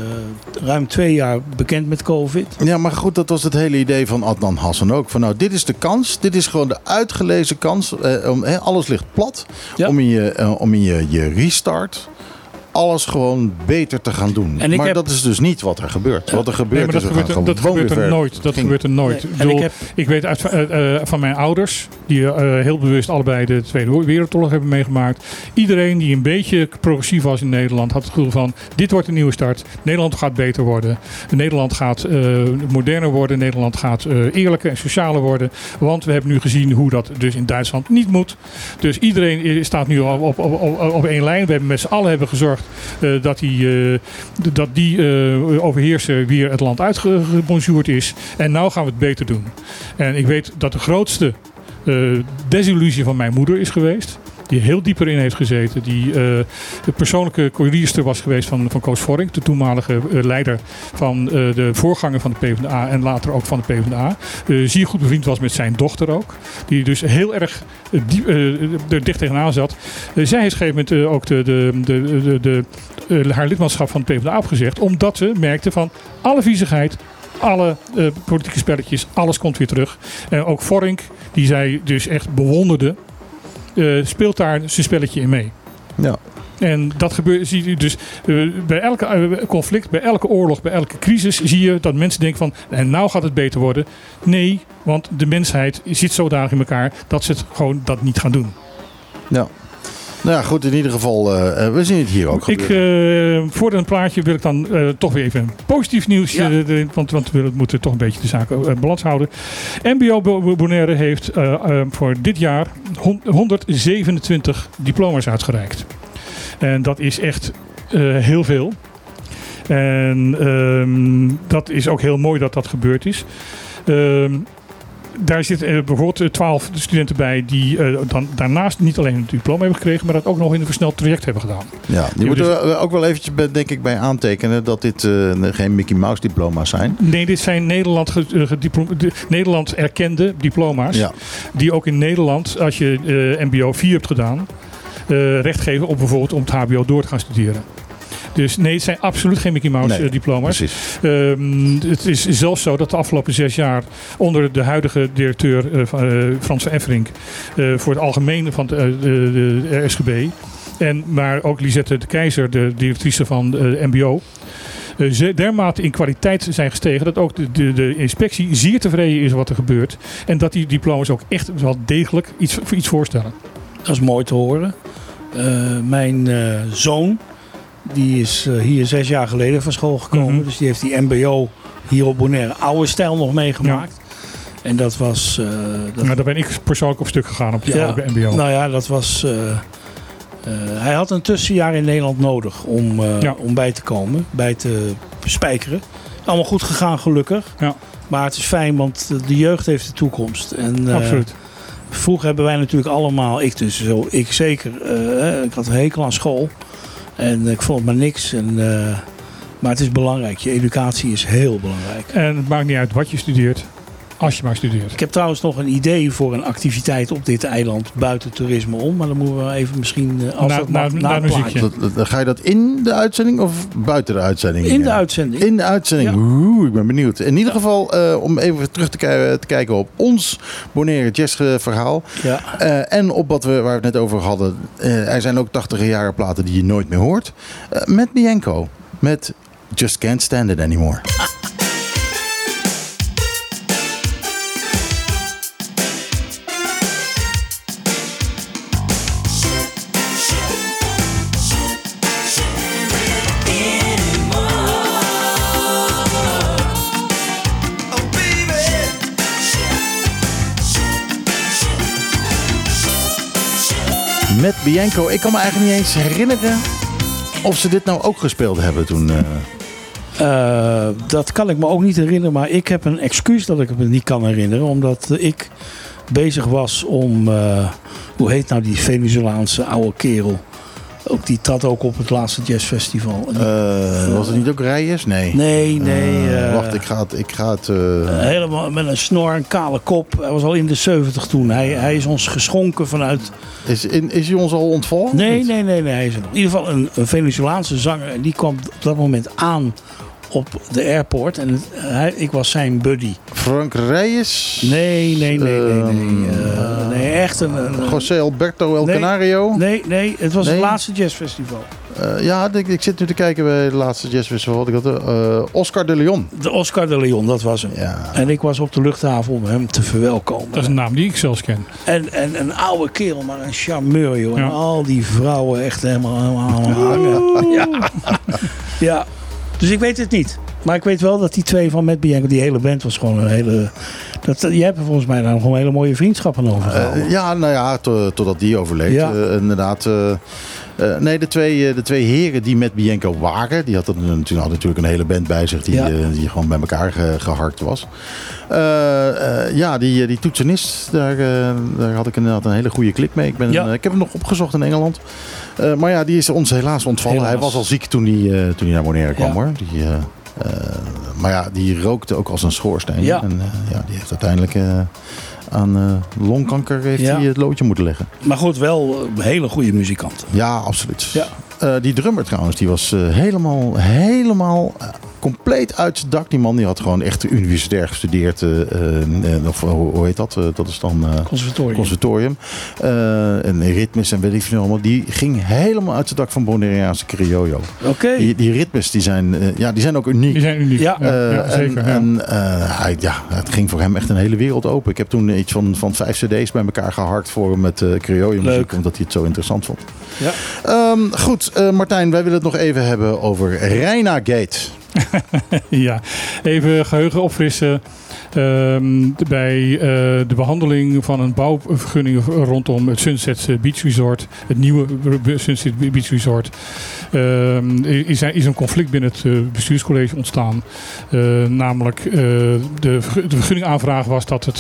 ruim twee jaar bekend met COVID. Ja, maar goed, dat was het hele idee van Adnan Hassan ook. Van nou, dit is de kans. Dit is gewoon de uitgelezen kans. eh, om, alles ligt plat. Ja. Om in, je, eh, om in je, je restart alles gewoon beter te gaan doen. En ik maar heb- dat is dus niet wat er gebeurt. Wat er gebeurt Nee, dat is, gebeurt, er- dat gebeurt er nooit. Dat ging- gebeurt er nooit. Nee, Ik, en ik bedoel, heb- ik weet uit, eh, eh, van mijn ouders, die eh, heel bewust allebei de Tweede Wereldoorlog hebben meegemaakt. Iedereen die een beetje progressief was in Nederland had het gevoel van, dit wordt een nieuwe start. Nederland gaat beter worden. Nederland gaat eh, moderner worden. Nederland gaat eh, eerlijker en socialer worden. Want we hebben nu gezien hoe dat dus in Duitsland niet moet. Dus iedereen eh, staat nu op, op, op, op, op één lijn. We hebben met z'n allen hebben gezorgd eh, dat die, eh, dat die eh, overheerser weer het land uitgebonjourd is. En nou gaan we het beter doen. En ik weet dat de grootste desillusie van mijn moeder is geweest. Die heel dieper in heeft gezeten. Die eh, de persoonlijke koerierster was geweest van, van Koos Vorink. De toenmalige eh, leider van eh, de voorganger van de PvdA. En later ook van de PvdA. Zeer goed bevriend was met zijn dochter ook. Die dus heel erg er dicht tegenaan zat. Zij heeft op een gegeven moment ook de, de, de, de, haar lidmaatschap van de PvdA opgezegd. Omdat ze merkte van alle viezigheid, alle politieke spelletjes, alles komt weer terug. En ook Vorink, die zij dus echt bewonderde, speelt daar zijn spelletje in mee. Ja. En dat gebeurt, zie je dus eh, bij elke eh, conflict, bij elke oorlog, bij elke crisis zie je dat mensen denken van, en nou gaat het beter worden. Nee, want de mensheid zit zodanig in elkaar dat ze het gewoon dat niet gaan doen. Ja. Nou ja, goed, in ieder geval, eh, eh, we zien het hier ook Ik, eh, voor een plaatje wil ik dan toch weer even een positief nieuws. Ja. erin, want, want we moeten toch een beetje de zaken in balans houden. MBO Bo- Bonaire heeft voor dit jaar hon- 127 diploma's uitgereikt. En dat is echt heel veel. En ehm, dat is ook heel mooi dat dat gebeurd is. Ehm, daar zitten eh, bijvoorbeeld eh, twaalf studenten bij die eh, dan daarnaast niet alleen een diploma hebben gekregen, maar dat ook nog in een versneld traject hebben gedaan. ja, die dus- moeten we ook wel eventjes, bij- denk ik, bij aantekenen dat dit geen Mickey Mouse diploma's zijn. Nee, dit zijn Nederland, Nederland erkende diploma's. Ja. Die ook in Nederland, als je MBO 4 hebt gedaan, recht geven op bijvoorbeeld om het HBO door te gaan studeren. Dus nee, het zijn absoluut geen Mickey Mouse Nee, eh, diploma's. Precies. Ehm, het is zelfs zo dat de afgelopen zes jaar onder de huidige directeur eh, eh, Frans van Efferink eh, voor het algemene van de, de, de RSGB en maar ook Lisette de Keizer, de directrice van de MBO, ze- dermate in kwaliteit zijn gestegen dat ook de, de, de inspectie zeer tevreden is wat er gebeurt. En dat die diploma's ook echt wel degelijk iets, iets voorstellen. Dat is mooi te horen. Eh, mijn eh, zoon, die is eh, hier zes jaar geleden van school gekomen. Mhm. Dus die heeft die mbo hier op Bonaire oude stijl nog meegemaakt. En dat was... eh, dat Maar daar ben ik persoonlijk op stuk gegaan op die Ja, oude MBO. Nou ja, dat was. eh, hij had een tussenjaar in Nederland nodig om, Ja. om bij te komen, bij te spijkeren. Allemaal goed gegaan, gelukkig. Ja. Maar het is fijn, want de jeugd heeft de toekomst. En, Absoluut. Vroeger hebben wij natuurlijk allemaal, ik dus zo, ik zeker, ik had een hekel aan school. En ik vond maar niks. En, eh, maar het is belangrijk. Je educatie is heel belangrijk. En het maakt niet uit wat je studeert, als je maar studeert. Ik heb trouwens nog een idee voor een activiteit op dit eiland buiten toerisme om. Maar dan moeten we even misschien, eh, als Na- dat na- mag, na na het muziekje. plaatje. Dat- dat- dat- ga je dat in de uitzending of buiten de uitzending? In de uitzending. In de uitzending. Ja. Oeh, ik ben benieuwd. In ieder geval, eh, om even terug te, te kijken op ons Bonaire Jazz eh, verhaal. Ja. Eh, en op wat we, waar we het net over hadden. eh, er zijn ook 80 jaren platen die je nooit meer hoort. Eh, met Bianco. Met Just Can't Stand It Anymore. Met. Ik kan me eigenlijk niet eens herinneren of ze dit nou ook gespeeld hebben toen. eh. Eh, dat kan ik me ook niet herinneren. Maar ik heb een excuus dat ik het me niet kan herinneren. Omdat ik bezig was om... eh, hoe heet nou die Venezolaanse oude kerel? Ook, die trad ook op het laatste jazzfestival. Die- Eh, was het niet ook Reyes? Nee. nee, nee. Eh, eh, wacht, ik ga het. Ik ga het Helemaal met een snor, een kale kop. Hij was al in de 70 toen. Hij, hij is ons geschonken vanuit is, in, is hij ons al ontvallen? Nee, nee, nee, nee. Hij is nog. In ieder geval een, een Venezolaanse zanger. En die kwam op dat moment aan op de airport. En hij, ik was zijn buddy. Frank Reyes? Nee, nee, nee, nee. Ehm, Nee, Eh, nee echt een... een- José Alberto El Nee. Canario? nee, nee, het was Nee. het laatste jazzfestival. Eh, ja, ik, ik zit nu te kijken bij het laatste jazzfestival. Ik had, eh, Oscar de Leon. De Oscar de Leon, dat was hem. Ja. En ik was op de luchthaven om hem te verwelkomen. Dat is een naam die ik zelfs ken. En, en een oude kerel, maar een charmeur, joh. Ja. En al die vrouwen echt helemaal, helemaal hangen. Ja. ja. Dus ik weet het niet. Maar ik weet wel dat die twee van Matt Bianco, die hele band was gewoon een hele... Dat, je hebt er volgens mij daar gewoon hele mooie vriendschappen over. Eh, ja, nou ja, to- totdat die overleed. Ja. Eh, inderdaad. eh, nee, de twee, de twee heren die met Bianco waren, die hadden, natuurlijk- natuurlijk een hele band bij zich die, Ja. die gewoon bij elkaar ge- geharkt was. Ja, die, die toetsenist, daar, daar had ik inderdaad een hele goede klik mee. Ik, ben, Ja. ik heb hem nog opgezocht in Engeland. Eh, maar ja, die is ons helaas ontvallen. Helaas. Hij was al ziek toen hij, eh, toen hij naar Bonaire kwam Ja. hoor. Die, eh, maar ja, die rookte ook als een schoorsteen. Ja. En ja, die heeft uiteindelijk aan longkanker heeft Ja. hij het loodje moeten leggen. Maar goed, wel een hele goede muzikant. Ja, absoluut. Ja. Die drummer trouwens, die was helemaal, helemaal compleet uit zijn dak. Die man die had gewoon echt universitair gestudeerd. eh, eh, eh, of hoe, hoe heet dat? Dat is dan eh, Conservatorium. conservatorium. Eh, en ritmes en weet ik veel allemaal. Die ging helemaal uit zijn dak van Bonaireaanse criollo. Oké. Die, die ritmes die zijn, ja, die zijn ook uniek. Die zijn uniek. Ja. Ja, ja, zeker. En, ja. en eh, hij, ja, het ging voor hem echt een hele wereld open. Ik heb toen iets van, van vijf cd's bij elkaar geharkt voor hem met uh, muziek omdat hij het zo interessant vond. Ja. Ehm, goed, eh, Martijn, wij willen het nog even hebben over Reina Gate. *laughs* Ja, even geheugen opfrissen. Ehm, bij eh, de behandeling van een bouwvergunning rondom het Sunset Beach Resort, het nieuwe Sunset Beach Resort, ehm, is, is een conflict binnen het eh, bestuurscollege ontstaan. Eh, namelijk, de, vergu- de vergunningaanvraag was dat het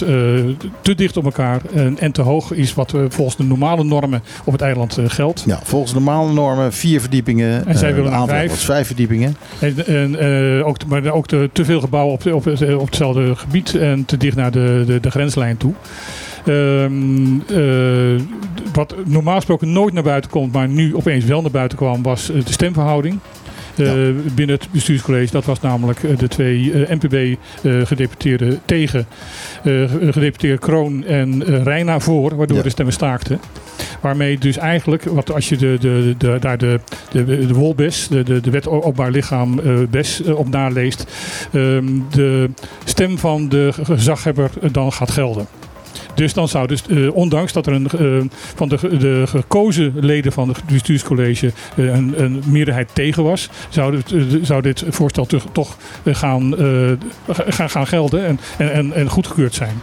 te dicht op elkaar en, en te hoog is wat volgens de normale normen op het eiland geldt. Ja, volgens de normale normen vier verdiepingen. En zij willen aanvraag vijf. vijf verdiepingen. En, en, ook, maar ook te, te veel gebouwen op, op hetzelfde gebied en te dicht naar de, de, de grenslijn toe. Ehm, eh, wat normaal gesproken nooit naar buiten komt, maar nu opeens wel naar buiten kwam, was eh, de stemverhouding. Eh, binnen het bestuurscollege. Dat was namelijk eh, de twee NPB-gedeputeerden tegen eh, gedeputeerde Kroon en Reina voor, waardoor Ja. de stemmen staakten. Waarmee dus eigenlijk, wat als je de, de, de, daar de, de, de WOLBES, de, de, de wet openbaar lichaam BES op naleest, ehm, de stem van de gezaghebber dan gaat gelden. Dus dan zou dus, eh, ondanks dat er een, eh, van de, de gekozen leden van het bestuurscollege eh, een, een meerderheid tegen was, zou dit, zou dit voorstel toch, gaan, gaan, gaan gelden en, en, en, goedgekeurd zijn.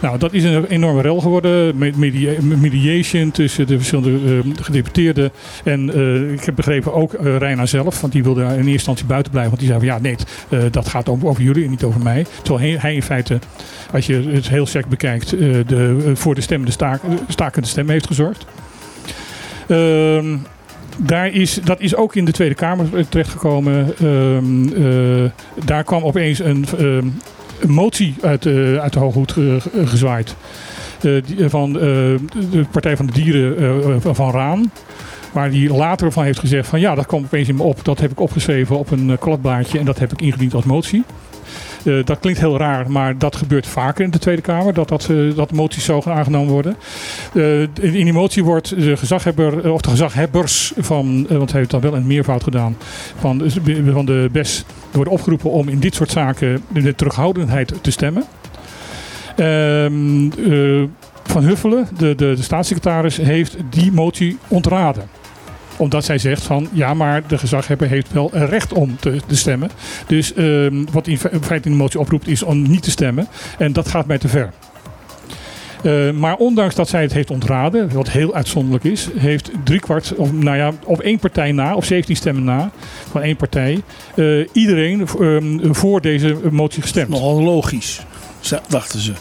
Nou, dat is een enorme rel geworden. Med- media- mediation tussen de verschillende gedeputeerden. En ik heb begrepen ook Reina zelf, want die wilde in eerste instantie buiten blijven. Want die zei van ja, nee, dat gaat over, over jullie en niet over mij. Terwijl hij, hij in feite, als je het heel sec bekijkt, de, eh, voor de stemmende staak, stakende stem heeft gezorgd. Ehm, daar is, dat is ook in de Tweede Kamer eh, terechtgekomen. Ehm, eh, daar kwam opeens een, ehm, een motie uit, eh, uit de Hoge gezwaaid. Eh, van eh, de Partij van de Dieren eh, van- Raan. Waar die later van heeft gezegd van ja, dat kwam opeens in me op. Dat heb ik opgeschreven op een eh, kladblaadje en dat heb ik ingediend als motie. Eh, dat klinkt heel raar, maar dat gebeurt vaker in de Tweede Kamer. Dat, dat, eh, dat moties zo gaan aangenomen worden. Eh, in die motie wordt de gezaghebber, of de gezaghebbers van, want hij heeft dan wel een meervoud gedaan, van, van de BES worden opgeroepen om in dit soort zaken de terughoudendheid te stemmen. Ehm, eh, van Huffelen, de, de, de staatssecretaris, heeft die motie ontraden omdat zij zegt van ja, maar de gezaghebber heeft wel een recht om te, te stemmen. Dus ehm, wat in fe- in feite in de motie oproept is om niet te stemmen. En dat gaat mij te ver. Eh, maar ondanks dat zij het heeft ontraden, wat heel uitzonderlijk is, heeft driekwart, of nou ja, op één partij na, op 17 stemmen na, van één partij, eh, iedereen ehm, voor deze motie gestemd. Nogal logisch, dachten ze.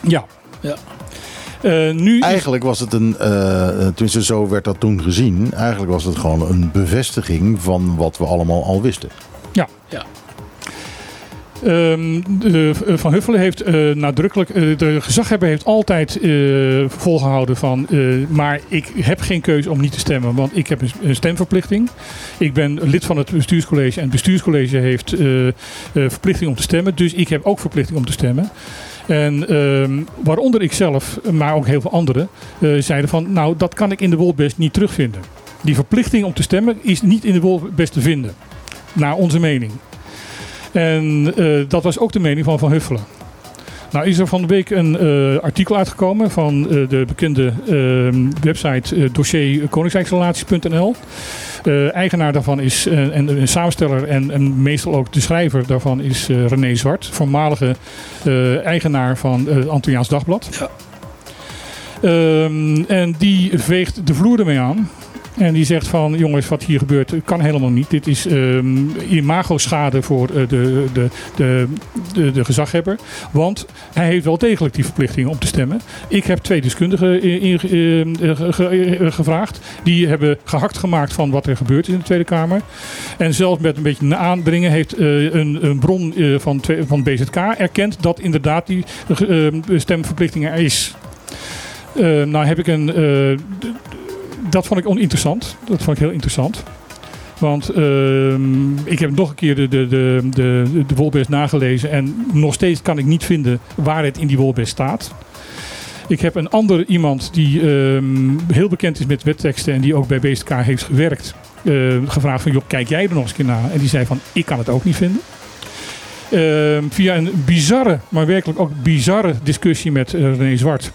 Ja. Ja. Eh, nu Eigenlijk was het een, eh tenminste zo werd dat toen gezien, eigenlijk was het gewoon een bevestiging van wat we allemaal al wisten. Ehm, de, eh, van Huffelen heeft eh, nadrukkelijk, de gezaghebber heeft altijd eh, volgehouden van, eh, maar ik heb geen keuze om niet te stemmen, want ik heb een, een stemverplichting. Ik ben lid van het bestuurscollege en het bestuurscollege heeft eh, eh, verplichting om te stemmen, dus ik heb ook verplichting om te stemmen. En ehm, waaronder ik zelf, maar ook heel veel anderen, eh, zeiden van, nou dat kan ik in de Wolbest niet terugvinden. Die verplichting om te stemmen is niet in de Wolbest te vinden, naar onze mening. En eh, dat was ook de mening van Van Huffelen. Nou is er van de week een eh, artikel uitgekomen van eh, de bekende eh, website eh, dossier koningsrijksrelaties.nl. Eh, eigenaar daarvan is en een samensteller en, en meestal ook de schrijver daarvan is René Zwart, voormalige eigenaar van eh Antilliaans Dagblad. Ja. Ehm, en die veegt de vloer ermee aan. En die zegt van, jongens, wat hier gebeurt kan helemaal niet. Dit is ehm imago-schade voor eh, de, de, de, de, de gezaghebber. Want hij heeft wel degelijk die verplichting om te stemmen. Ik heb twee deskundigen in, in- eh, ge- ge- eh, gevraagd. Die hebben gehakt gemaakt van wat er gebeurd is in de Tweede Kamer. En zelfs met een beetje aandringen heeft eh, een, een bron eh, van, van BZK erkend dat inderdaad die eh, eh, stemverplichting er is. Eh, nou heb ik een... dat vond ik oninteressant. Dat vond ik heel interessant. Want ehm, ik heb nog een keer de, de, de, de, de nagelezen. En nog steeds kan ik niet vinden waar het in die Wolbest staat. Ik heb een ander iemand die ehm, heel bekend is met wetteksten. En die ook bij BSK heeft gewerkt. eh, gevraagd van, joh, kijk jij er nog eens een keer naar? En die zei van, ik kan het ook niet vinden. Ehm, via een bizarre, maar werkelijk ook bizarre discussie met eh, René Zwart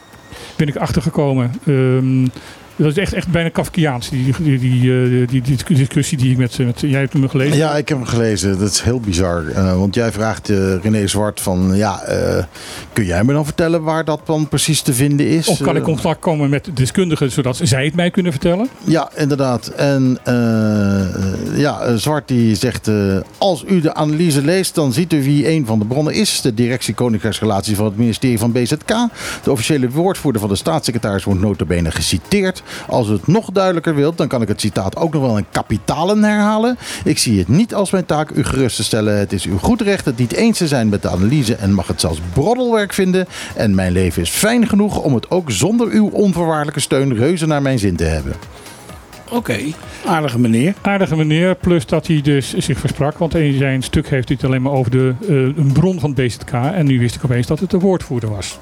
ben ik achtergekomen. Dat is echt, echt bijna Kafkiaans, die, die, die, eh, die, die discussie die ik met, met... Jij hebt hem gelezen? Ja, ik heb hem gelezen. Dat is heel bizar. Eh, want jij vraagt eh, René Zwart van, ja, eh, kun jij me dan vertellen waar dat dan precies te vinden is? Of kan ik Eh, contact komen met deskundigen, zodat zij het mij kunnen vertellen? Ja, inderdaad. En eh, eh, ja, eh, Zwart die zegt, eh, als u de analyse leest, dan ziet u wie een van de bronnen is. De directie Koninkrijksrelaties van het ministerie van BZK. De officiële woordvoerder van de staatssecretaris wordt notabene geciteerd. Als u het nog duidelijker wilt, dan kan ik het citaat ook nog wel in kapitalen herhalen. Ik zie het niet als mijn taak u gerust te stellen. Het is uw goed recht het niet eens te zijn met de analyse en mag het zelfs broddelwerk vinden. En mijn leven is fijn genoeg om het ook zonder uw onvoorwaardelijke steun reuze naar mijn zin te hebben. Oké, aardige meneer. Aardige meneer, plus dat hij dus zich versprak. Want in zijn stuk heeft hij het alleen maar over de, eh, een bron van het BZK. En nu wist ik opeens dat het de woordvoerder was.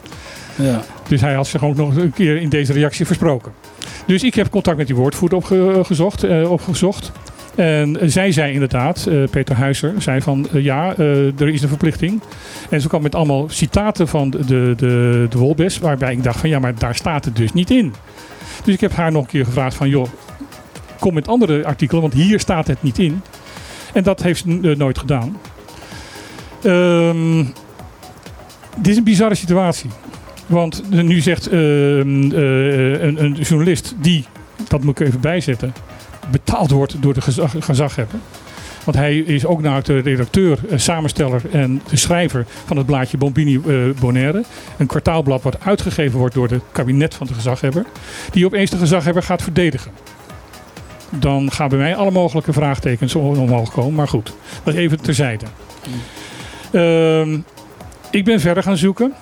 Ja. Dus hij had zich ook nog een keer in deze reactie versproken. Dus ik heb contact met die woordvoerder opgezocht. eh, opgezocht. En eh, zij zei inderdaad, eh, Peter Huizer, zei van eh, ja, eh, er is een verplichting. En ze kwam met allemaal citaten van de, de, de, Wolbes, waarbij ik dacht van ja, maar daar staat het dus niet in. Dus ik heb haar nog een keer gevraagd van joh, kom met andere artikelen, want hier staat het niet in. En dat heeft ze eh, nooit gedaan. Ehm, dit is een bizarre situatie. Want nu zegt ehm, eh, een, een journalist die, dat moet ik even bijzetten, betaald wordt door de gezag, gezaghebber. Want hij is ook nou de redacteur, eh, samensteller en de schrijver van het blaadje Bombini eh, Bonaire. Een kwartaalblad wat uitgegeven wordt door het kabinet van de gezaghebber. Die opeens de gezaghebber gaat verdedigen. Dan gaan bij mij alle mogelijke vraagtekens om- omhoog komen. Maar goed, dat even terzijde. Ehm, ik ben verder gaan zoeken.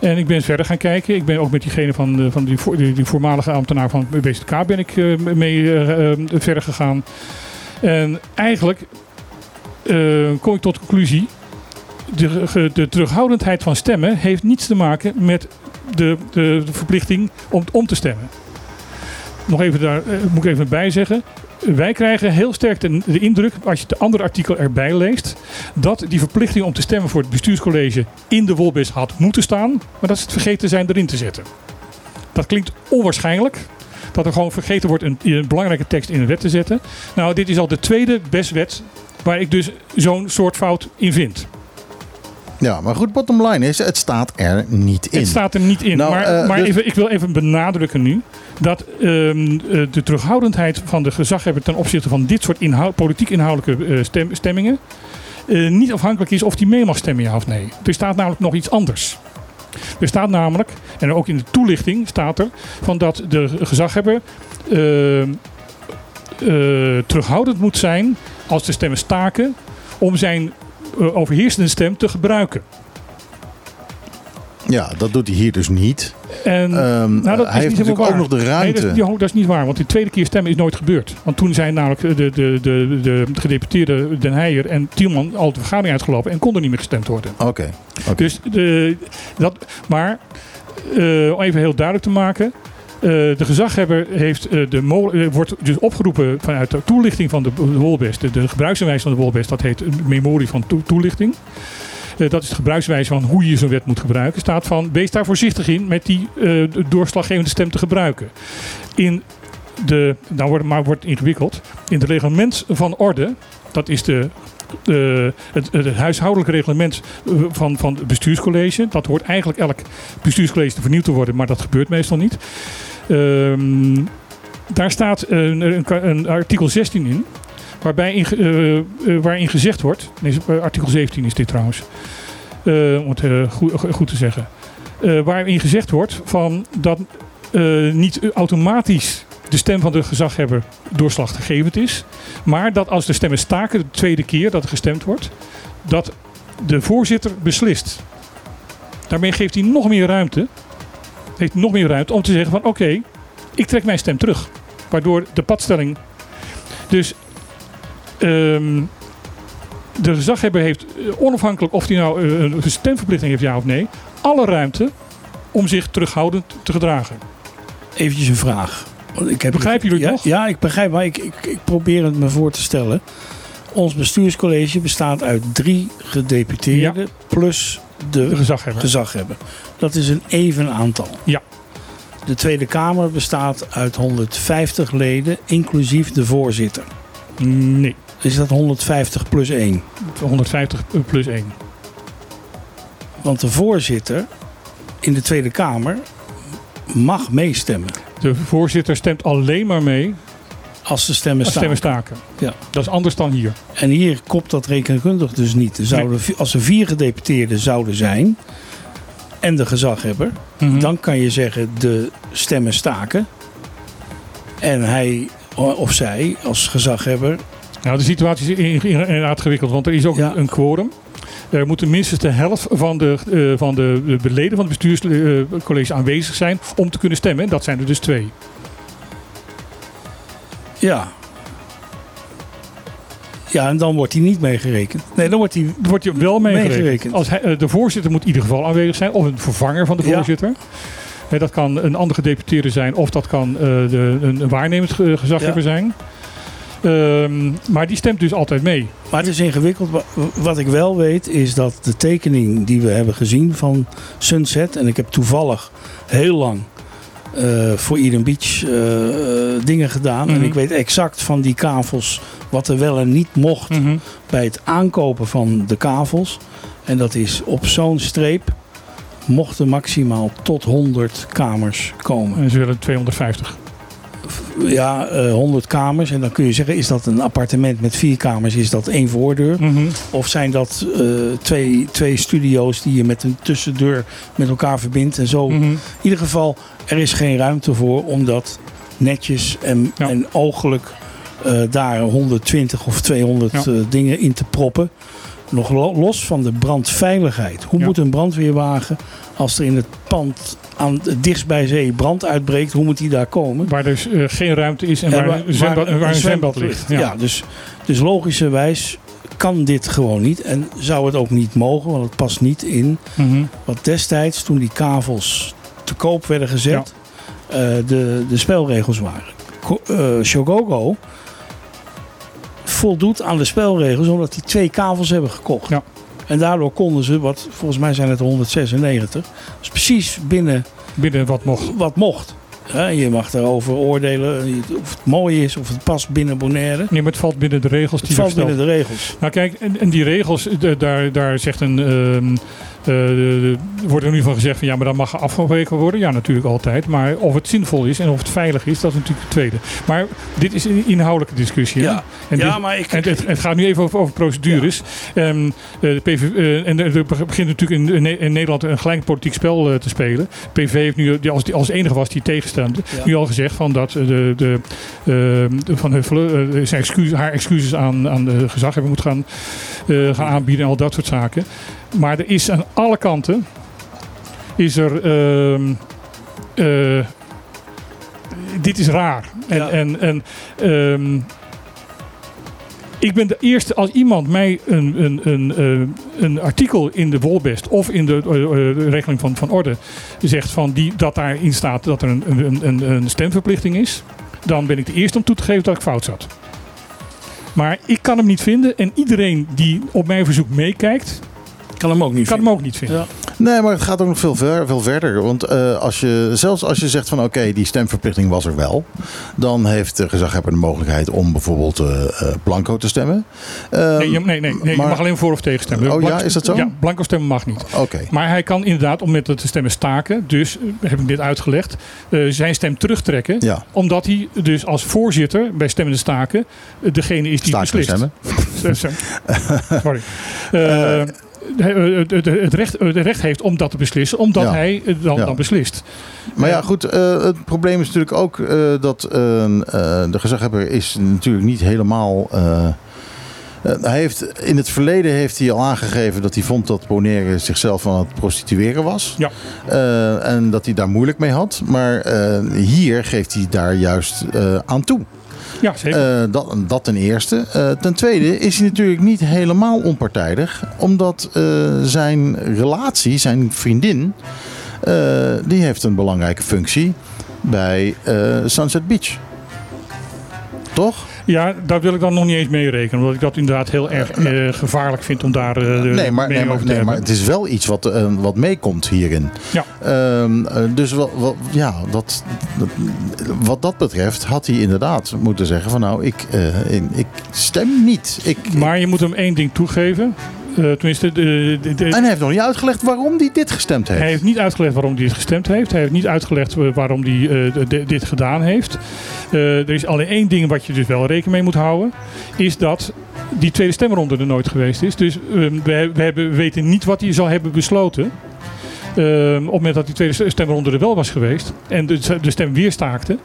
En ik ben verder gaan kijken. Ik ben ook met diegene van, de- van die, voor- die, die voormalige ambtenaar van BZK ben ik eh, mee eh, eh, verder gegaan. En eigenlijk eh, kom ik tot de conclusie. De, de terughoudendheid van stemmen heeft niets te maken met de, de, verplichting om om te stemmen. Nog even daar eh, moet ik even bij zeggen. Wij krijgen heel sterk de, indruk, als je het andere artikel erbij leest, dat die verplichting om te stemmen voor het bestuurscollege in de Wolbis had moeten staan, maar dat ze het vergeten zijn erin te zetten. Dat klinkt onwaarschijnlijk. Dat er gewoon vergeten wordt een, een belangrijke tekst in een wet te zetten. Nou, dit is al de tweede bestwet waar ik dus zo'n soort fout in vind. Ja, maar goed, bottom line is, het staat er niet in. Het staat er niet in. Nou, maar eh, maar dus- even, ik wil even benadrukken nu dat ehm, eh, de terughoudendheid van de gezaghebber ten opzichte van dit soort inhoud, politiek inhoudelijke eh, stem- stemmingen niet afhankelijk is of die mee mag stemmen, ja of nee. Er staat namelijk nog iets anders. Er staat namelijk, en ook in de toelichting staat er, van dat de gezaghebber eh, eh, terughoudend moet zijn als de stemmen staken om zijn overheersende stem te gebruiken. Ja, dat doet hij hier dus niet. En Ehm, nou, dat is hij heeft niet natuurlijk ook nog de Nee, ruimte. dat, is, dat is niet waar, want de tweede keer stemmen is nooit gebeurd. Want toen zijn namelijk de, de, de, de, de gedeputeerde Den Heijer en Tielman al de vergadering uitgelopen en kon er niet meer gestemd worden. Oké. oké. Dus de, dat, maar eh, om even heel duidelijk te maken. Eh, de gezaghebber heeft, eh, de eh, wordt dus opgeroepen vanuit de toelichting van de, Wolbest. De, de van de Wolbest, dat heet een memorie van toe- toelichting. Dat is de gebruikswijze van hoe je zo'n wet moet gebruiken. Staat van, wees daar voorzichtig in met die doorslaggevende stem te gebruiken. In de, nou wordt, maar wordt ingewikkeld. In het reglement van orde, dat is de, het, het huishoudelijk reglement van, van het bestuurscollege. Dat hoort eigenlijk elk bestuurscollege te vernieuwd te worden, maar dat gebeurt meestal niet. Ehm, daar staat een, een, een artikel 16 in. Waarbij eh, eh, waarin gezegd wordt, nee, eh, artikel 17 is dit trouwens, om het goed, te zeggen, waarin gezegd wordt van dat niet automatisch de stem van de gezaghebber doorslaggevend is, maar dat als de stemmen staken, de tweede keer dat er gestemd wordt, dat de voorzitter beslist. Daarmee geeft hij nog meer ruimte, heeft nog meer ruimte om te zeggen van oké, ik trek mijn stem terug. Waardoor de padstelling. Dus ehm, de gezaghebber heeft eh, onafhankelijk of hij nou eh, een stemverplichting heeft, ja of nee, alle ruimte om zich terughoudend te gedragen. Eventjes een vraag. Ik heb Begrijpen jullie het ja, nog? Ja, ik begrijp, maar ik, ik, ik probeer het me voor te stellen. Ons bestuurscollege bestaat uit drie gedeputeerden plus De de gezaghebber. gezaghebber. Dat is een even aantal. Ja. De Tweede Kamer bestaat uit 150 leden, inclusief de voorzitter. Nee, Is dat 150 plus 1? 150 plus 1. Want de voorzitter in de Tweede Kamer mag meestemmen De voorzitter stemt alleen maar mee als de stemmen staan. stemmen staken. Ja. Dat is anders dan hier. En hier kopt dat rekenkundig dus niet. Er zouden, Als er vier gedeputeerden zouden zijn en de gezaghebber, Mhm. dan kan je zeggen de stemmen staken. En hij of zij als gezaghebber, Nou, de situatie is in- in- inderdaad gewikkeld, want er is ook Ja. een quorum. Er moet minstens de helft van de, eh, van de, de leden van het bestuurscollege aanwezig zijn om te kunnen stemmen. En dat zijn er dus twee. Ja. Ja, en dan wordt hij niet meegerekend. Nee, dan wordt hij... Wordt je wel meegerekend. Als hij, eh, de voorzitter moet in ieder geval aanwezig zijn. Of een vervanger van de Ja. voorzitter. Hè, dat kan een andere gedeputeerde zijn. Of dat kan eh, de, een, waarnemend ge- gezaghebber zijn. Ehm, maar die stemt dus altijd mee. Maar het is ingewikkeld. Wa- Wat ik wel weet is dat de tekening die we hebben gezien van Sunset... en ik heb toevallig heel lang eh, voor Eden Beach eh, eh, dingen gedaan... Mhm. en ik weet exact van die kavels wat er wel en niet mocht... Mhm. bij het aankopen van de kavels. En dat is op zo'n streep mochten maximaal tot 100 kamers komen. En ze willen 250. Ja, eh 100 kamers. En dan kun je zeggen, is dat een appartement met vier kamers? Is dat één voordeur? Mhm. Of zijn dat eh, twee, twee studio's die je met een tussendeur met elkaar verbindt en zo? Mhm. In ieder geval, er is geen ruimte voor om dat netjes en, Ja. en ooglijk eh, daar 120 of 200 Ja. eh, dingen in te proppen. Nog lo- los van de brandveiligheid. Hoe Ja. moet een brandweerwagen, als er in het pand aan, dichtst bij zee brand uitbreekt, hoe moet die daar komen? Waar dus eh, geen ruimte is en En waar, een zwembad, waar een zwembad ligt. Ja, Ja. dus, dus logischerwijs kan dit gewoon niet. En zou het ook niet mogen, want het past niet in Mhm. wat destijds, toen die kavels te koop werden gezet, de, de spelregels waren. Eh, Shogogo voldoet aan de spelregels omdat die twee kavels hebben gekocht. Ja. En daardoor konden ze, wat volgens mij zijn het er 196, dus precies binnen Binnen wat mocht. wat mocht. Je mag daarover oordelen of het mooi is, of het past binnen Bonaire. Nee, maar het valt binnen de regels Het die valt binnen de regels. Nou kijk, en, en die regels, daar, daar zegt een, ehm, eh, wordt er nu van gezegd van ja, maar dat mag afgeweken worden. Ja, natuurlijk altijd. Maar of het zinvol is en of het veilig is, dat is natuurlijk het tweede. Maar dit is een inhoudelijke discussie. Ja, En ja dit- maar ik, En het, het gaat nu even over, over procedures. Ehm, eh, de PV, eh, en er begint natuurlijk in, in Ne- in Nederland een gelijk politiek spel te spelen. PV heeft nu, als, als enige was die Ja. nu al gezegd van dat eh, de, de, de Van Huffelen eh, zijn excuus, haar excuses aan, aan de gezaghebber moet gaan, eh, gaan aanbieden en al dat soort zaken. Maar er is aan alle kanten is er. ehm, eh, dit is raar. En, Ja. en, en ehm, ik ben de eerste, als iemand mij een, een, een, eh, een artikel in de Wolbest of in de, eh, eh, de regeling van, van orde zegt van die, dat daarin staat dat er een, een, een, een stemverplichting is, dan ben ik de eerste om toe te geven dat ik fout zat. Maar ik kan hem niet vinden en iedereen die op mijn verzoek meekijkt, kan hem ook niet kan vinden. hem ook niet vinden. Ja. Nee, maar het gaat ook nog veel, ver, veel verder. Want eh, als je, zelfs als je zegt van oké, die stemverplichting was er wel. Dan heeft de gezaghebber de mogelijkheid om bijvoorbeeld eh, eh, blanco te stemmen. Ehm, Nee, je, nee, nee, nee, maar- je mag alleen voor of tegen stemmen. Oh ja, is dat zo? Ja, blanco stemmen mag niet. Oké. Maar hij kan inderdaad, om met de stemmen staken, dus heb ik dit uitgelegd, zijn stem terugtrekken. Ja, Omdat hij dus als voorzitter bij stemmende staken degene is die staken beslist. stemmen. *laughs* Sorry. Eh, het, recht, het recht heeft om dat te beslissen, omdat Ja. hij dan, Ja. dan beslist. Maar ja, goed. eh, het probleem is natuurlijk ook eh, dat eh, eh, de gezaghebber is natuurlijk niet helemaal. eh, eh, hij heeft, in het verleden heeft hij al aangegeven dat hij vond dat Bonaire zichzelf aan het prostitueren was. Ja. Eh, en dat hij daar moeilijk mee had. Maar eh, hier geeft hij daar juist eh, aan toe. Ja. Eh, dat, dat ten eerste. Eh, ten tweede is hij natuurlijk niet helemaal onpartijdig. Omdat eh, zijn relatie, zijn vriendin, die heeft een belangrijke functie bij Sunset Beach. Toch? Ja, daar wil ik dan nog niet eens mee rekenen. Omdat ik dat inderdaad heel erg eh, gevaarlijk vind om daar eh, de Nee, maar, nee, maar, nee, maar het is wel iets wat, eh, wat meekomt hierin. Ja. Ehm, eh, dus wel- ja, dat, dat- wat dat betreft had hij inderdaad moeten zeggen van nou, ik, eh, ik, ik stem niet. Ik, Maar je moet hem één ding toegeven. Eh, tenminste, de, de, de- En hij heeft nog niet uitgelegd waarom hij dit gestemd heeft. Hij heeft niet uitgelegd waarom hij het gestemd heeft. Hij heeft niet uitgelegd eh, waarom hij eh, dit gedaan heeft. Er is alleen één ding wat je dus wel rekening mee moet houden. Is dat die tweede stemronde er nooit geweest is. Dus ehm, we, we, hebben, we weten niet wat hij zal hebben besloten. Ehm, op het moment dat die tweede stemronde er wel was geweest. En de, de stem weer staakte.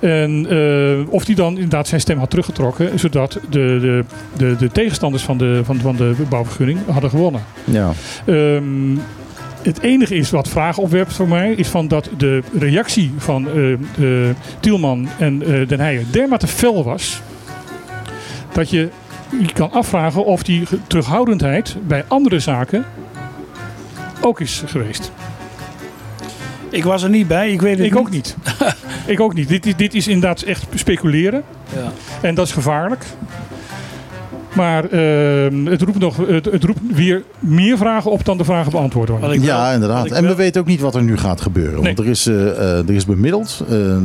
En eh, of hij dan inderdaad zijn stem had teruggetrokken. Zodat de, de, de, de tegenstanders van de, van, van de bouwvergunning hadden gewonnen. Ja. Ehm, Het enige is wat vragen opwerpt voor mij, is van dat de reactie van eh, Tielman en eh, Den Heijer dermate fel was, dat je je kan afvragen of die terughoudendheid bij andere zaken ook is geweest. Ik was er niet bij, ik weet het Ik ook niet. *laughs* ik ook niet. Dit is, dit is inderdaad echt speculeren. Ja. En dat is gevaarlijk. Maar ehm, het, roept nog, het, het roept weer meer vragen op dan de vragen beantwoord worden. Ja, wel- inderdaad. En we weten ook niet wat er nu gaat gebeuren. Want er is, eh, eh, er is bemiddeld. eh,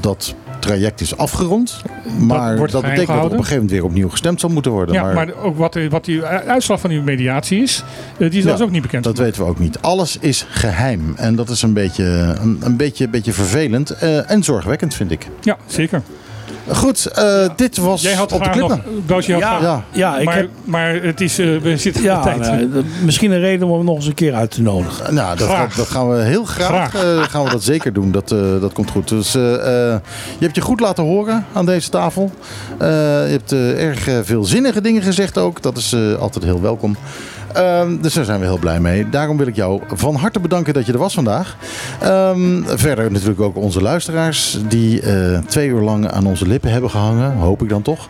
dat traject is afgerond. Maar dat, wordt betekent dat er op een gegeven moment weer opnieuw gestemd zal moeten worden. Ja, maar maar, ook wat, wat die uitslag van die mediatie is, eh, die is Ja, ook niet bekend. dat weten we ook niet. Alles is geheim. En dat is een beetje, een, een beetje, beetje vervelend. eh, en zorgwekkend, vind ik. Ja, zeker. Goed, eh, dit was Jij had op de nog... klippen. Boos, je had Ja, graag- Ja. ja, ik maar, heb... maar het is, eh, we zitten Ja, de tijd. nou, dat- misschien een reden om hem nog eens een keer uit te nodigen. Nou, dat, Graag. dat, dat gaan we heel graag, Graag. eh, gaan we dat zeker doen. Dat, eh, dat komt goed. Dus eh, eh, je hebt je goed laten horen aan deze tafel. Eh, je hebt eh, erg eh, veel zinnige dingen gezegd ook. Dat is eh, altijd heel welkom. Ehm, dus daar zijn we heel blij mee. Daarom wil ik jou van harte bedanken dat je er was vandaag. Ehm, verder natuurlijk ook onze luisteraars die eh, twee uur lang aan onze lippen hebben gehangen. Hoop ik dan toch.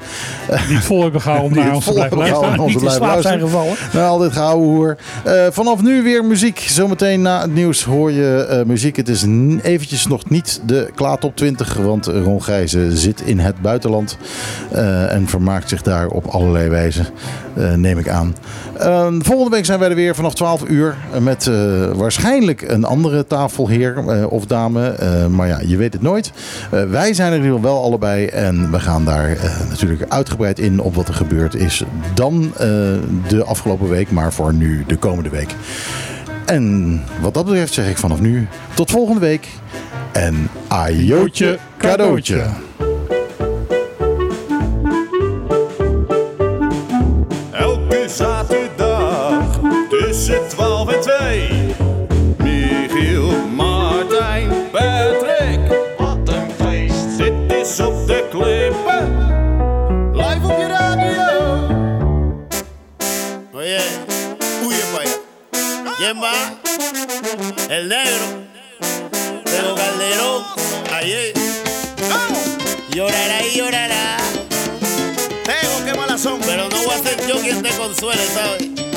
Die vol hebben gehouden om naar ons te blijven luisteren. gehouden. Niet in slaap zijn gevallen. Nou, al dit gehouden hoer. Eh, vanaf nu weer muziek. Zometeen na het nieuws hoor je eh, muziek. Het is eventjes nog niet de Klaar Top 20. Want Ron Gijzen zit in het buitenland. en vermaakt zich daar op allerlei wijzen. Eh, neem ik aan. Eh, volgende week zijn wij er weer vanaf 12 uur. eh, Met eh, waarschijnlijk een andere tafelheer of dame. Maar ja, je weet het nooit. Wij zijn er in ieder geval wel allebei. En we gaan daar natuurlijk uitgebreid in op wat er gebeurd is. Dan de afgelopen week. Maar voor nu de komende week. En wat dat betreft zeg ik vanaf nu tot volgende week. En ajootje cadeautje. El negro. Pero Calderón, ayer. Llorará y llorará. Tengo que mala son, pero no voy a ser yo quien te consuele, ¿sabes?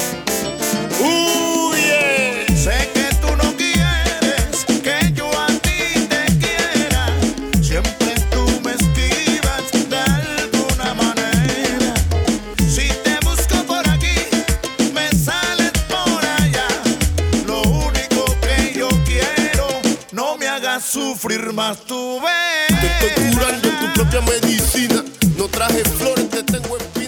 Sufrir más tu vez. Te estoy curando en tu propia medicina. No traje flores, te tengo en pie.